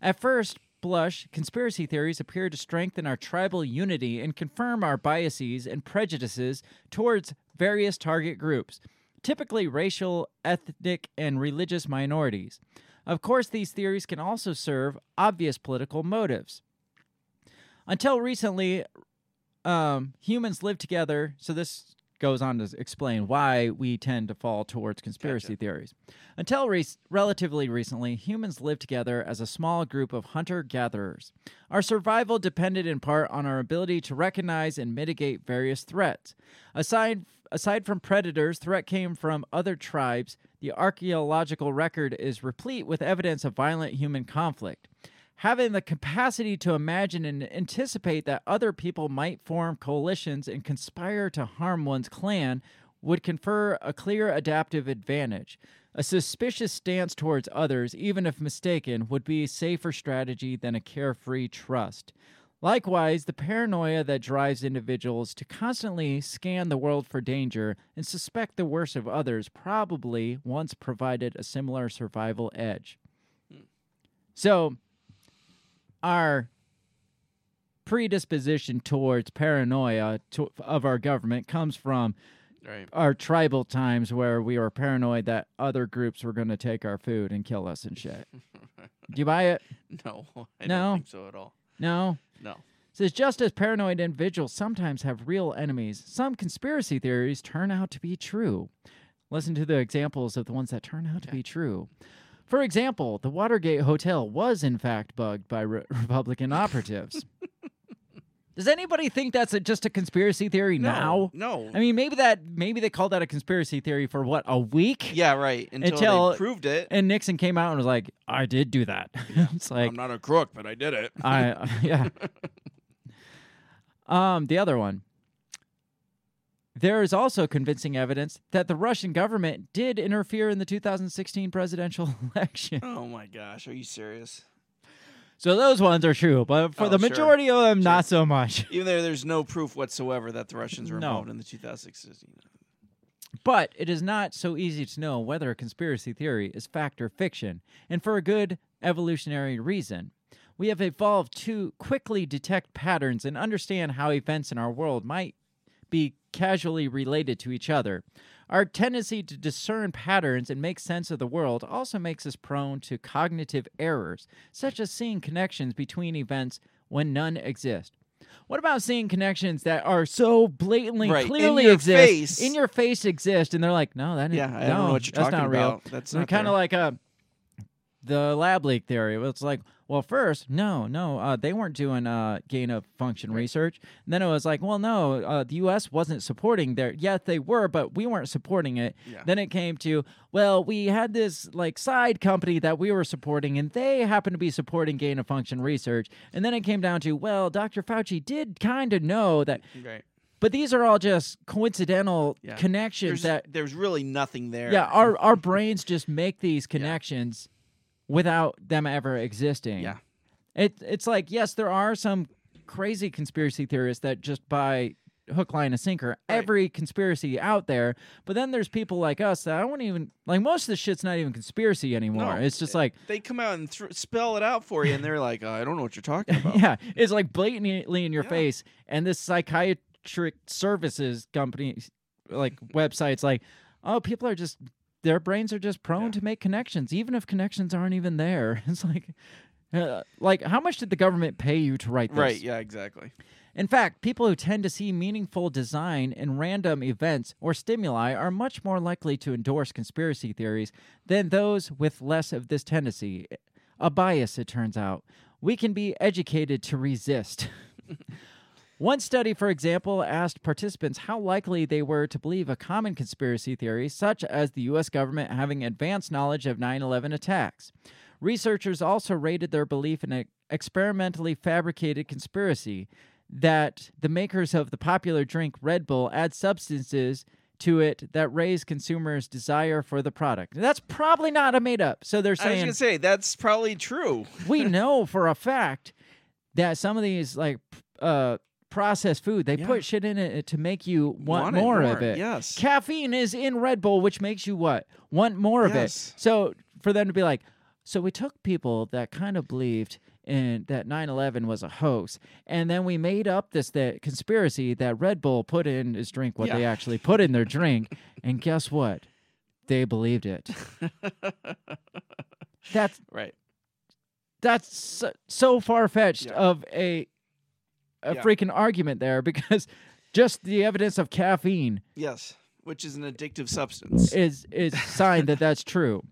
At first blush, conspiracy theories appear to strengthen our tribal unity and confirm our biases and prejudices towards various target groups, typically racial, ethnic, and religious minorities. Of course, these theories can also serve obvious political motives. Until recently, um, humans lived together. So this goes on to explain why we tend to fall towards conspiracy Gotcha. theories. Until re- relatively recently, humans lived together as a small group of hunter gatherers. Our survival depended in part on our ability to recognize and mitigate various threats. Aside aside from predators, threat came from other tribes. The archaeological record is replete with evidence of violent human conflict. Having the capacity to imagine and anticipate that other people might form coalitions and conspire to harm one's clan would confer a clear adaptive advantage. A suspicious stance towards others, even if mistaken, would be a safer strategy than a carefree trust. Likewise, the paranoia that drives individuals to constantly scan the world for danger and suspect the worst of others probably once provided a similar survival edge. Hmm. So, our predisposition towards paranoia to, of our government comes from Right. our tribal times where we were paranoid that other groups were going to take our food and kill us and shit. Do you buy it? No, I No? don't think so at all. No. No. Says just as paranoid individuals sometimes have real enemies, some conspiracy theories turn out to be true. Listen to the examples of the ones that turn out to be true. For example, the Watergate Hotel was in fact bugged by re- Republican operatives. Does anybody think that's a, just a conspiracy theory now? no. I mean, maybe that maybe they called that a conspiracy theory for what a week. Yeah, right. Until, they proved it. and Nixon came out and was like, "I did do that." it's like I'm not a crook, but I did it. I yeah. Um, the other one. There is also convincing evidence that the Russian government did interfere in the 2016 presidential election. Oh my gosh, are you serious? So those ones are true, but for Oh, the sure. majority of them, not so much. Even though there's no proof whatsoever that the Russians were No. involved in the 2016. But it is not so easy to know whether a conspiracy theory is fact or fiction, and for a good evolutionary reason. We have evolved to quickly detect patterns and understand how events in our world might be casually related to each other. Our tendency to discern patterns and make sense of the world also makes us prone to cognitive errors, such as seeing connections between events when none exist. What about seeing connections that are so blatantly, Right, in clearly your exist, face. in your face exist, and they're like, no, that Yeah, I no, don't know what you're that's talking not real. about. That's not kind of like uh, the lab leak theory. It's like, well, first, no, no, uh, they weren't doing uh, gain of function research. And then it was like, well, no, uh, the U.S. wasn't supporting their. Yes, they were, but we weren't supporting it. Yeah. Then it came to, well, we had this like side company that we were supporting, and they happened to be supporting gain of function research. And then it came down to, well, Dr. Fauci did kind of know that. Right. But these are all just coincidental Yeah. connections There's, that there's really nothing there. yeah, our our brains just make these connections without them ever existing. Yeah. It it's like yes, there are some crazy conspiracy theorists that just buy hook, line, and sinker every conspiracy out there. But then there's people like us that I don't even like. Most of the shit's not even conspiracy anymore. No, it's just like they come out and thr spell it out for you, and they're like, "I don't know what you're talking about." yeah, it's like blatantly in your face. And this psychiatric services company, like websites, like, oh, people are just their brains are just prone to make connections, even if connections aren't even there. It's like, uh, like how much did the government pay you to write this? Right. Yeah. Exactly. In fact, people who tend to see meaningful design in random events or stimuli are much more likely to endorse conspiracy theories than those with less of this tendency. A bias, it turns out. We can be educated to resist. One study, for example, asked participants how likely they were to believe a common conspiracy theory, such as the U.S. government having advanced knowledge of 9 11 attacks. Researchers also rated their belief in an experimentally fabricated conspiracy that the makers of the popular drink Red Bull add substances to it that raise consumers' desire for the product. That's probably not a made up. So they're saying. I was gonna say that's probably true. we know for a fact that some of these like uh processed food they Yeah. put shit in it uh, to make you want, Want more, more, of it yes. caffeine is in red bull which makes you what want more of it so for them to be like so we took people that kind of believed in that 9-11 was a hoax and then we made up this that conspiracy that red bull put in his drink what they actually put in their drink and guess what they believed it that's Right. that's so, so far fetched Yeah. of a a Yeah. freaking argument there because just the evidence of caffeine Yes. Which is an addictive substance. is is sign that that's true.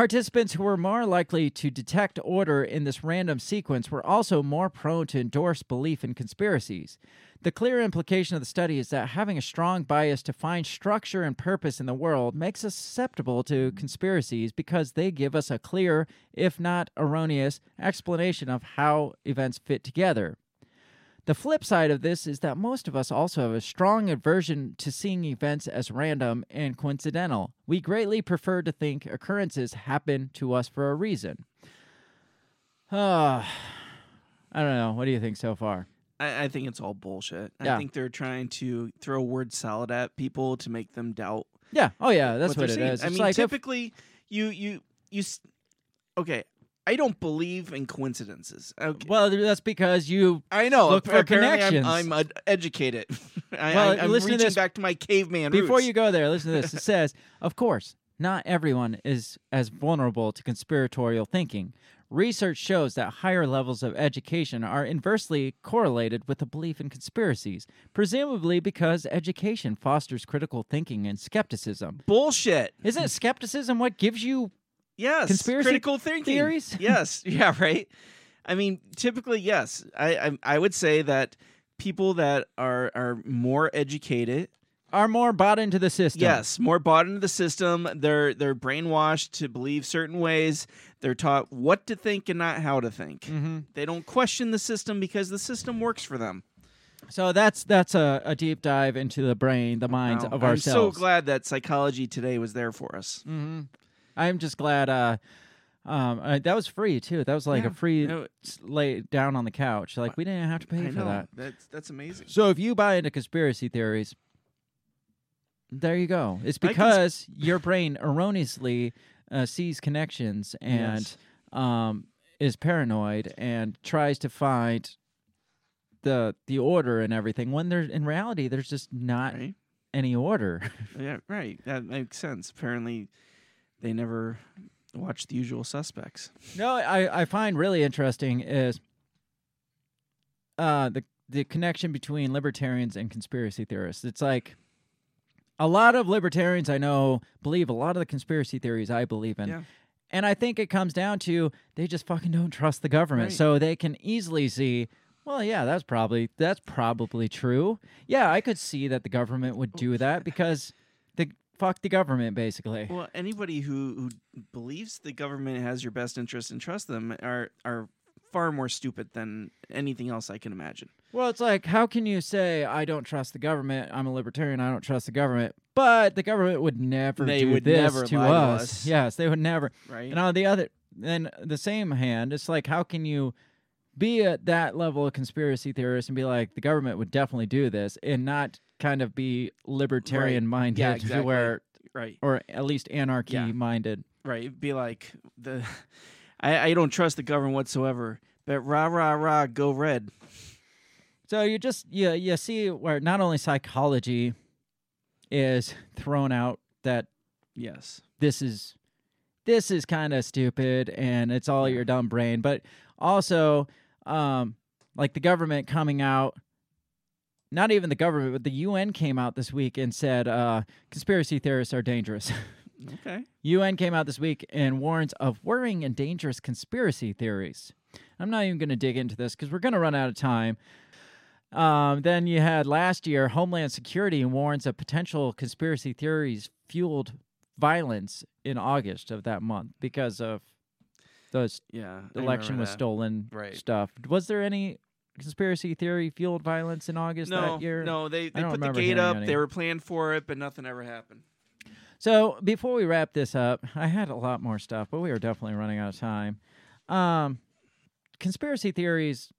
Participants who were more likely to detect order in this random sequence were also more prone to endorse belief in conspiracies. The clear implication of the study is that having a strong bias to find structure and purpose in the world makes us susceptible to conspiracies because they give us a clear, if not erroneous, explanation of how events fit together. The flip side of this is that most of us also have a strong aversion to seeing events as random and coincidental. We greatly prefer to think occurrences happen to us for a reason. Ah, I don't know. What do you think so far? I, I think it's all bullshit. Yeah. I think they're trying to throw word salad at people to make them doubt. Yeah. Oh, yeah. That's what, they're it saying. is. I It's mean, like if- typically, you you you. s- Okay, I don't believe in coincidences. Okay. well, that's because you I know. look for apparently connections. I'm, I'm ed- educated. I, Well, I, am uh, listen to this- back to my caveman Before roots. you go there, listen to this. It says, of course, not everyone is as vulnerable to conspiratorial thinking. Research shows that higher levels of education are inversely correlated with a belief in conspiracies, presumably because education fosters critical thinking and skepticism. bullshit. Isn't skepticism what gives you Yes, Conspiracy critical thinking theories? yes, yeah, right. I mean, typically, yes. I, I I would say that people that are are more educated, are more bought into the system? yes, more bought into the system. They're they're brainwashed to believe certain ways. They're taught what to think and not how to think. Mhm. They don't question the system because the system works for them. So that's that's a, a deep dive into the brain, the minds Wow. of I'm ourselves. so glad that psychology today was there for us. hmm I'm just glad. Uh, um, uh, that was free too. That was like Yeah, a free no, s- lay down on the couch. Like we didn't have to pay I for know that. that's that's amazing. So if you buy into conspiracy theories, there you go. It's I cons- because your brain erroneously uh, sees connections and Yes. um, is paranoid and tries to find the the order and everything. When there in reality, there's just not Right? any order. Yeah, right. That makes sense. Apparently, they never watched The Usual Suspects. No, I, I find really interesting is uh, the the connection between libertarians and conspiracy theorists. It's like a lot of libertarians I know believe a lot of the conspiracy theories I believe in. Yeah. And I think it comes down to they just fucking don't trust the government. Right. So they can easily see, well, yeah, that's probably that's probably true. Yeah, I could see that the government would do that because the fuck the government basically. Well, anybody who, who believes the government has your best interest and trust them are are far more stupid than anything else I can imagine. Well, it's like, how can you say I don't trust the government? I'm a libertarian. I don't trust the government, but the government would never They do would this never to lie to us. us. Yes, they would never. Right. And on the other, then the same hand, it's like, how can you be at that level of conspiracy theorist and be like, the government would definitely do this, and not kind of be libertarian minded, Yeah, exactly. where, Right. or at least anarchy Yeah. minded. Right. Be like the I, I don't trust the government whatsoever. But rah rah rah go red. So you just you you see where not only psychology is thrown out that Yes. this is this is kind of stupid and it's all your dumb brain, but also um like the government coming out not even the government, but the UN came out this week and said uh, conspiracy theorists are dangerous. Okay. UN came out this week and warns of worrying and dangerous conspiracy theories. I'm not even going to dig into this because we're going to run out of time. Um, then you had last year Homeland Security warns of potential conspiracy theories fueled violence in August of that month because of those Yeah, the election was that. stolen Right. stuff. Was there any conspiracy theory fueled violence in August No, that year? no, they they put the gate up. They were planning for it, but nothing ever happened. So before we wrap this up, I had a lot more stuff, but we are definitely running out of time. Um, conspiracy theories,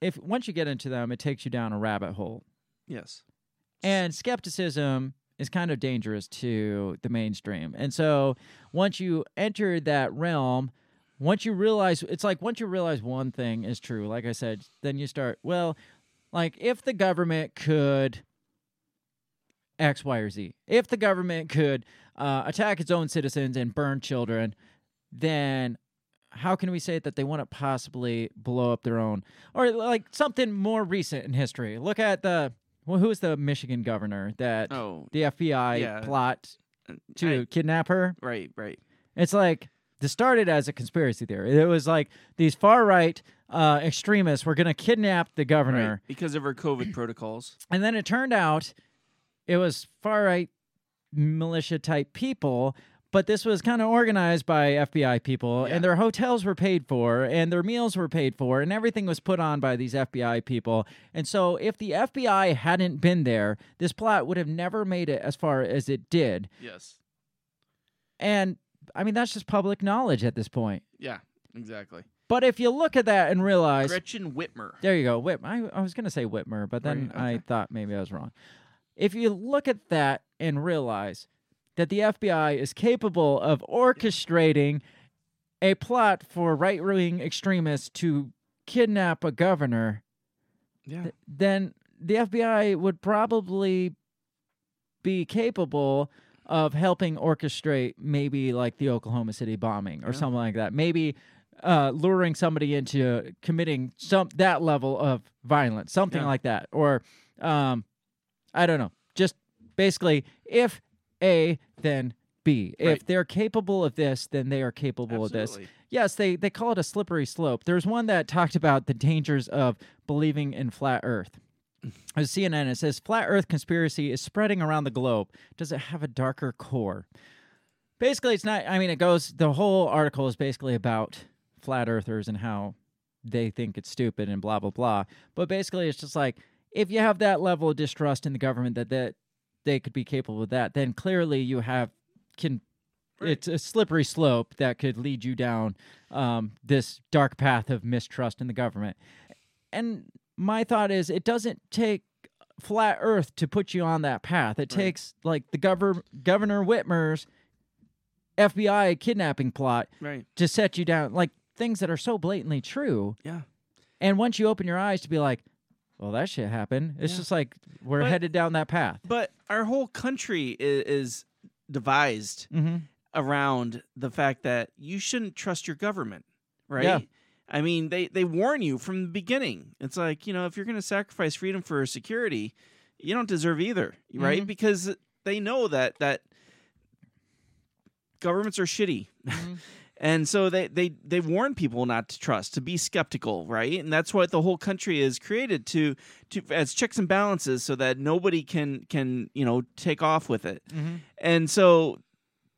if once you get into them, it takes you down a rabbit hole, Yes. and skepticism is kind of dangerous to the mainstream. And so once you enter that realm, once you realize it's like once you realize one thing is true, like I said, then you start well, like if the government could X, Y, or Z. If the government could uh, attack its own citizens and burn children, then how can we say that they wouldn't possibly blow up their own? Or like something more recent in history. Look at the well, who was the Michigan governor that Oh, the FBI yeah. plot to I- kidnap her? Right, right. It's like this started as a conspiracy theory. It was like these far right uh, extremists were going to kidnap the governor. Right. Because of her COVID protocols. And then it turned out it was far right militia type people, but this was kind of organized by FBI people, and their hotels were paid for, and their meals were paid for, and everything was put on by these FBI people. And so, if the FBI hadn't been there, this plot would have never made it as far as it did. Yes. And I mean, that's just public knowledge at this point. Yeah, exactly. But if you look at that and realize Gretchen Whitmer. there you go. Whit. I, I was going to say Whitmer, but then Right, I thought maybe I was wrong. If you look at that and realize that the FBI is capable of orchestrating a plot for right wing extremists to kidnap a governor, Yeah. th- then the FBI would probably be capable of helping orchestrate maybe like the Oklahoma City bombing or Yeah. something like that. Maybe uh, luring somebody into committing some that level of violence, something Yeah. like that, or um, I don't know. Just basically, if A, then B. If they're capable of this, then they are capable of this. Yes, they they call it a slippery slope. There's one that talked about the dangers of believing in flat Earth. It CNN. It says flat Earth conspiracy is spreading around the globe. Does it have a darker core? Basically, it's not. I mean, it goes. The whole article is basically about flat earthers and how they think it's stupid and blah blah blah. But basically, it's just like if you have that level of distrust in the government that that they could be capable of that, then clearly you have can. It's a slippery slope that could lead you down um, this dark path of mistrust in the government. And my thought is, it doesn't take flat Earth to put you on that path. It takes like the governor Governor Whitmer's FBI kidnapping plot Right. to set you down, like things that are so blatantly true. Yeah. And once you open your eyes to be like, well, that shit happened. It's Yeah. just like we're But- headed down that path. But our whole country is, is devised Mhm. around the fact that you shouldn't trust your government, right? Yeah. I mean, they they warn you from the beginning. It's like you know, if you're going to sacrifice freedom for security, you don't deserve either, right? Mhm. Because they know that that governments are shitty. Mm-hmm. And so they, they they warn people not to trust, to be skeptical, right? And that's what the whole country is created to to as checks and balances, so that nobody can can you know take off with it. Mhm. And so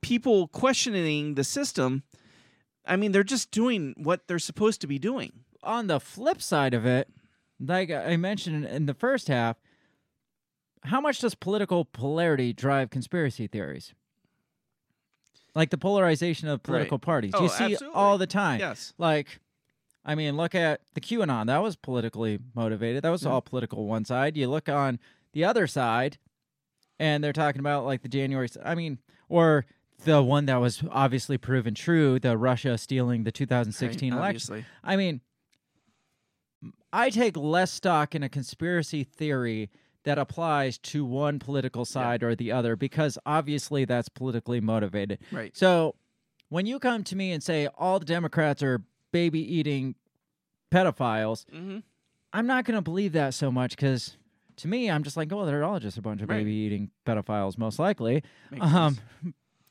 people questioning the system, I mean, they're just doing what they're supposed to be doing. on the flip side of it, like I mentioned in the first half, how much does political polarity drive conspiracy theories? Like the polarization of political Right. parties. Oh, you see absolutely. all the time. Yes. Like, I mean, look at the QAnon. That was politically motivated. That was Yeah. all political one side. You look on the other side, and they're talking about like the January. I mean, or the one that was obviously proven true, the Russia stealing the 2016 Right, election. obviously. I mean, I take less stock in a conspiracy theory that applies to one political side or the other because obviously that's politically motivated. Right. So when you come to me and say all the Democrats are baby eating pedophiles, Mhm. I'm not going to believe that so much because to me, I'm just like, oh, they're all just a bunch of Right. baby eating pedophiles, most likely. Um,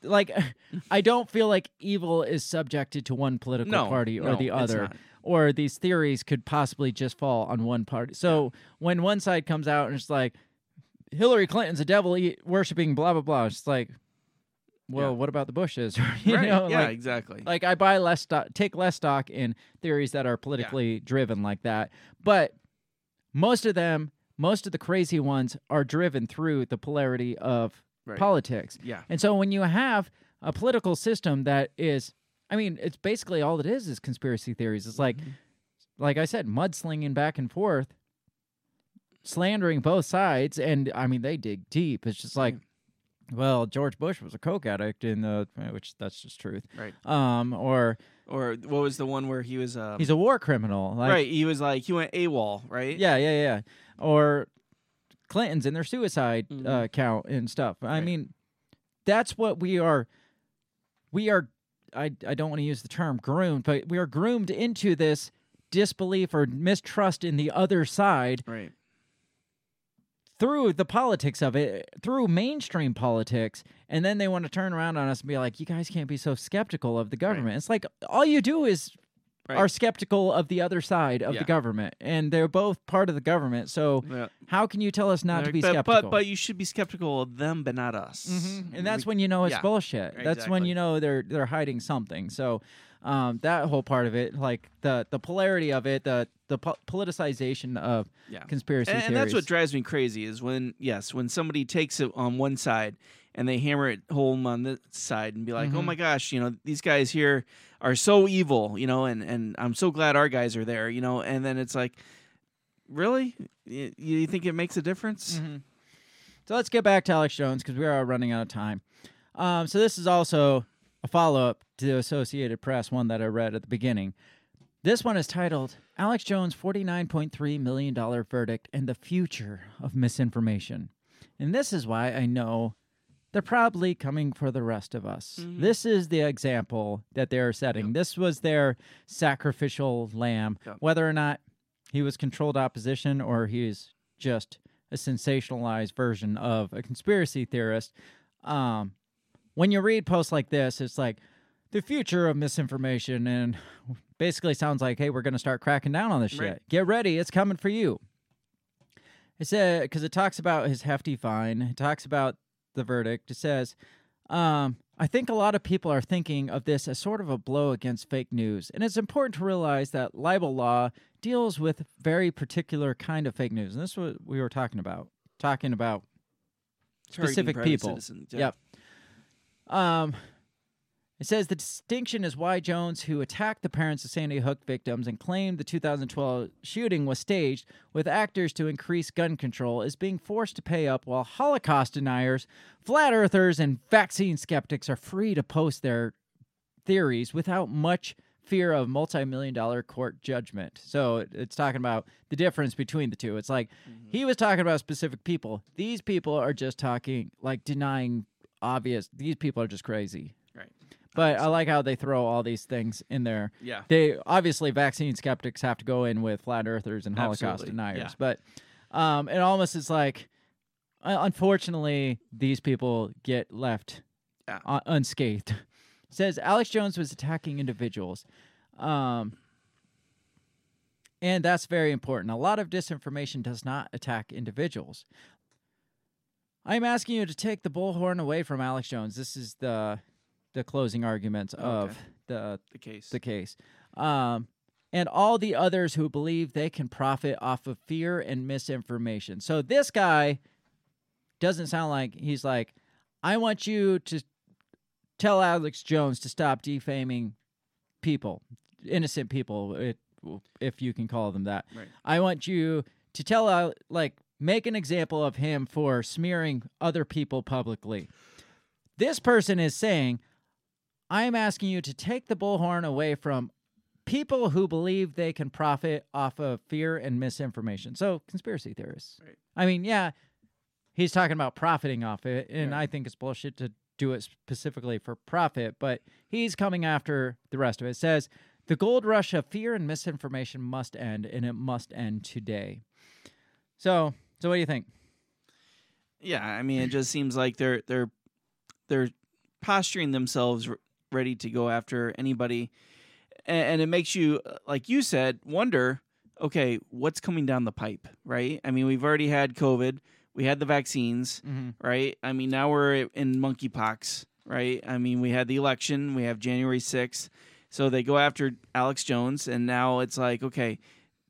like, I don't feel like evil is subjected to one political No, party or no, the other, or these theories could possibly just fall on one party. So when one side comes out and it's like, Hillary Clinton's a devil worshiping, blah blah blah, it's like, well, Yeah. what about the Bushes? you Right, know, yeah, like- exactly. Like I buy less stock, take less stock in theories that are politically driven like that. But most of them, most of the crazy ones, are driven through the polarity of Right. politics. Yeah. And so when you have a political system that is, I mean, it's basically all it is is conspiracy theories. It's like, Mm-hmm. like I said, mudslinging back and forth, slandering both sides, and I mean they dig deep. It's just like, well, George Bush was a coke addict in the, which that's just truth, Right. Um, or Or what was the one where he was? Um, he's a war criminal, like, right. He was like he went AWOL, right? Yeah, yeah, yeah. Or Clintons and their suicide Mm-hmm. uh, count and stuff. I mean, that's what we are. We are. I I don't want to use the term groomed, but we are groomed into this disbelief or mistrust in the other side Right. through the politics of it, through mainstream politics, and then they want to turn around on us and be like, "You guys can't be so skeptical of the government." It's like all you do is Right. are skeptical of the other side of Yeah. the government, and they're both part of the government. So Yeah. how can you tell us not to be but, skeptical? But but you should be skeptical of them, but not us. Mhm. And that's We- when you know it's yeah, bullshit. That's when you know they're they're hiding something. So um, that whole part of it, like the the polarity of it, the the po- politicization of Yeah. conspiracy and, and that's what drives me crazy is when yes when somebody takes it on one side and they hammer it home on this side and be like oh Mhm. my gosh you know these guys here are so evil you know and and i'm so glad our guys are there you know and then it's like really you, you think it makes a difference Mhm. So let's get back to Alex Jones because we are running out of time. Um, so this is also a follow up to the Associated Press one that I read at the beginning. This one is titled Alex Jones $49.3 million verdict and the future of misinformation. And this is why I know they're probably coming for the rest of us. This is the example that they're setting. This was their sacrificial lamb, whether or not he was controlled opposition or he's just a sensationalized version of a conspiracy theorist. Um, when you read posts like this, it's like the future of misinformation, and basically sounds like, hey, we're going to start cracking down on this shit. Right. Get ready, it's coming for you. It said because it talks about his hefty fine. It talks about the verdict. It says, um, I think a lot of people are thinking of this as sort of a blow against fake news, and it's important to realize that libel law deals with very particular kind of fake news, and this is what we were talking about. Talking about Targeting specific people. citizens, yeah. Yep. Um, it says the distinction is why Jones, who attacked the parents of Sandy Hook victims and claimed the 2012 shooting was staged with actors to increase gun control, is being forced to pay up while Holocaust deniers, flat earthers, and vaccine skeptics are free to post their theories without much fear of multi-million dollar court judgment. So it's talking about the difference between the two. It's like mm-hmm. he was talking about specific people. These people are just talking like denying obvious. These people are just crazy. Right. But I like how they throw all these things in there. Yeah. They obviously vaccine skeptics have to go in with flat earthers and Holocaust Absolutely, deniers. yeah. But um, it almost is like, uh, unfortunately, these people get left Yeah. uh, unscathed. It says Alex Jones was attacking individuals. Um, and that's very important. A lot of disinformation does not attack individuals. I'm asking you to take the bullhorn away from Alex Jones. This is the the closing arguments of Okay. the The case. the case. Um, and all the others who believe they can profit off of fear and misinformation. So this guy doesn't sound like he's like, I want you to tell Alex Jones to stop defaming people, innocent people, it, if you can call them that. Right. I want you to tell, Al- like, make an example of him for smearing other people publicly. This person is saying, I'm asking you to take the bullhorn away from people who believe they can profit off of fear and misinformation. So, conspiracy theorists. Right. I mean, yeah, he's talking about profiting off it, and I think it's bullshit to do it specifically for profit, but he's coming after the rest of it. It says, the gold rush of fear and misinformation must end, and it must end today. So, so what do you think? Yeah, I mean, it just seems like they're they're they're posturing themselves ready to go after anybody, and, it makes you, like you said, wonder. Okay, what's coming down the pipe, right? I mean, we've already had COVID, we had the vaccines, Mhm. right? I mean, now we're in monkeypox, right? I mean, we had the election, we have January 6th. So they go after Alex Jones, and now it's like, okay,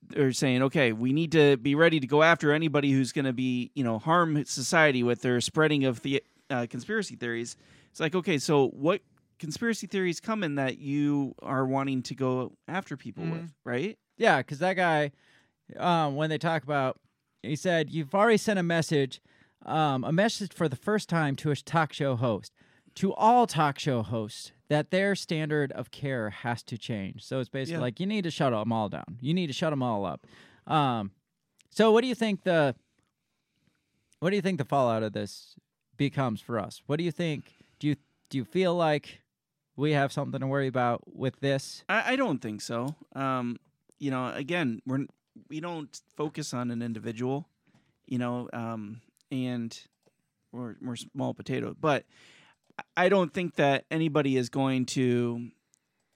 they're saying, okay, we need to be ready to go after anybody who's going to be, you know, harm society with their spreading of the uh, conspiracy theories. It's like, okay, so what conspiracy theories come in that you are wanting to go after people Mhm. with, right? Yeah, because that guy, um, when they talk about, he said, You've already sent a message, um, a message for the first time to a talk show host, to all talk show hosts, that their standard of care has to change. So it's basically Yeah. like, you need to shut them all down. You need to shut them all up. Um, so what do you think the, what do you think the fallout of this becomes for us? What do you think? Do you do you feel like we have something to worry about with this? I, I don't think so. Um, you know, again, we're we don't focus on an individual, you know, um, and we're we're small potato, but I don't think that anybody is going to.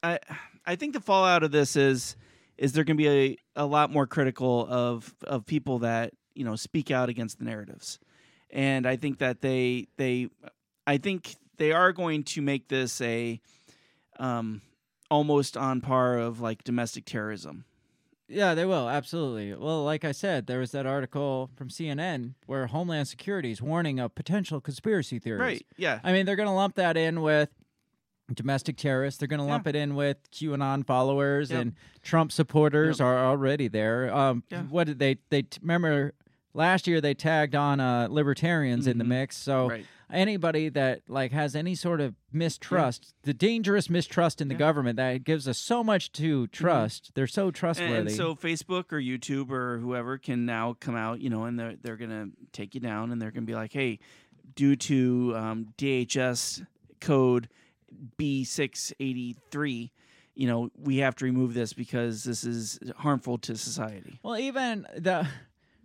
I I think the fallout of this is is there going to be a, a lot more critical of of people that you know speak out against the narratives, and I think that they they I think they are going to make this a um almost on par of like domestic terrorism. Yeah, they will absolutely. Well, like I said, there was that article from CNN where Homeland Security is warning of potential conspiracy theories. Right, yeah. I mean, they're going to lump that in with domestic terrorists. They're going to lump it in with QAnon followers Yep. and Trump supporters are already there. Um, Yeah. What did they? They t- remember last year they tagged on uh, libertarians in the Mhm. mix. So Right. Anybody that like has any sort of mistrust, the dangerous mistrust in the Yeah. government that gives us so much to trust. They're so And, trustworthy. and so Facebook or YouTube or whoever can now come out, you know, and they're they're gonna take you down and they're gonna be like, hey, due to um, DHS code B six eighty three, you know, we have to remove this because this is harmful to society. Well, even the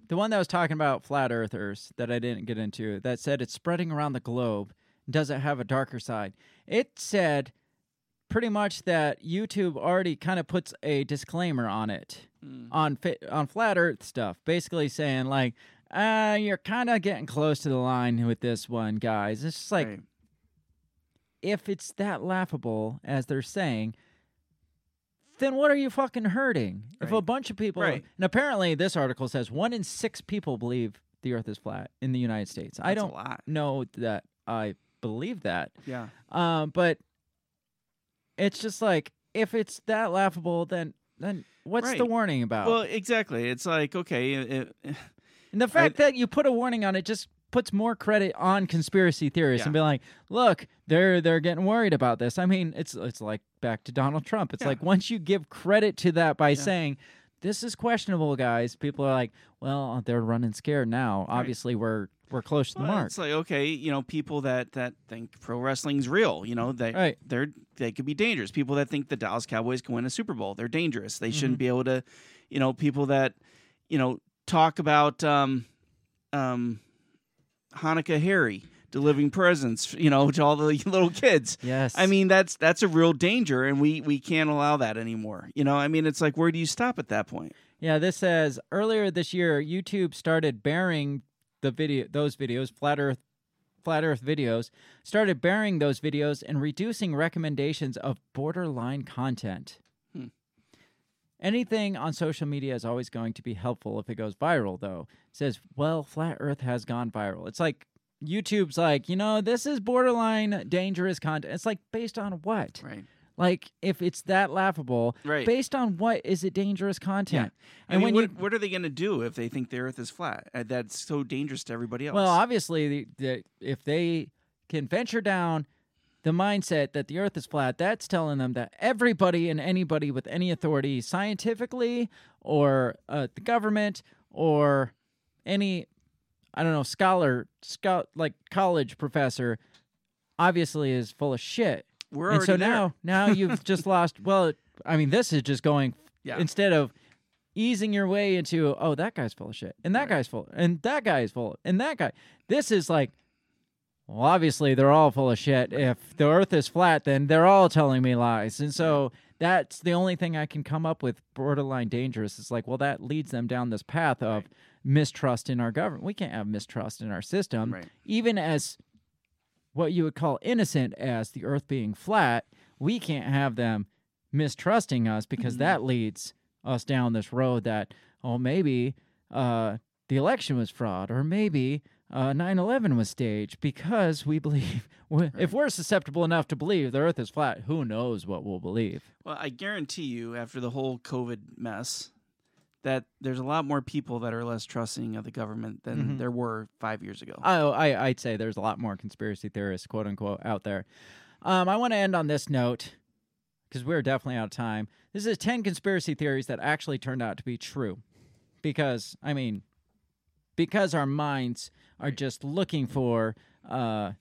the one that was talking about flat earthers that I didn't get into that said it's spreading around the globe. Does it have a darker side? It said pretty much that YouTube already kind of puts a disclaimer on it on fi- on flat earth stuff, basically saying like, uh, you're kind of getting close to the line with this one, guys. It's just like Right. if it's that laughable as they're saying, then what are you fucking hurting? If a bunch of people, Right. and apparently this article says one in six people believe the Earth is flat in the United States. I That's a don't know that I believe that. Yeah. Um, but it's just like if it's that laughable, then then what's the warning about? Well, exactly. It's like okay, it, it- And the fact that you put a warning on it just puts more credit on conspiracy theorists and be like, look, they're they're getting worried about this. I mean, it's it's like back to Donald Trump. It's Yeah. like once you give credit to that by saying this is questionable, guys, people are like, well, they're running scared now. Obviously, we're we're close to the mark. It's like okay, you know, people that that think pro wrestling's real, you know, they Right. they're they could be dangerous. People that think the Dallas Cowboys can win a Super Bowl, they're dangerous. They shouldn't Mhm. be able to, you know, people that, you know, talk about um um Hanukkah Harry delivering presents, you know, to all the little kids. Yes. I mean, that's that's a real danger and we we can't allow that anymore. You know, I mean, it's like where do you stop at that point? Yeah, this says earlier this year, YouTube started bearing the video, those videos, flat Earth, flat Earth videos, started bearing those videos and reducing recommendations of borderline content. Anything on social media is always going to be helpful if it goes viral, though. It says, well, flat Earth has gone viral. It's like YouTube's like, you know, this is borderline dangerous content. It's like based on what? Right. Like if it's that laughable, Right. based on what is it dangerous content? I And mean, when what, you what are they going to do if they think the Earth is flat? Uh, that's so dangerous to everybody else. Well, obviously, the, the, if they can venture down the mindset that the Earth is flat, that's telling them that everybody and anybody with any authority, scientifically or uh, the government or any, I don't know, scholar, scout like college professor, obviously is full of shit. We're and so there. now, now you've just lost. Well, I mean, this is just going Yeah. instead of easing your way into oh that guy's full of shit and that guy's full and that guy is full and that guy. This is like well, obviously they're all full of shit. If the earth is flat, then they're all telling me lies. And so that's the only thing I can come up with borderline dangerous. It's like, well, that leads them down this path of mistrust in our government. We can't have mistrust in our system. Right. Even as what you would call innocent as the earth being flat, we can't have them mistrusting us because Mhm. that leads us down this road that, oh, maybe uh, the election was fraud or maybe uh, 9-11 was staged because we believe we- if we're susceptible enough to believe the earth is flat who knows what we'll believe Well, I guarantee you, after the whole COVID mess, that there's a lot more people that are less trusting of the government than Mhm. there were five years ago. Oh, I, I'd say there's a lot more conspiracy theorists, quote unquote, out there. Um, I want to end on this note because we're definitely out of time. This is 10 conspiracy theories that actually turned out to be true. Because, I mean, because our minds are just looking for uh,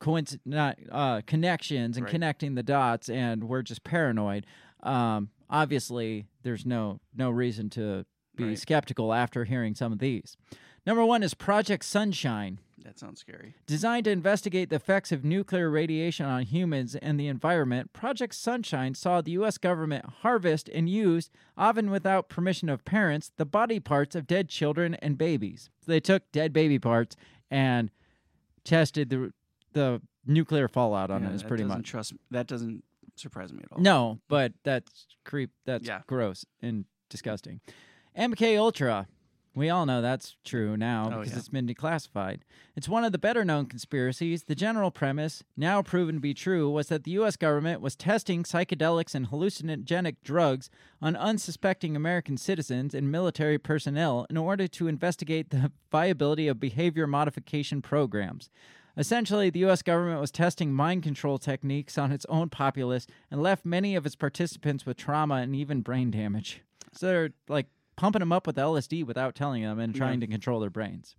coinc- not, uh, connections and Right. connecting the dots, and we're just paranoid. Um, obviously, there's no no reason to be Right. skeptical after hearing some of these. Number one is Project Sunshine. that sounds scary. Designed to investigate the effects of nuclear radiation on humans and the environment, Project Sunshine saw the U.S. government harvest and use, often without permission of parents, the body parts of dead children and babies. So they took dead baby parts and tested the the nuclear fallout on Yeah, it. Is that pretty doesn't much Trust that doesn't surprise me at all. no, but that's creep. That's Yeah. gross and disgusting. MK Ultra. We all know that's true now Oh, because yeah. it's been declassified. It's one of the better known conspiracies. The general premise, now proven to be true, was that the U.S. government was testing psychedelics and hallucinogenic drugs on unsuspecting American citizens and military personnel in order to investigate the viability of behavior modification programs. Essentially, the U.S. government was testing mind control techniques on its own populace and left many of its participants with trauma and even brain damage. So they're like pumping them up with LSD without telling them and trying to control their brains.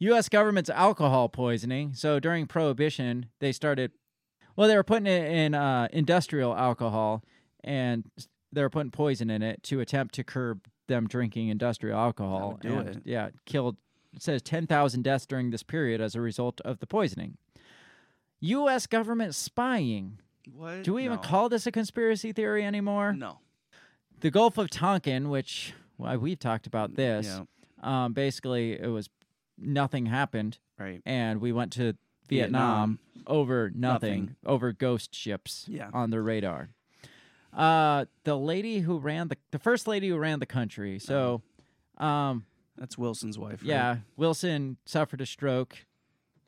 U.S. government's alcohol poisoning. So during Prohibition, they started, well, they were putting it in uh, industrial alcohol and they were putting poison in it to attempt to curb them drinking industrial alcohol. do and, it. Yeah, it killed, it says 10,000 deaths during this period as a result of the poisoning. U.S. government spying. What? Do we even call this a conspiracy theory anymore? No. The Gulf of Tonkin, which well, we've talked about this. Yeah. Um, basically, it was nothing happened, Right. and we went to Vietnam. Vietnam, over nothing, Nothing. over ghost ships Yeah. on their radar. Uh, the lady who ran the the first lady who ran the country. So, um, That's Wilson's wife. right? yeah, Wilson suffered a stroke,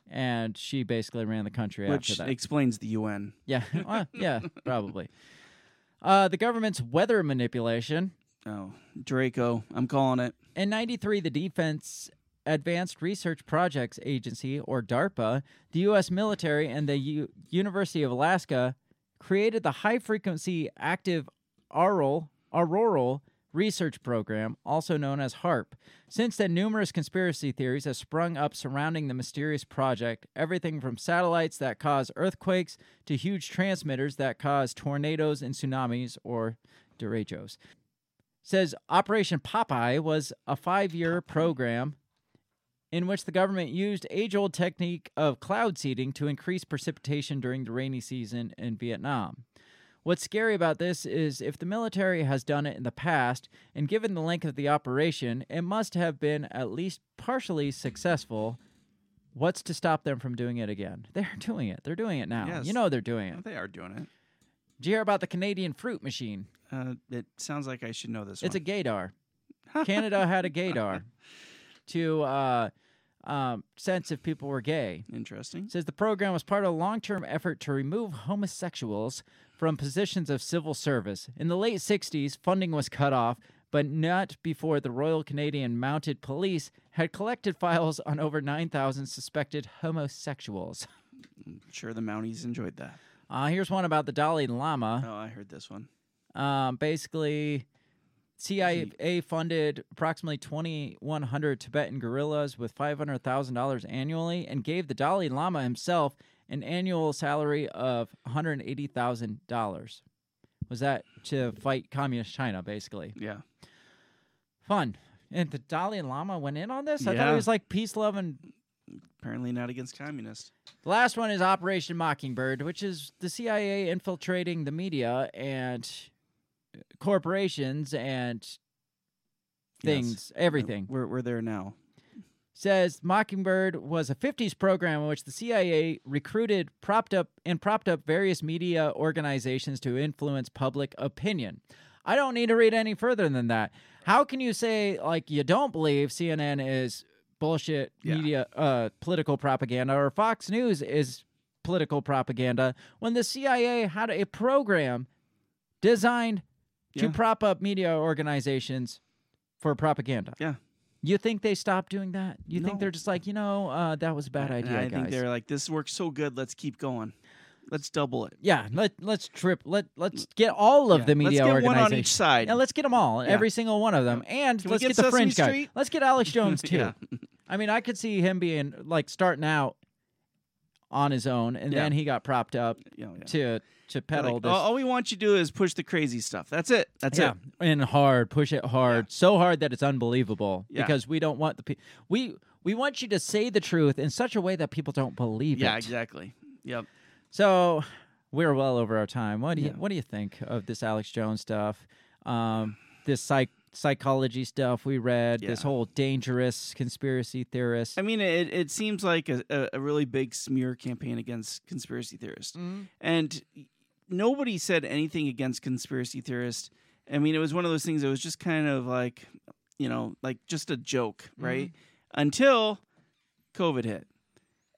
and she basically ran the country Which after that. explains the UN. Yeah, well, yeah, probably. Uh, the government's weather manipulation. Oh, Draco. I'm calling it. In 93, the Defense Advanced Research Projects Agency, or DARPA, the U.S. military, and the U- University of Alaska created the High Frequency Active Auroral, Auroral Research Program, also known as HAARP. Since then, numerous conspiracy theories have sprung up surrounding the mysterious project, everything from satellites that cause earthquakes to huge transmitters that cause tornadoes and tsunamis, or derechos says Operation Popeye was a five year program in which the government used age old technique of cloud seeding to increase precipitation during the rainy season in Vietnam. What's scary about this is if the military has done it in the past, and given the length of the operation, it must have been at least partially successful. What's to stop them from doing it again? They're doing it. They're doing it now. Yes. You know they're doing it. They are doing it. Do you hear about the Canadian fruit machine? Uh, it sounds like I should know this. It's a one. gaydar. Canada had a gaydar to uh, um, sense if people were gay. Interesting. says the program was part of a long-term effort to remove homosexuals from positions of civil service. In the late 60s, funding was cut off, but not before the Royal Canadian Mounted Police had collected files on over 9,000 suspected homosexuals. I'm sure the Mounties enjoyed that. Uh, here's one about the Dalai Lama. Oh, I heard this one. Um, basically, CIA funded approximately 2,100 Tibetan guerrillas with $500,000 annually and gave the Dalai Lama himself an annual salary of $180,000. Was that to fight communist China, basically? Yeah. Fun. And the Dalai Lama went in on this? I thought Yeah. he was like peace, love, and Apparently not against communists. the last one is Operation Mockingbird, which is the CIA infiltrating the media and corporations and things, Yes. everything. We're we're there now. Says Mockingbird was a 50s program in which the CIA recruited, propped up, and propped up various media organizations to influence public opinion. I don't need to read any further than that. How can you say like you don't believe CNN is bullshit Yeah. media uh, political propaganda or Fox News is political propaganda when the CIA had a program designed to prop up media organizations for propaganda? Yeah. You think they stopped doing that? You think they're just like, you know, uh, that was a bad And idea, I guys. think they're like, this works so good. Let's keep going. Let's double it. yeah, let let's trip. Let let's get all of Yeah, the let's media get one on each side. Yeah, let's get them all, Yeah. every single one of them, and Can let's get get, the fringe guy. Let's get Alex Jones too. Yeah. I mean, I could see him being like starting out on his own, and then he got propped up yeah. to to They're like, this. all, all we want you to do is push the crazy stuff. That's it. That's yeah, it. and hard, push it hard, so hard that it's unbelievable. Yeah. Because we don't want the pe- we we want you to say the truth in such a way that people don't believe Yeah, it. Yeah, exactly. Yep. So we're well over our time. What do you What do you think of this Alex Jones stuff? Um, this psych psychology stuff we read. This whole dangerous conspiracy theorist. I mean, it, it seems like a, a, a really big smear campaign against conspiracy theorists. Mm-hmm. And nobody said anything against conspiracy theorists. I mean, it was one of those things that was just kind of like, you know, like just a joke, right? Until COVID hit.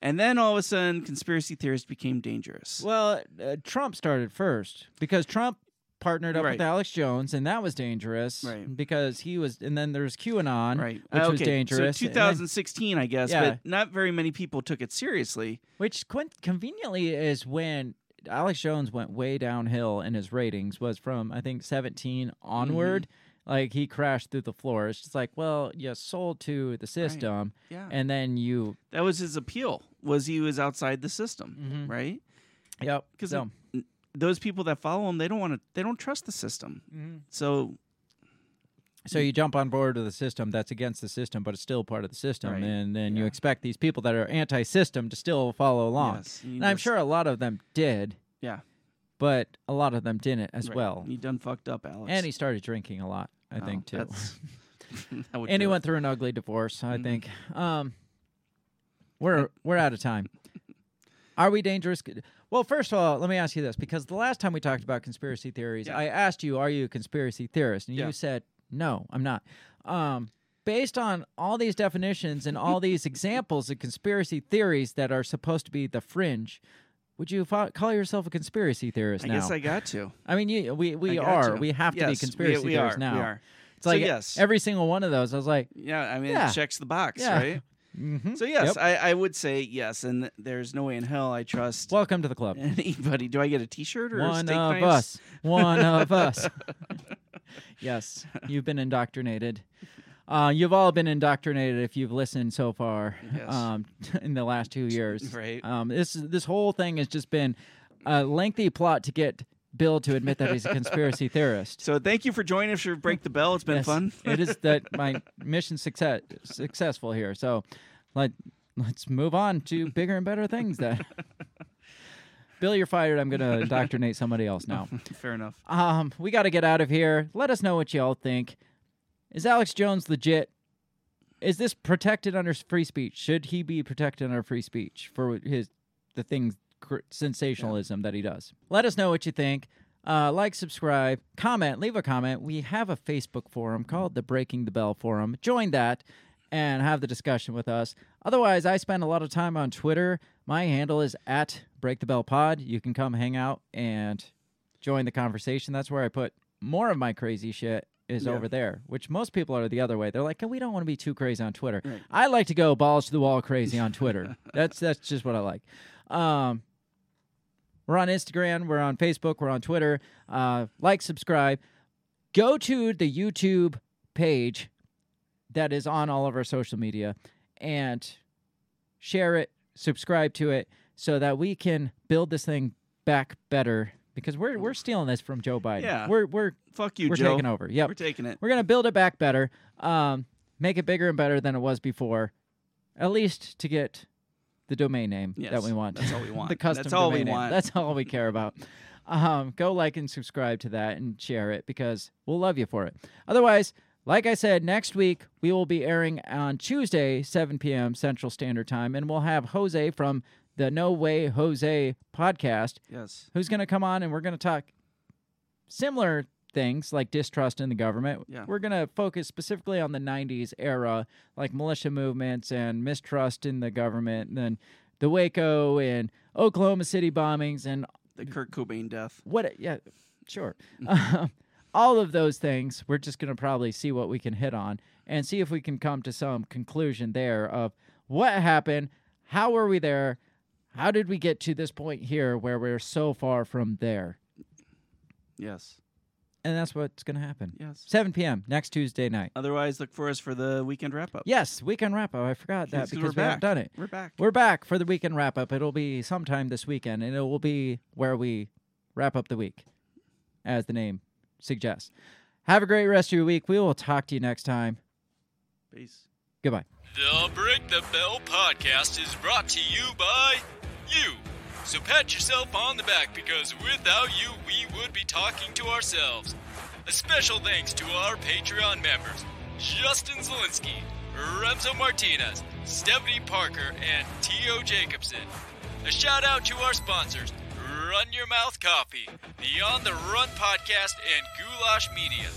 And then all of a sudden, conspiracy theorists became dangerous. Well, uh, Trump started first because Trump partnered up Right. with Alex Jones, and that was dangerous. Right. Because he was, and then there's QAnon, Right. which Uh, was okay, dangerous. So and then- 2016, I guess, Yeah. but not very many people took it seriously. which conveniently is when Alex Jones went way downhill in his ratings. Was from I think 17 onward. Mm-hmm. Like he crashed through the floor. It's just like, well, you sold to the system, Yeah. and then you, That was his appeal. Was he was outside the system, Mhm. right? yep. Because so, those people that follow him, they don't want to. They don't trust the system. Mhm. So so you jump on board with the system that's against the system, but it's still part of the system, Right. and then you expect these people that are anti-system to still follow along. Yes, and I'm sure a lot of them did, yeah, but a lot of them didn't as right. well. He done fucked up, Alex. And he started drinking a lot, I Oh, think too. that's- that would and he went through an ugly divorce. I Mhm. think. Um, we're we're out of time. Are we dangerous? Well, first of all, let me ask you this: because the last time we talked about conspiracy theories, Yeah. I asked you, "Are you a conspiracy theorist?" and Yeah. you said, "No, I'm not." Um, based on all these definitions and all these examples of conspiracy theories that are supposed to be the fringe, would you fo- call yourself a conspiracy theorist now? I now? guess I got to. I mean, you, we we I got are. to. We have to Yes, be we- conspiracy we theorists are, now. we are. It's So like yes. every single one of those. I was like, Yeah, I mean, Yeah. it checks the box, Yeah. right? mhm. So yes, Yep. I, I would say yes, and there's no way in hell I trust welcome to the club. anybody. Do I get a T-shirt or One steak of knives? us. One of us. yes, you've been indoctrinated. Uh, you've all been indoctrinated if you've listened so far Yes. um, in the last two years. Right. Um, this this whole thing has just been a lengthy plot to get Bill to admit that he's a conspiracy theorist. So thank you for joining us for Break the Bell. It's been Yes, fun. it is that my mission success successful here. So let let's move on to bigger and better things. That Bill, you're fired. I'm going to indoctrinate somebody else now. Fair enough. Um, we got to get out of here. Let us know what y'all think. Is Alex Jones legit? Is this protected under free speech? Should he be protected under free speech for his the things sensationalism that he does? Let us know what you think. Uh, like, subscribe, comment, leave a comment. We have a Facebook forum called the Breaking the Bell Forum. Join that and have the discussion with us. Otherwise, I spend a lot of time on Twitter. My handle is at Break the Bell Pod. You can come hang out and join the conversation. That's where I put more of my crazy shit is Yeah. over there, which most people are the other way. They're like, we don't want to be too crazy on Twitter. Right. I like to go balls to the wall crazy on Twitter. that's that's just what I like. Um, we're on Instagram, we're on Facebook, we're on Twitter. Uh, like, subscribe. Go to the YouTube page that is on all of our social media and share it, subscribe to it, so that we can build this thing back better. Because we're we're stealing this from Joe Biden. Yeah. we're we're Fuck you, we're Joe. taking over. Yep, We're taking it. we're gonna build it back better. Um, make it bigger and better than it was before, at least to get the domain name that we want. that's all we want. the custom That's all we name. want. That's all we care about. Um, go like and subscribe to that and share it because we'll love you for it. Otherwise, Like I said, next week we will be airing on Tuesday, 7 p.m. Central Standard Time, and we'll have Jose from the No Way Jose podcast. Yes. Who's going to come on and we're going to talk similar things like distrust in the government. Yeah. We're going to focus specifically on the 90s era, like militia movements and mistrust in the government, and then the Waco and Oklahoma City bombings and The Kurt Cobain death. what yeah sure Um, all of those things we're just going to probably see what we can hit on and see if we can come to some conclusion there of what happened how were we there how did we get to this point here where we're so far from there? Yes. and that's what's going to happen. Yes. 7 p.m next tuesday night. Otherwise, look for us for the weekend wrap up. yes weekend wrap up i forgot that because we're we haven't done it. We're back. we're back for the weekend wrap up it'll be sometime this weekend and it will be where we wrap up the week as the name suggests. Have a great rest of your week. We will talk to you next time. Peace. goodbye. The Break the Bell podcast is brought to you by you. So pat yourself on the back because without you, we would be talking to ourselves. A special thanks to our Patreon members Justin Zielinski, Remzo Martinez, Stephanie Parker, and T.O. Jacobson. A shout out to our sponsors Run Your Mouth Coffee, the On the Run podcast, and Goulash Media.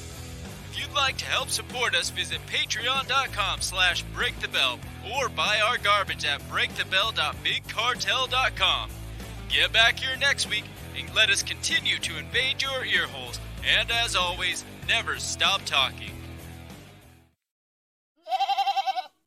If you'd like to help support us, visit patreon.com slash breakthebell or buy our garbage at breakthebell.bigcartel.com. Get back here next week and let us continue to invade your earholes. And as always, never stop talking.